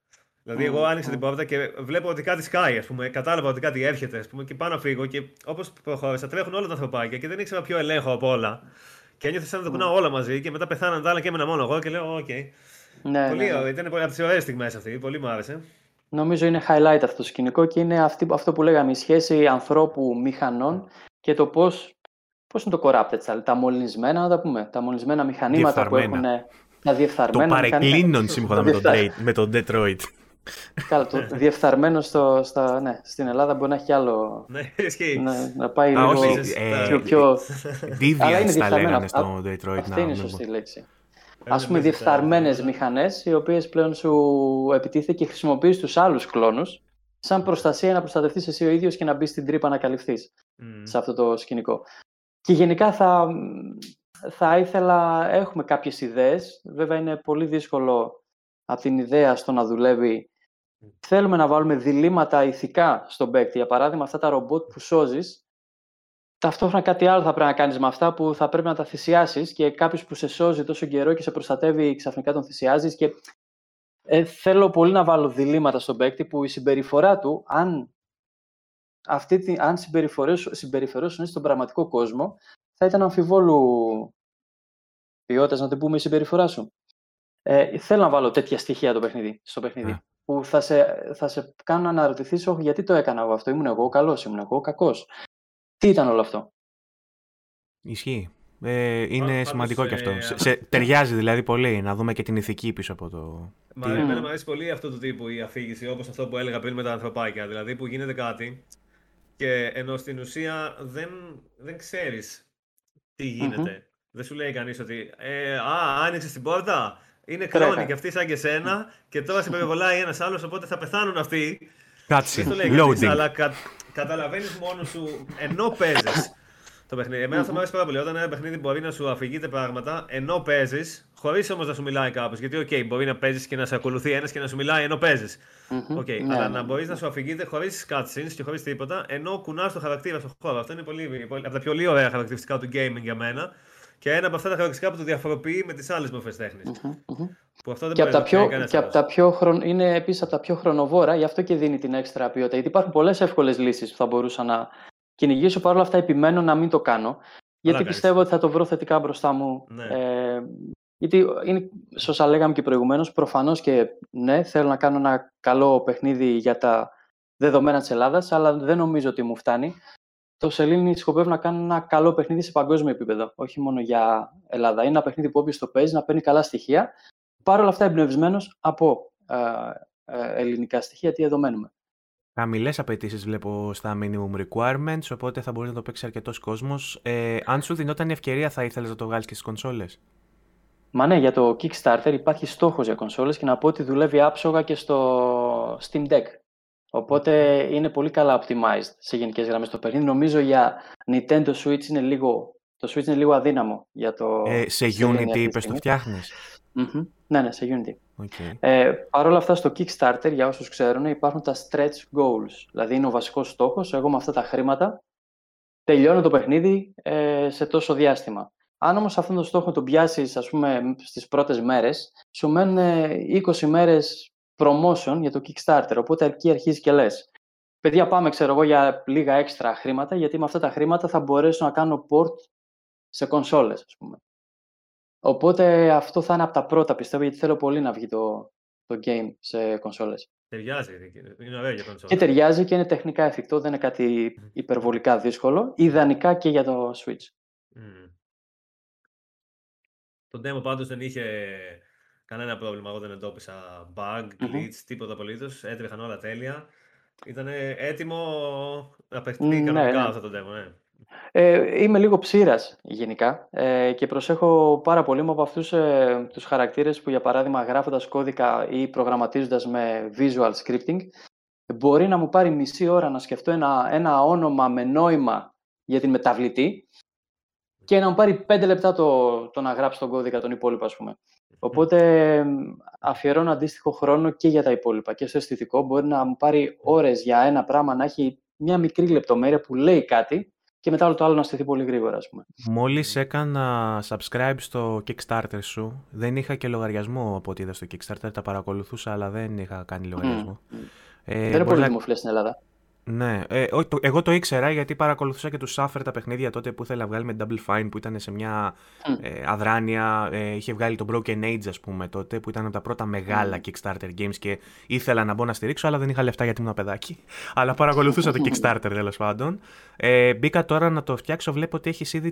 Δηλαδή, εγώ άνοιξα την πόρτα και βλέπω ότι κάτι σκάει, ας πούμε. Κατάλαβα ότι κάτι έρχεται, ας πούμε, και πάω να φύγω. Και όπως προχώρησα, τρέχουν όλα τα ανθρωπάκια και δεν ήξερα ποιο ελέγχω από όλα. Και ένιωθα σαν να τα κουνάω όλα μαζί και μετά πεθάναν τα άλλα και έμενα μόνο εγώ και λέω: OK. Okay. Ναι, πολύ ναι, ναι. Ήταν πολύ από τις ωραίες στιγμές αυτή. Πολύ μου άρεσε. Νομίζω είναι highlight αυτό το σκηνικό και είναι αυτή, αυτό που λέγαμε, η σχέση ανθρώπου μηχανών και το πώ πώς είναι το corrupted, τα μολυσμένα, να τα πούμε, τα μολυσμένα μηχανήματα που έχουν τα διεφθαρμένα. Το παρεκκλίνον σύμφωνα με, τον, με τον Detroit. Καλά, το διεφθαρμένο στο, στα, ναι, στην Ελλάδα μπορεί να έχει άλλο. Ναι, ισχύει. να, να πάει Α, λίγο όχι, ε, πιο. πιο... Αλλά Deviants είναι τα διεφθαρμένα. λέγανε Α- στο Detroit. Αυτή να είναι η μην σωστή λέξη. Ένα Α πούμε, μπέζι διεφθαρμένες τα- μηχανές, οι οποίες πλέον σου επιτίθεται και χρησιμοποιείς τους άλλους κλόνους σαν προστασία να προστατευτείς εσύ ο ίδιος και να μπεις στην τρύπα να καλυφθείς Μμ. σε αυτό το σκηνικό. Και γενικά θα, θα ήθελα, έχουμε κάποιες ιδέες, βέβαια είναι πολύ δύσκολο από την ιδέα στο να δουλεύει. Θέλουμε να βάλουμε διλήμματα ηθικά στον παίκτη, για παράδειγμα αυτά τα ρομπότ που σώζεις, ταυτόχρονα κάτι άλλο θα πρέπει να κάνεις με αυτά που θα πρέπει να τα θυσιάσεις και κάποιος που σε σώζει τόσο καιρό και σε προστατεύει ξαφνικά τον θυσιάζεις και ε, θέλω πολύ να βάλω διλήμματα στον παίκτη που η συμπεριφορά του, αν αυτή τη, αν συμπεριφορέσου- συμπεριφερόσουν στον πραγματικό κόσμο, θα ήταν αμφιβόλου ποιότητας, να το πούμε, η συμπεριφορά σου. Ε, θέλω να βάλω τέτοια στοιχεία το παιχνίδι, στο παιχνίδι. Ναι. Που θα σε, θα σε κάνουν να αναρωτηθείς, Όχι, γιατί το έκανα εγώ αυτό, ήμουν εγώ καλός, ήμουν εγώ κακός. Τι ήταν όλο αυτό; Ισχύει. Ε, είναι πάντως, σημαντικό και αυτό. ε, Σε, σε- ταιριάζει δηλαδή πολύ να δούμε και την ηθική πίσω από το. Μα τι- εμένα μου αρέσει πολύ αυτό το τύπου η αφήγηση, όπως αυτό που έλεγα πριν με τα ανθρωπάκια. Δηλαδή που γίνεται κάτι και ενώ στην ουσία δεν, δεν ξέρεις τι γίνεται. Δεν σου λέει κανείς ότι ε, «Α, άνοιξες την πόρτα, είναι Τρέχα. κλόνοι και αυτοί σαν και σένα και τώρα σε πυροβολάει ένας άλλος οπότε θα πεθάνουν αυτοί». Δεν Cutscene. το λέει κανείς, Loading. αλλά κα, καταλαβαίνεις μόνος σου ενώ παίζεις το παιχνίδι. Εμένα αυτό μου αρέσει πάρα πολύ. Όταν ένα παιχνίδι μπορεί να σου αφηγείται πράγματα ενώ παίζεις, χωρίς όμως να σου μιλάει κάποιος. Γιατί, οκ, μπορεί να παίζεις και να σε ακολουθεί ένας και να σου μιλάει ενώ παίζεις. Μμμ. Οκ, Ναι, αλλά ναι. να μπορείς να σου αφηγείται χωρίς cutscenes και χωρίς τίποτα, ενώ κουνάς το χαρακτήρα στο χώρο. Αυτό είναι πολύ, πολύ, από τα πιο ωραία χαρακτηριστικά του gaming για μένα. Και ένα από αυτά τα χαρακτηριστικά που το διαφοροποιεί με τις άλλες μορφές τέχνης. Μμμ, μμμ. Που αυτό δεν Και, από μπορεί τα να το πιο, κάνει κανένας και από άλλος. τα πιο χρον... είναι επίσης από τα πιο χρονοβόρα, γι' αυτό και δίνει την έξτρα ποιότητα. Γιατί υπάρχουν πολλές εύκολες λύσεις που θα μπορούσα να κυνηγήσω, παρόλα αυτά επιμένω να μην το κάνω. Γιατί κάνεις. πιστεύω ότι θα το βρω θετικά μπροστά μου. Ναι. Ε, γιατί είναι, σωστά λέγαμε και προηγουμένως, προφανώς και ναι, θέλω να κάνω ένα καλό παιχνίδι για τα δεδομένα της Ελλάδας, αλλά δεν νομίζω ότι μου φτάνει. Το Σελήνη σκοπεύω να κάνω ένα καλό παιχνίδι σε παγκόσμιο επίπεδο, όχι μόνο για Ελλάδα. Είναι ένα παιχνίδι που όποιος το παίζει να παίρνει καλά στοιχεία, Παρ' όλα αυτά εμπνευσμένος από ε, ε, ελληνικά στοιχεία, γιατί εδώ μένουμε. Χαμηλές απαιτήσεις βλέπω στα minimum requirements, οπότε θα μπορεί να το παίξει αρκετός κόσμος. Ε, αν σου δινόταν η ευκαιρία, θα ήθελες να το βγάλεις και στις κονσόλες; Μα ναι, για το Kickstarter υπάρχει στόχος για κονσόλες και να πω ότι δουλεύει άψογα και στο Steam Deck. Οπότε είναι πολύ καλά optimized σε γενικές γραμμές το παιχνίδι. Νομίζω για Nintendo Switch είναι λίγο, το Switch είναι λίγο αδύναμο για το... Ε, σε Sony αυτή Unity τη είπε το στιγμή. φτιάχνεις; Μμμ. Ναι, ναι, σε Unity. Okay. Ε, Παρ' όλα αυτά στο Kickstarter, για όσους ξέρουν, υπάρχουν τα stretch goals. Δηλαδή είναι ο βασικός στόχος, εγώ με αυτά τα χρήματα τελειώνω το παιχνίδι ε, σε τόσο διάστημα. Αν όμως αυτόν τον στόχο τον πιάσεις, ας πούμε, στις πρώτες μέρες, σου μένουν ε, 20 μέρες promotion για το Kickstarter, οπότε εκεί αρχίζει και λες. Παιδιά, πάμε, ξέρω εγώ, για λίγα έξτρα χρήματα, γιατί με αυτά τα χρήματα θα μπορέσω να κάνω port σε κονσόλες, ας πούμε. Οπότε αυτό θα είναι από τα πρώτα, πιστεύω, γιατί θέλω πολύ να βγει το, το game σε κονσόλες. Ταιριάζει. Είναι ωραίο για τον Και ταιριάζει και είναι τεχνικά εφικτό, δεν είναι κάτι υπερβολικά δύσκολο. Ιδανικά και για το Switch. Μμμ. Το demo πάντως δεν είχε κανένα πρόβλημα. Εγώ δεν εντόπισα bug, Μμμ. glitch, τίποτα απολύτως. Έτρεχαν όλα τέλεια. Ήταν έτοιμο να παιχτεί Ναι, κανονικά ναι. αυτό το demo. Ναι. Ε, είμαι λίγο ψήρας γενικά ε, και προσέχω πάρα πολύ μου από αυτούς ε, τους χαρακτήρες που για παράδειγμα γράφοντας κώδικα ή προγραμματίζοντας με visual scripting μπορεί να μου πάρει μισή ώρα να σκεφτώ ένα, ένα όνομα με νόημα για την μεταβλητή και να μου πάρει πέντε λεπτά το, το να γράψει τον κώδικα τον υπόλοιπο ας πούμε. Οπότε ε, αφιερώνω αντίστοιχο χρόνο και για τα υπόλοιπα και στο αισθητικό μπορεί να μου πάρει ώρες για ένα πράγμα να έχει μια μικρή λεπτομέρεια που λέει κάτι και μετά όλο το άλλο να στηθεί πολύ γρήγορα, ας πούμε. Μόλις έκανα subscribe στο Kickstarter σου, δεν είχα και λογαριασμό από ό,τι είδα στο Kickstarter. Τα παρακολουθούσα, αλλά δεν είχα κάνει λογαριασμό. Μμ. Ε, Δεν είναι μπορείς πολύ να- δημοφιλές στην Ελλάδα. Ναι, ε, όχι, το- εγώ το ήξερα γιατί παρακολουθούσα και τους Suffer τα παιχνίδια τότε που ήθελε να βγάλει με Double Fine που ήταν σε μια Μμ. ε, αδράνεια. Ε, είχε βγάλει το Broken Age, ας πούμε, τότε που ήταν από τα πρώτα μεγάλα Μμ. Kickstarter games και ήθελα να μπω να στηρίξω, αλλά δεν είχα λεφτά γιατί ήμουν παιδάκι. [LAUGHS] αλλά παρακολουθούσα το [LAUGHS] Kickstarter τέλος πάντων. Ε, μπήκα τώρα να το φτιάξω. Βλέπω ότι έχεις ήδη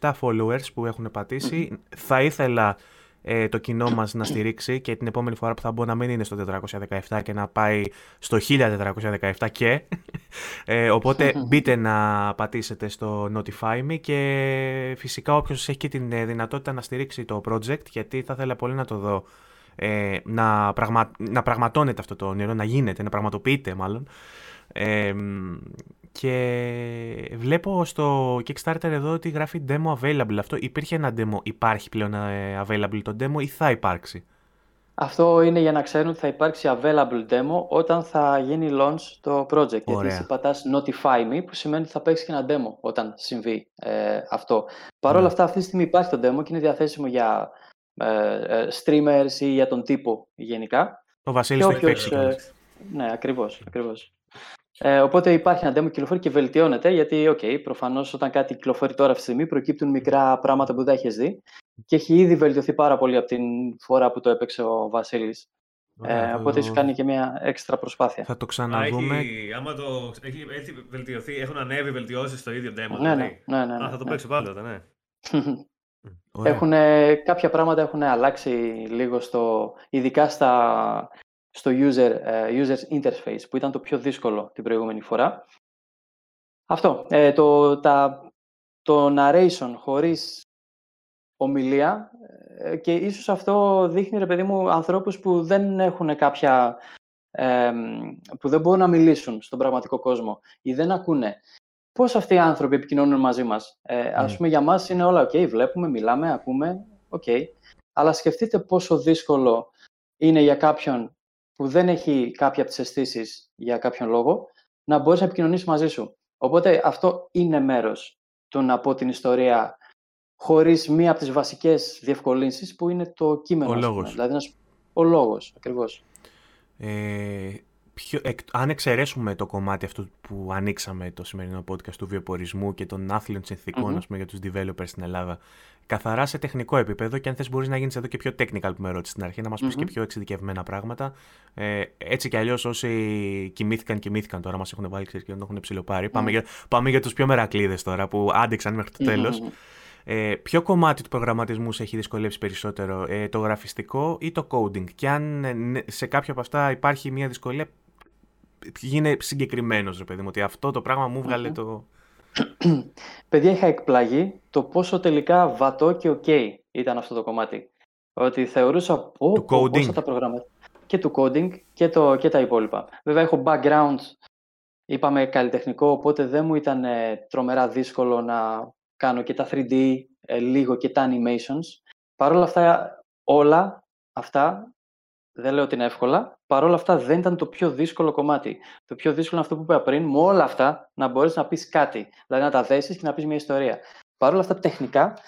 417 followers που έχουν πατήσει. Θα ήθελα ε, το κοινό μας να στηρίξει και την επόμενη φορά που θα μπω να μην είναι στο 417 και να πάει στο 1417 και. [LAUGHS] Ε, οπότε [LAUGHS] μπείτε να πατήσετε στο Notify Me και φυσικά όποιος έχει και την ε, δυνατότητα να στηρίξει το project γιατί θα ήθελα πολύ να το δω ε, να, πραγμα... να πραγματώνεται αυτό το όνειρο, να γίνεται, να πραγματοποιείται μάλλον. Ε, και βλέπω στο Kickstarter εδώ ότι γράφει demo available. Αυτό υπήρχε ένα demo, υπάρχει πλέον ε, available το demo ή θα υπάρξει; Αυτό είναι για να ξέρουν ότι θα υπάρξει available demo όταν θα γίνει launch το project. Ωραία. Γιατί εσύ πατάς notify me που σημαίνει ότι θα παίξεις και ένα demo όταν συμβεί ε, αυτό. Παρ' όλα ναι. αυτά αυτή τη στιγμή υπάρχει το demo και είναι διαθέσιμο για ε, ε streamers ή για τον τύπο γενικά. Ο Βασίλης το έχει παίξει. Ε, ναι, ακριβώς, ακριβώς. Ε, οπότε υπάρχει ένα demo κυκλοφορεί και βελτιώνεται, γιατί, OK, okay, προφανώς όταν κάτι κυκλοφορεί τώρα αυτή τη στιγμή προκύπτουν μικρά πράγματα που δεν έχεις δει και έχει ήδη βελτιωθεί πάρα πολύ από την φορά που το έπαιξε ο Βασίλης. Ε, οπότε ίσω κάνει και μια έξτρα προσπάθεια. Θα το ξαναδούμε. Έχει, άμα το έχει, έχει βελτιωθεί, έχουν ανέβει βελτιώσεις στο ίδιο demo. Ναι, ναι, ναι, ναι, Α, θα το ναι. παίξω πάντα, ναι. Έχουν, κάποια πράγματα έχουν αλλάξει λίγο στο, ειδικά στα, στο user, uh, user's interface, που ήταν το πιο δύσκολο την προηγούμενη φορά. Αυτό. Ε, το, τα, το narration χωρίς ομιλία ε, και ίσως αυτό δείχνει, ρε παιδί μου, ανθρώπους που δεν έχουν κάποια... που δεν μπορούν να μιλήσουν στον πραγματικό κόσμο ή δεν ακούνε. Πώς αυτοί οι άνθρωποι επικοινωνούν μαζί μας; Ε, Ας ναι. πούμε, για μας είναι όλα ok, βλέπουμε, μιλάμε, ακούμε, ok. Αλλά σκεφτείτε πόσο δύσκολο είναι για κάποιον που δεν έχει κάποια από τις αισθήσεις για κάποιον λόγο, να μπορείς να επικοινωνήσεις μαζί σου. Οπότε αυτό είναι μέρος του να πω την ιστορία χωρίς μία από τις βασικές διευκολύνσεις που είναι το κείμενο. Ο λόγος. Δηλαδή, ο λόγος, ακριβώς. Ε, αν εξαιρέσουμε το κομμάτι αυτό που ανοίξαμε το σημερινό podcast του βιοπορισμού και των άθλιων συνθήκων mm-hmm. για τους developers στην Ελλάδα, καθαρά σε τεχνικό επίπεδο και αν θες μπορείς να γίνεις εδώ και πιο technical που με ρώτησες στην αρχή, να μας mm πεις και πιο εξειδικευμένα πράγματα. Ε, έτσι κι αλλιώς όσοι κοιμήθηκαν, κοιμήθηκαν τώρα, μας έχουν βάλει ξέρεις και δεν το έχουν ψηλοπάρει. Πάμε, για, πάμε για τους πιο μερακλείδες τώρα που άντεξαν μέχρι το τέλος. Ε, ποιο κομμάτι του προγραμματισμού σε έχει δυσκολεύσει περισσότερο, ε, το γραφιστικό ή το coding. Και αν ε, σε κάποιο από αυτά υπάρχει μια δυσκολία, γίνε συγκεκριμένος, ρε παιδί μου, ότι αυτό το πράγμα μου βγαλε το. [CLEARS THROAT] Παιδιά, είχα εκπλαγεί το πόσο τελικά βατό και ok ήταν αυτό το κομμάτι. Ότι θεωρούσα πω, πώ τα προγράμματα. Και του coding και, το, και τα υπόλοιπα. Βέβαια, έχω background, είπαμε καλλιτεχνικό, οπότε δεν μου ήταν ε, τρομερά δύσκολο να κάνω και τα 3D, ε, λίγο και τα animations. Παρ' όλα αυτά, όλα αυτά δεν λέω ότι είναι εύκολα. Παρ' όλα αυτά δεν ήταν το πιο δύσκολο κομμάτι. Το πιο δύσκολο είναι αυτό που είπα πριν, με όλα αυτά να μπορείς να πεις κάτι. Δηλαδή να τα δέσεις και να πεις μια ιστορία. Παρ' όλα αυτά τεχνικά,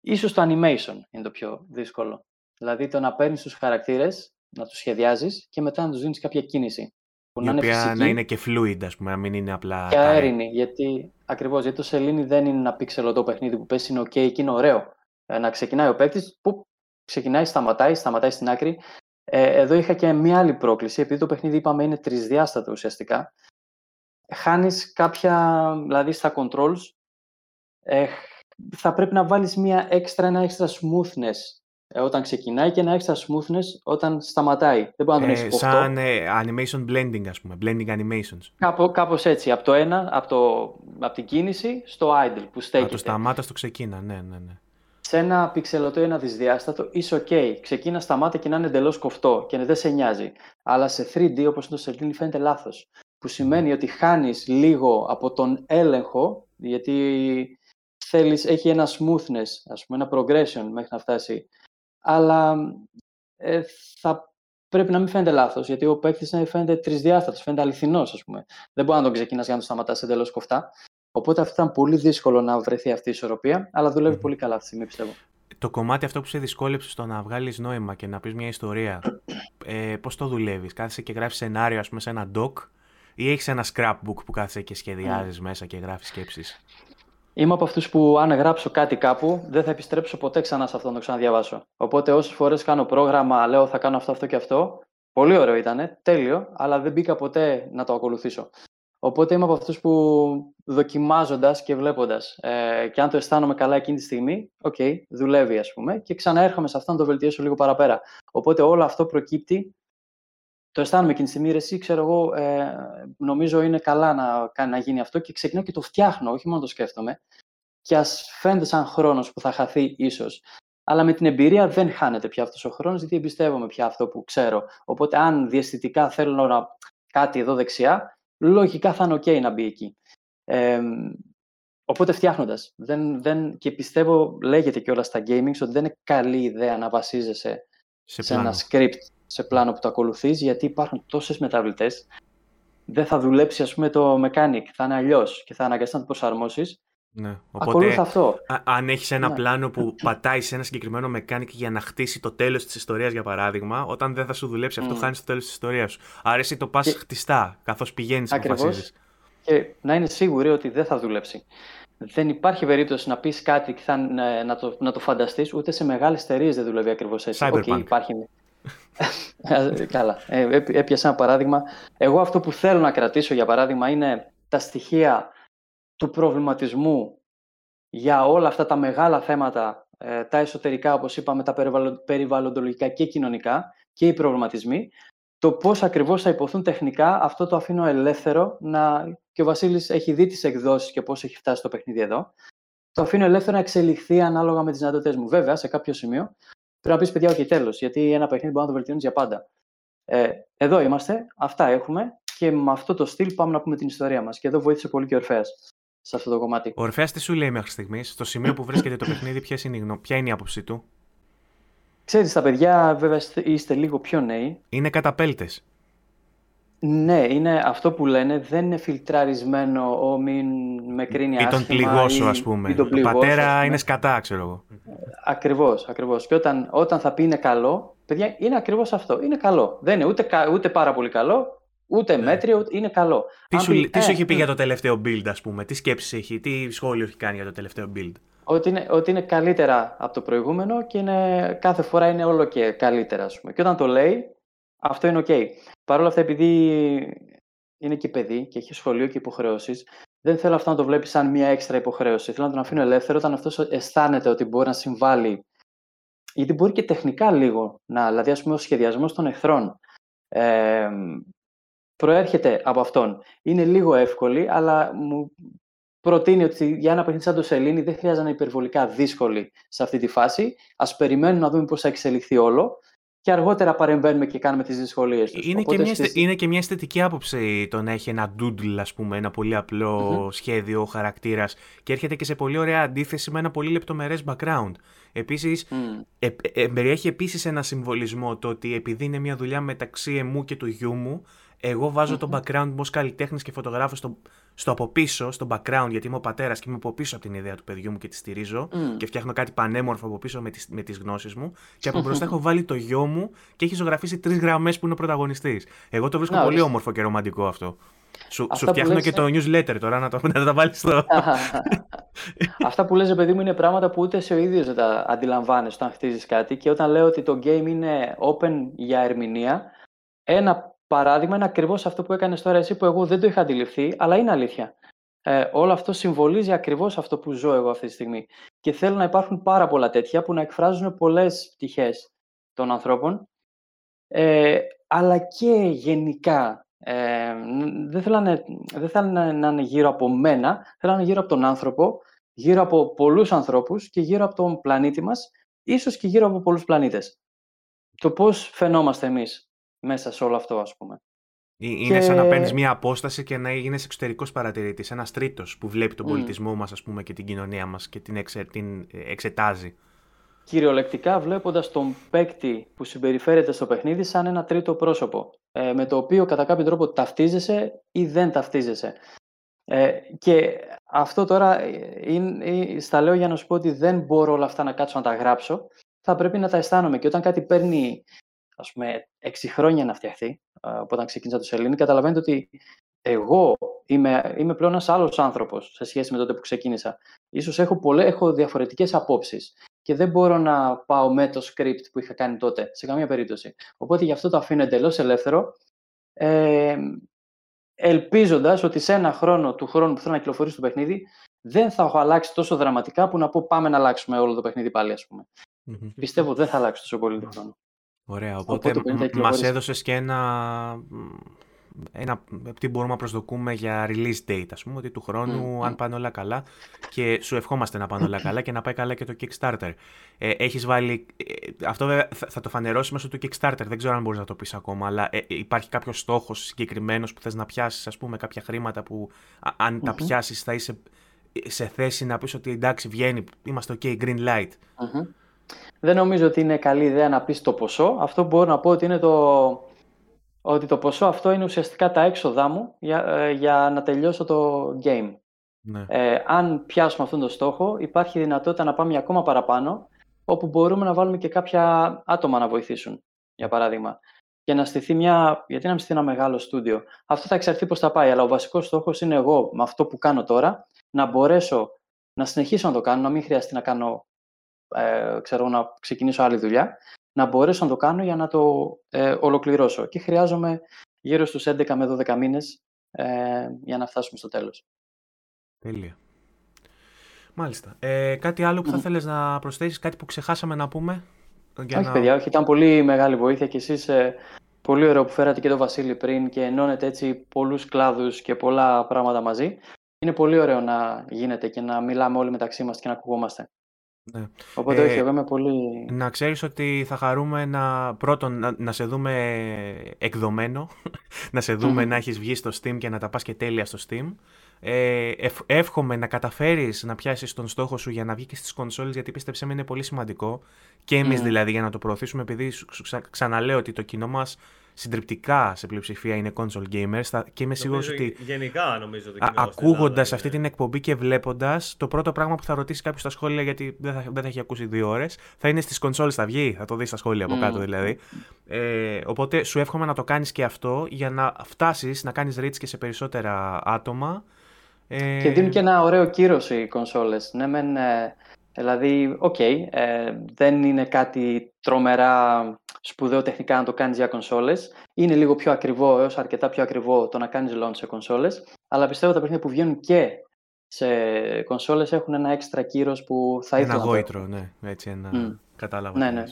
ίσως το animation είναι το πιο δύσκολο. Δηλαδή το να παίρνεις τους χαρακτήρες, να τους σχεδιάζεις και μετά να τους δίνεις κάποια κίνηση. Που Η να οποία είναι να είναι και fluid, ας πούμε, να μην είναι απλά. Και αέρινη. Γιατί ακριβώς γιατί το σελήνη δεν είναι ένα πίξελο ππαιχνίδι που πέσει είναι OK και είναι ωραίο. Ε, να ξεκινάει ο παίκτης, που ξεκινάει, σταματάει, σταματάει στην άκρη. Ε, εδώ είχα και μία άλλη πρόκληση, επειδή το παιχνίδι είπαμε είναι τρισδιάστατο ουσιαστικά. Χάνεις κάποια, δηλαδή στα controls, ε, θα πρέπει να βάλεις μία έξτρα, ένα έξτρα smoothness ε, όταν ξεκινάει και ένα έξτρα smoothness όταν σταματάει. Δεν μπορεί να τον έχεις Σαν ε, animation blending, ας πούμε, blending animations. Κάπω, κάπως έτσι, από το ένα, από, το, από την κίνηση στο idle που στέκεται. Από το σταμάτα στο ξεκίνα, ναι, ναι, ναι σε ένα πιξελωτό ή ένα δυσδιάστατο είσαι ok. Ξεκίνα σταμάτα και να είναι εντελώς κοφτό και δεν σε νοιάζει. Αλλά σε 3D, όπως είναι το σελήνη, φαίνεται λάθος. Που σημαίνει ότι χάνεις λίγο από τον έλεγχο, γιατί θέλεις, έχει ένα smoothness, ας πούμε, ένα progression μέχρι να φτάσει. Αλλά ε, θα πρέπει να μην φαίνεται λάθος, γιατί ο παίκτης φαίνεται τρισδιάστατος, φαίνεται αληθινός, ας πούμε. Δεν μπορεί να τον ξεκινάς για να τον σταματάς εντελώς κοφτά. Οπότε αυτό ήταν πολύ δύσκολο να βρεθεί αυτή η ισορροπία, αλλά δουλεύει πολύ καλά αυτή τη στιγμή, πιστεύω. Το κομμάτι αυτό που σε δυσκόλεψε στο να βγάλεις νόημα και να πεις μια ιστορία, ε, πώς το δουλεύεις, Κάθεσαι και γράφεις σενάριο, ας πούμε, σε ένα doc, ή έχεις ένα scrapbook που κάθεσαι και σχεδιάζεις μέσα και γράφεις σκέψεις; Είμαι από αυτούς που αν γράψω κάτι κάπου, δεν θα επιστρέψω ποτέ ξανά σε αυτό να το ξαναδιαβάσω. Οπότε όσες φορές κάνω πρόγραμμα, λέω θα κάνω αυτό, αυτό και αυτό. Πολύ ωραίο ήταν, τέλειο, αλλά δεν μπήκα ποτέ να το ακολουθήσω. Οπότε είμαι από αυτούς που δοκιμάζοντας και βλέποντας ε, και αν το αισθάνομαι καλά εκείνη τη στιγμή, ok, okay, δουλεύει ας πούμε και ξαναέρχομαι σε αυτό να το βελτιώσω λίγο παραπέρα. Οπότε όλο αυτό προκύπτει, το αισθάνομαι εκείνη τη στιγμή, ρε, εσύ ξέρω εγώ, ε, νομίζω είναι καλά να, να γίνει αυτό και ξεκινάω και το φτιάχνω, όχι μόνο το σκέφτομαι. Και ας φαίνεται σαν χρόνος που θα χαθεί ίσως. Αλλά με την εμπειρία δεν χάνεται πια αυτός ο χρόνος, γιατί εμπιστεύομαι πια αυτό που ξέρω. Οπότε αν διαστητικά θέλω να κάτι εδώ δεξιά, λογικά θα είναι ok να μπει εκεί. Ε, οπότε φτιάχνοντας. Δεν, δεν, και πιστεύω, λέγεται και όλα στα gaming, ότι δεν είναι καλή ιδέα να βασίζεσαι σε, σε ένα script, σε πλάνο που το ακολουθείς, γιατί υπάρχουν τόσες μεταβλητές. Δεν θα δουλέψει, ας πούμε, το mechanic. Θα είναι αλλιώς και θα αναγκαστείς να το προσαρμόσεις. Ναι. Οπότε, αυτό. αν έχεις ένα ναι. πλάνο που πατάει σε ένα συγκεκριμένο mechanic για να χτίσει το τέλος της ιστορίας, για παράδειγμα, όταν δεν θα σου δουλέψει αυτό, mm. χάνεις το τέλος της ιστορίας σου. Άρα εσύ το πας και... χτιστά, καθώς πηγαίνεις και αποφασίζεις. Και να είναι σίγουροι ότι δεν θα δουλέψει. Δεν υπάρχει περίπτωση να πεις κάτι και θα, να, το, να το φανταστείς, ούτε σε μεγάλες εταιρείες δεν δουλεύει ακριβώς έτσι. Cyberpunk. Okay, υπάρχει... [LAUGHS] Καλά. Ε, έπιασα ένα παράδειγμα. Εγώ αυτό που θέλω να κρατήσω, για παράδειγμα, είναι τα στοιχεία του προβληματισμού για όλα αυτά τα μεγάλα θέματα, ε, τα εσωτερικά, όπως είπαμε, τα περιβαλλοντολογικά και κοινωνικά και οι προβληματισμοί, το πώς ακριβώς θα υποθούν τεχνικά, αυτό το αφήνω ελεύθερο να... και ο Βασίλης έχει δει τις εκδόσεις και πώς έχει φτάσει το παιχνίδι εδώ. Το αφήνω ελεύθερο να εξελιχθεί ανάλογα με τις δυνατότητες μου. Βέβαια, σε κάποιο σημείο πρέπει να πεις παιδιά, όχι τέλος, γιατί ένα παιχνίδι μπορεί να το βελτιώνεις για πάντα. Ε, εδώ είμαστε, αυτά έχουμε και με αυτό το στυλ πάμε να πούμε την ιστορία μας. Και εδώ βοήθησε πολύ και ο Ορφέας σε αυτό το κομμάτι. Ο Ορφέας τι σου λέει μέχρι στιγμής, στο σημείο που βρίσκεται το παιχνίδι, ποια είναι, ποια είναι η άποψή του; Ξέρεις, τα παιδιά βέβαια είστε λίγο πιο νέοι. Είναι καταπέλτες. Ναι, είναι αυτό που λένε, δεν είναι φιλτραρισμένο ο μην με κρίνει άσχημα. Ή τον πληγώσω, ας πούμε. Τον πληγώσω, ο πατέρα είναι σκατά, ξέρω εγώ. Ακριβώς, ακριβώς. Και όταν, όταν θα πει είναι καλό, παιδιά, είναι ακριβώς αυτό. Είναι καλό. Δεν είναι ούτε, ούτε πάρα πολύ καλό, Ούτε ναι. μέτριο, είναι καλό. Τι, σου, πει, τι σου έχει πει για το τελευταίο build, ας πούμε, τι σκέψεις έχει, τι σχόλιο έχει κάνει για το τελευταίο build; Ότι είναι, ότι είναι καλύτερα από το προηγούμενο και είναι, κάθε φορά είναι όλο και καλύτερα, ας πούμε. Και όταν το λέει, αυτό είναι ok. Παρ' όλα αυτά, επειδή είναι και παιδί και έχει σχολείο και υποχρεώσεις, δεν θέλω αυτό να το βλέπεις σαν μια έξτρα υποχρέωση. Θέλω να τον αφήνω ελεύθερο όταν αυτός αισθάνεται ότι μπορεί να συμβάλλει. Γιατί μπορεί και τεχνικά λίγο να, δηλαδή, ας πούμε, ο σχεδιασμός των εχθρών. Ε, προέρχεται από αυτόν. Είναι λίγο εύκολη, αλλά μου προτείνει ότι για ένα παιχνίδι σαν το Σελήνη δεν χρειάζεται να είναι υπερβολικά δύσκολη σε αυτή τη φάση. Α περιμένουμε να δούμε πώς θα εξελιχθεί όλο και αργότερα παρεμβαίνουμε και κάνουμε τις δυσκολίες τους. Είναι, και μια, είναι και μια αισθητική άποψη το να έχει ένα doodle, ας πούμε, ένα πολύ σχέδιο, χαρακτήρας και έρχεται και σε πολύ ωραία αντίθεση με ένα πολύ λεπτομερές background. Επίσης, mm. ε, ε, περιέχει επίσης ένα συμβολισμό το ότι επειδή είναι μια δουλειά μεταξύ εμού και του γιού μου, εγώ βάζω το background μου ως καλλιτέχνης και φωτογράφος στο, στο από πίσω, στο background, γιατί είμαι ο πατέρας και είμαι από πίσω από την ιδέα του παιδιού μου και τη στηρίζω και φτιάχνω κάτι πανέμορφο από πίσω με τις με τις γνώσεις μου. Και από μπροστά έχω βάλει το γιο μου και έχει ζωγραφίσει τρεις γραμμές που είναι ο πρωταγωνιστής. Εγώ το βρίσκω πολύ όμορφο και ρομαντικό αυτό. Σου, σου φτιάχνω και το newsletter τώρα να, το, να τα βάλεις στο. [LAUGHS] Αυτά που λες, παιδί μου, είναι πράγματα που ούτε σε ο ίδιος δεν τα αντιλαμβάνεσαι όταν χτίζεις κάτι. Και όταν λέω ότι το game είναι open για ερμηνεία, ένα παράδειγμα είναι ακριβώς αυτό που έκανες τώρα εσύ που εγώ δεν το είχα αντιληφθεί, αλλά είναι αλήθεια. Ε, όλο αυτό συμβολίζει ακριβώς αυτό που ζω εγώ αυτή τη στιγμή. Και θέλω να υπάρχουν πάρα πολλά τέτοια που να εκφράζουν πολλές πτυχές των ανθρώπων, ε, αλλά και γενικά. Ε, δεν θέλω, να, δεν θέλω να, να είναι γύρω από μένα, θέλω να είναι γύρω από τον άνθρωπο, γύρω από πολλούς ανθρώπους και γύρω από τον πλανήτη μας, ίσως και γύρω από πολλούς πλανήτες. Το πώς φαινόμαστε εμείς μέσα σε όλο αυτό, ας πούμε. Είναι σαν να παίρνεις μια απόσταση και να γίνεις εξωτερικός παρατηρητής. Ένας τρίτος που βλέπει τον πολιτισμό μας και την κοινωνία μας και την, εξε, την εξετάζει. Κυριολεκτικά βλέποντας τον παίκτη που συμπεριφέρεται στο παιχνίδι σαν ένα τρίτο πρόσωπο. Ε, με το οποίο κατά κάποιο τρόπο ταυτίζεσαι ή δεν ταυτίζεσαι. Ε, και αυτό τώρα ε, είναι, ε, στα λέω για να σου πω ότι δεν μπορώ όλα αυτά να κάτσω να τα γράψω. Θα πρέπει να τα αισθάνομαι. Και όταν κάτι παίρνει ας πούμε, έξι χρόνια να φτιαχτεί, όταν ξεκίνησα το Σελήνη, καταλαβαίνετε ότι εγώ είμαι, είμαι πλέον ένας άλλος άνθρωπος σε σχέση με τότε που ξεκίνησα. Ίσως έχω, πολλές, έχω διαφορετικές απόψεις και δεν μπορώ να πάω με το script που είχα κάνει τότε, σε καμία περίπτωση. Οπότε γι' αυτό το αφήνω εντελώς ελεύθερο. Ε, ελπίζοντας ότι σε ένα χρόνο του χρόνου που θέλω να κυκλοφορήσει το παιχνίδι δεν θα έχω αλλάξει τόσο δραματικά που να πω πάμε να αλλάξουμε όλο το παιχνίδι πάλι ας πούμε. Mm-hmm. Πιστεύω δεν θα αλλάξει τόσο πολύ το χρόνο. Ωραία, οπότε, οπότε μας έδωσες και ένα ένα, τι μπορούμε να προσδοκούμε για release date, ας πούμε, ότι του χρόνου, αν πάνε όλα καλά, και σου ευχόμαστε να πάνε όλα καλά και να πάει καλά και το Kickstarter. Ε, έχεις βάλει, ε, αυτό βέβαια θα, το φανερώσει μέσω του Kickstarter, δεν ξέρω αν μπορείς να το πεις ακόμα, αλλά ε, υπάρχει κάποιος στόχος συγκεκριμένος που θες να πιάσεις, ας πούμε, κάποια χρήματα που αν τα πιάσεις θα είσαι σε θέση να πεις ότι εντάξει βγαίνει, είμαστε ok, green light. Δεν νομίζω ότι είναι καλή ιδέα να πεις το ποσό. Αυτό που μπορώ να πω ότι είναι το, ότι το ποσό αυτό είναι ουσιαστικά τα έξοδά μου για, ε, για να τελειώσω το game. Ναι. Ε, αν πιάσουμε αυτόν τον στόχο, υπάρχει δυνατότητα να πάμε ακόμα παραπάνω, όπου μπορούμε να βάλουμε και κάποια άτομα να βοηθήσουν, για παράδειγμα. Για να στηθεί μια, γιατί να μην στηθεί ένα μεγάλο στούντιο. Αυτό θα εξαρθεί πώς θα πάει, αλλά ο βασικός στόχος είναι εγώ, με αυτό που κάνω τώρα, να μπορέσω να συνεχίσω να το κάνω, να μην χρειαστεί να κάνω, ε, ξέρω, να ξεκινήσω άλλη δουλειά να μπορέσω να το κάνω για να το ε, ολοκληρώσω. Και χρειάζομαι γύρω στους 11 με 12 μήνες ε, για να φτάσουμε στο τέλος. Τέλεια. Μάλιστα. Ε, κάτι άλλο που θα θέλεις να προσθέσεις, κάτι που ξεχάσαμε να πούμε; Για όχι, να... παιδιά, όχι. Ήταν πολύ μεγάλη βοήθεια και εσείς ε, πολύ ωραίο που φέρατε και το Βασίλη πριν και ενώνετε έτσι πολλούς κλάδους και πολλά πράγματα μαζί. Είναι πολύ ωραίο να γίνεται και να μιλάμε όλοι μεταξύ μας και να ακουγόμαστε. Ναι. Οπότε όχι, ε, εγώ είμαι πολύ... Να ξέρεις ότι θα χαρούμε να, πρώτον να, σε δούμε εκδομένο, [LAUGHS] να σε δούμε να έχεις βγει στο Steam και να τα πας και τέλεια στο Steam. Ε, εύχομαι να καταφέρεις να πιάσεις τον στόχο σου για να βγεις και στις κονσόλες γιατί πίστεψέ με είναι πολύ σημαντικό και εμείς δηλαδή για να το προωθήσουμε επειδή ξαναλέω ότι το κοινό μας συντριπτικά σε πλειοψηφία είναι console gamers και είμαι σίγουρος ότι. Γενικά νομίζω ότι. Ακούγοντας αυτή την εκπομπή και βλέποντας, το πρώτο πράγμα που θα ρωτήσει κάποιος στα σχόλια, γιατί δεν θα, δεν θα έχει ακούσει δύο ώρες, θα είναι στις κονσόλες θα βγει. Θα το δει στα σχόλια από κάτω δηλαδή. Ε, οπότε σου εύχομαι να το κάνεις και αυτό για να φτάσεις να κάνεις reach και σε περισσότερα άτομα. Ε... Και δίνουν και ένα ωραίο κύρος οι κονσόλες. Ναι, μεν, ε, δηλαδή, ok, okay, ε, δεν είναι κάτι τρομερά σπουδαίο τεχνικά να το κάνεις για κονσόλες. Είναι λίγο πιο ακριβό, έως αρκετά πιο ακριβό το να κάνεις launch σε κονσόλες. Αλλά πιστεύω τα παιχνίδια που βγαίνουν και σε κονσόλες έχουν ένα έξτρα κύρος που θα ήθελα ένα γόητρο, ναι, έτσι ένα mm. κατάλαβα. Ναι, ναι.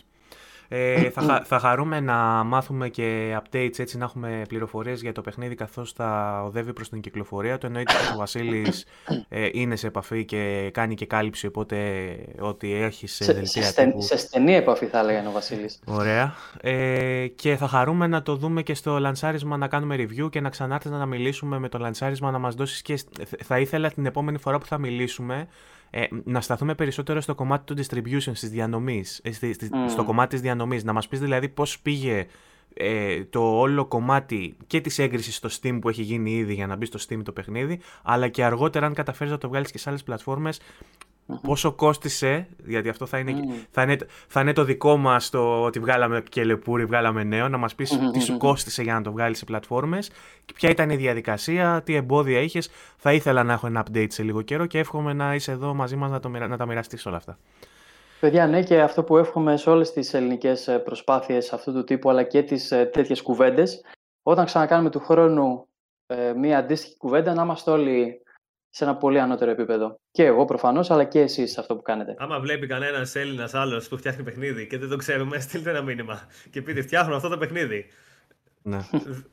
Ε, θα, θα χαρούμε να μάθουμε και updates έτσι να έχουμε πληροφορίες για το παιχνίδι καθώς θα οδεύει προς την κυκλοφορία Το Εννοείται ότι ο Βασίλης ε, είναι σε επαφή και κάνει και κάλυψη οπότε ό,τι έχει σε, σε δελτία σε, τύπου... σε στενή επαφή θα έλεγα ο Βασίλης. Ωραία. Ε, και θα χαρούμε να το δούμε και στο λανσάρισμα να κάνουμε review και να ξανάρθεις να μιλήσουμε με το λανσάρισμα να μας δώσεις και θα ήθελα την επόμενη φορά που θα μιλήσουμε ε, να σταθούμε περισσότερο στο κομμάτι του distribution, στις διανομής, ε, στο κομμάτι της διανομής. Να μας πεις δηλαδή πώς πήγε ε, το όλο κομμάτι και της έγκρισης στο Steam που έχει γίνει ήδη για να μπει στο Steam το παιχνίδι, αλλά και αργότερα αν καταφέρεις να το βγάλεις και σε άλλες πλατφόρμες, Πόσο κόστισε, γιατί αυτό θα είναι, θα είναι, θα είναι το δικό μας το ότι βγάλαμε και λεπούρι, βγάλαμε νέο, να μας πεις τι σου κόστισε για να το βγάλεις σε πλατφόρμες, ποια ήταν η διαδικασία, τι εμπόδια είχες. Θα ήθελα να έχω ένα update σε λίγο καιρό και εύχομαι να είσαι εδώ μαζί μας να, να τα μοιραστείς όλα αυτά. Παιδιά, ναι, και αυτό που εύχομαι σε όλες τις ελληνικές ε, προσπάθειες αυτού του τύπου, αλλά και τις ε, τέτοιες κουβέντες, όταν ξανακάνουμε του χρόνου ε, μία αντίστοιχη κουβέντα, να είμαστε όλοι σε ένα πολύ ανώτερο επίπεδο. Και εγώ προφανώς, αλλά και εσείς αυτό που κάνετε. Άμα βλέπει κανένας Έλληνας άλλος που φτιάχνει παιχνίδι και δεν το ξέρουμε, [LAUGHS] στείλτε ένα μήνυμα και πείτε φτιάχνω αυτό το παιχνίδι. Ναι.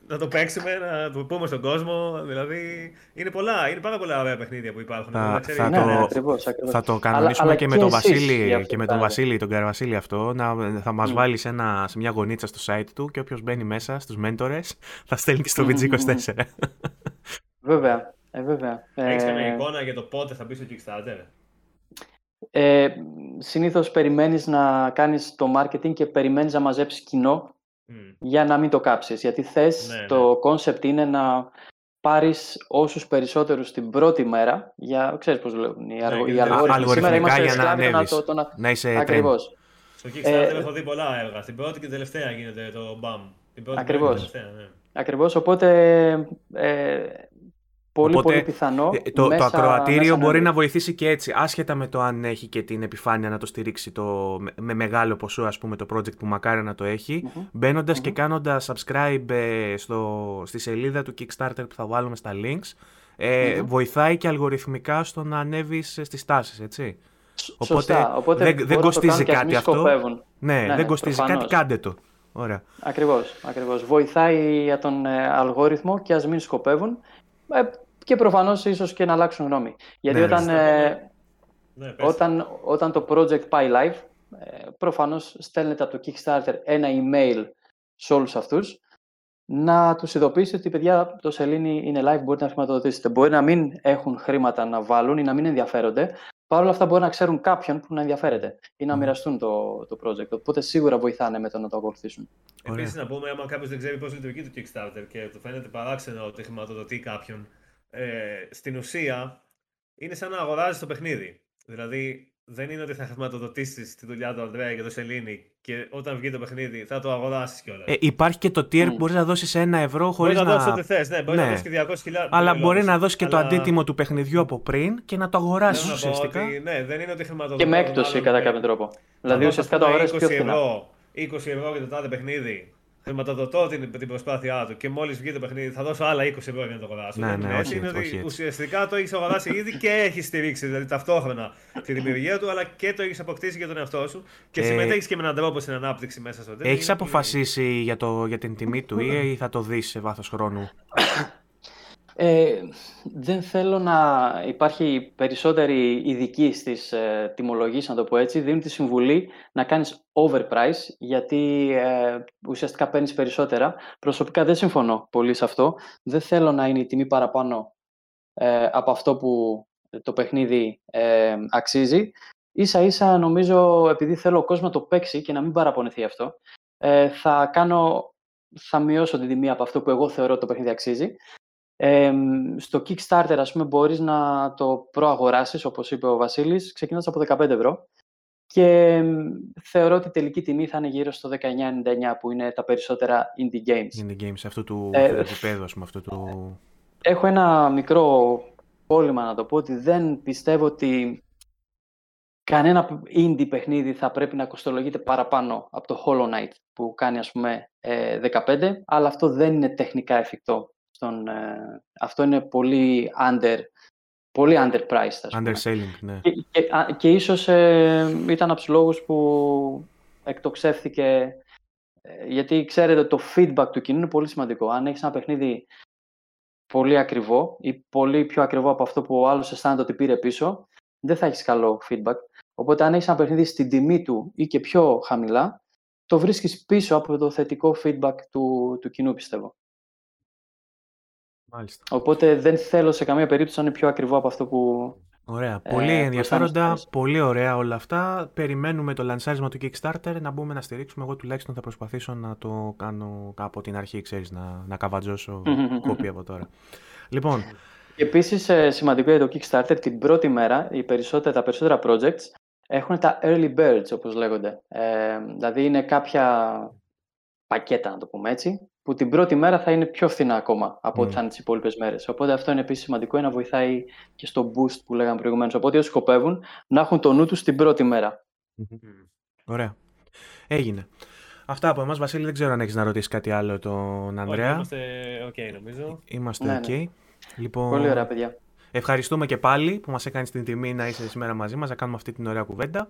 να το παίξουμε, να το πούμε στον κόσμο. Δηλαδή, είναι πολλά, είναι πάρα πολλά ωραία παιχνίδια που υπάρχουν. Θα, θα, ναι, το, ναι, ακριβώς, ακριβώς. θα το κανονίσουμε αλλά, και, και, με τον Βασίλη, και με τον Βασίλη, τον Καρβασίλη αυτό. Να, θα μας mm. βάλει σε, σε μια γωνίτσα στο site του και όποιος μπαίνει μέσα στους μέντορες θα στέλνει και στο VG24. Βέβαια. Ε, βέβαια. Έχεις καμία ε, εικόνα για το πότε θα μπεις στο Kickstarter; Ε, συνήθως περιμένεις να κάνεις το marketing και περιμένεις να μαζέψεις κοινό για να μην το κάψεις. Γιατί θες, ναι, το ναι. concept είναι να πάρεις όσους περισσότερους την πρώτη μέρα, για, ξέρεις πώς βλέπουν οι, αργο, ναι, αλγόριθμοι. Σήμερα είμαστε για να ανέβεις, να, το, να, να είσαι Ακριβώς. Στο Kickstarter ε, έχω δει πολλά έργα. Στην πρώτη και την τελευταία γίνεται το BAM. Την πρώτη Ακριβώς. Και τελευταία, ναι. Ακριβώς, οπότε ε, πολύ, Οπότε, πολύ πιθανό. Ε, το, μέσα, το ακροατήριο μπορεί να βοηθήσει και έτσι, άσχετα με το αν έχει και την επιφάνεια να το στηρίξει το, με μεγάλο ποσό, ας πούμε, το project που μακάρι να το έχει, mm μπαινοντα και κάνοντας subscribe ε, στο, στη σελίδα του Kickstarter που θα βάλουμε στα links, ε, βοηθάει και αλγοριθμικά στο να ανέβεις στις τάσεις, έτσι. Οπότε, Οπότε δεν, δεν κοστίζει κάτι αυτό. Ναι, ναι, δεν κοστίζει κάτι, κάντε το. Ωραία. Ακριβώς, ακριβώς. Βοηθάει για τον ε, αλγόριθμο και ας μην σκοπεύουν ε, και προφανώς ίσως και να αλλάξουν γνώμη. Γιατί ναι, όταν, ε, ναι, όταν, όταν το project πάει live, ε, προφανώς στέλνετε από το Kickstarter ένα email σε όλους αυτούς να τους ειδοποιήσετε ότι παιδιά το Σελήνη είναι live, μπορείτε να χρηματοδοτήσετε. Μπορεί να μην έχουν χρήματα να βάλουν ή να μην ενδιαφέρονται, Παρ' όλα αυτά μπορεί να ξέρουν κάποιον που να ενδιαφέρεται ή να μοιραστούν το, το project. Οπότε σίγουρα βοηθάνε με το να το ακολουθήσουν. Επίσης, να πούμε, άμα κάποιος δεν ξέρει πώς λειτουργεί το Kickstarter και του φαίνεται παράξενο ότι χρηματοδοτεί κάποιον, ε, στην ουσία είναι σαν να αγοράζεις το παιχνίδι. Δηλαδή, δεν είναι ότι θα χρηματοδοτήσεις τη δουλειά του Ανδρέα και το Σελήνη και όταν βγει το παιχνίδι θα το αγοράσεις κιόλας. Ε, υπάρχει και το tier που μπορείς να δώσεις ένα ευρώ χωρίς να. Μπορείς να δώσεις ό,τι θες, ναι, μπορείς ναι. να δώσεις και 200 χιλιάδε. Αλλά μπορεί να δώσεις και αλλά... το αντίτιμο του παιχνιδιού από πριν και να το αγοράσεις ουσιαστικά. Ότι, ναι, δεν είναι ότι χρηματοδοτεί. Και με έκπτωση κατά κάποιο τρόπο. Δηλαδή ουσιαστικά το αγοράσει πιο φθηνά. 20 ευρώ για το τάδε παιχνίδι χρηματοδοτώ την, την προσπάθειά του και μόλις βγει το παιχνίδι θα δώσω άλλα 20 ευρώ για να το αγοράσω. Ναι, ναι, όχι, είναι όχι, ότι όχι, ουσιαστικά το έχεις αγοράσει ήδη και έχεις στηρίξει δηλαδή, ταυτόχρονα τη δημιουργία του, αλλά και το έχεις αποκτήσει για τον εαυτό σου και ε... συμμετέχεις και με έναν τρόπο στην ανάπτυξη μέσα στο τέλος. Έχεις αποφασίσει για, το, για την τιμή του ή θα το δεις σε βάθος χρόνου; Ε, δεν θέλω να υπάρχει περισσότερη ειδική στις ε, τιμολογίες, να το πω έτσι. Δίνουν τη συμβουλή να κάνεις overprice, γιατί ε, ουσιαστικά παίρνεις περισσότερα. Προσωπικά δεν συμφωνώ πολύ σε αυτό. Δεν θέλω να είναι η τιμή παραπάνω ε, από αυτό που το παιχνίδι ε, αξίζει. Ίσα ίσα νομίζω επειδή θέλω ο κόσμος να το παίξει και να μην παραπονεθεί αυτό, ε, θα κάνω θα μειώσω την τιμή από αυτό που εγώ θεωρώ το παιχνίδι αξίζει στο Kickstarter, ας πούμε, μπορείς να το προαγοράσεις, όπως είπε ο Βασίλης, ξεκινάς από 15 ευρώ και θεωρώ ότι η τελική τιμή θα είναι γύρω στο 19,99 που είναι τα περισσότερα indie games. Indie games, αυτού του ε, επίπεδου, ας πούμε, αυτού του... Έχω ένα μικρό πόλημα να το πω, ότι δεν πιστεύω ότι κανένα indie παιχνίδι θα πρέπει να κοστολογείται παραπάνω από το Hollow Knight που κάνει ας πούμε 15, ε, αλλά αυτό δεν είναι τεχνικά εφικτό στον, ε, αυτό είναι πολύ under, πολύ underpriced. Underselling, ναι. Και, και, και ίσως ε, ήταν από τους λόγους που εκτοξεύθηκε ε, γιατί ξέρετε το feedback του κοινού είναι πολύ σημαντικό. Αν έχεις ένα παιχνίδι πολύ ακριβό ή πολύ πιο ακριβό από αυτό που ο άλλος αισθάνεται ότι πήρε πίσω, δεν θα έχεις καλό feedback. Οπότε αν έχεις ένα παιχνίδι στην τιμή του ή και πιο χαμηλά, το βρίσκεις πίσω από το θετικό feedback του, του κοινού, πιστεύω. Μάλιστα. Οπότε δεν θέλω σε καμία περίπτωση να είναι πιο ακριβό από αυτό που. Ωραία. Ε, πολύ ενδιαφέροντα, πολύ ωραία όλα αυτά. Περιμένουμε το λανσάρισμα του Kickstarter να μπούμε να στηρίξουμε. Εγώ τουλάχιστον θα προσπαθήσω να το κάνω από την αρχή, ξέρεις, να, να καβατζώσω [LAUGHS] κόπη από τώρα. Λοιπόν. Επίσης, ε, σημαντικό για το Kickstarter, την πρώτη μέρα οι περισσότερα, τα περισσότερα projects έχουν τα early birds, όπως λέγονται. Ε, δηλαδή είναι κάποια πακέτα, να το πούμε έτσι, που την πρώτη μέρα θα είναι πιο φθηνά ακόμα από ό,τι θα είναι τις υπόλοιπες μέρες. Οπότε αυτό είναι επίσης σημαντικό να βοηθάει και στο boost που λέγαμε προηγουμένως. Οπότε όσοι σκοπεύουν να έχουν το νου τους την πρώτη Ωραία. Έγινε. Αυτά από εμάς. Βασίλη, δεν ξέρω αν έχεις να ρωτήσεις κάτι άλλο τον Ανδρέα. είμαστε OK, νομίζω. Είμαστε ναι, OK. Ναι. Λοιπόν, Πολύ ωραία, παιδιά. Ευχαριστούμε και πάλι που μας έκανες την τιμή να είσαι σήμερα μαζί μας, να κάνουμε αυτή την ωραία κουβέντα.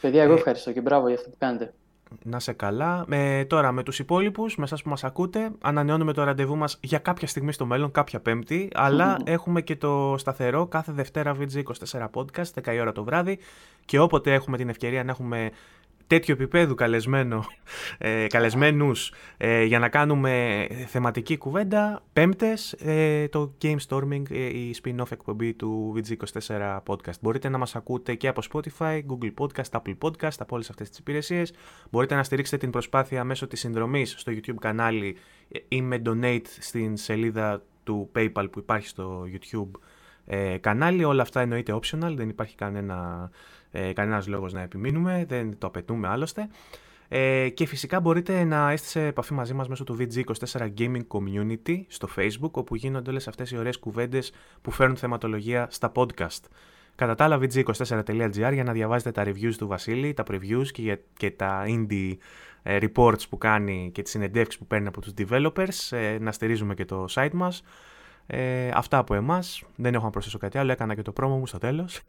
Παιδιά, εγώ ε... ευχαριστώ και μπράβο για αυτό που κάνετε. Να σε καλά. Με, τώρα με τους υπόλοιπους, με εσάς που μας ακούτε, ανανεώνουμε το ραντεβού μας για κάποια στιγμή στο μέλλον, κάποια πέμπτη, αλλά έχουμε και το σταθερό κάθε Δευτέρα VG24 podcast, 10 η ώρα το βράδυ και όποτε έχουμε την ευκαιρία να έχουμε τέτοιο επίπεδο καλεσμένο, ε, καλεσμένους ε, για να κάνουμε θεματική κουβέντα. Πέμπτες, ε, το Game Storming, ε, η spin-off εκπομπή του VG24 Podcast. Μπορείτε να μας ακούτε και από Spotify, Google Podcast, Apple Podcast, από όλες αυτές τις υπηρεσίες. Μπορείτε να στηρίξετε την προσπάθεια μέσω της συνδρομής στο YouTube κανάλι ή με donate στην σελίδα του PayPal που υπάρχει στο YouTube ε, κανάλι. Όλα αυτά εννοείται optional, δεν υπάρχει κανένα ε, κανένας λόγος να επιμείνουμε, δεν το απαιτούμε άλλωστε. Ε, και φυσικά μπορείτε να είστε σε επαφή μαζί μας μέσω του VG24 Gaming Community στο Facebook, όπου γίνονται όλες αυτές οι ωραίες κουβέντες που φέρνουν θεματολογία στα podcast. Κατά τα άλλα, vg24.gr για να διαβάζετε τα reviews του Βασίλη, τα previews και, και τα indie ε, reports που κάνει και τις συνεντεύξεις που παίρνει από τους developers, ε, να στηρίζουμε και το site μας. Ε, αυτά από εμάς. Δεν έχω να προσθέσω κάτι άλλο. Έκανα και το πρόμο μου στο τέλος.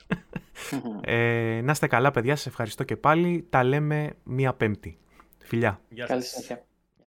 [LAUGHS] ε, να είστε καλά, παιδιά. Σας ευχαριστώ και πάλι. Τα λέμε μία Πέμπτη. Φιλιά. Καλή συνέχεια.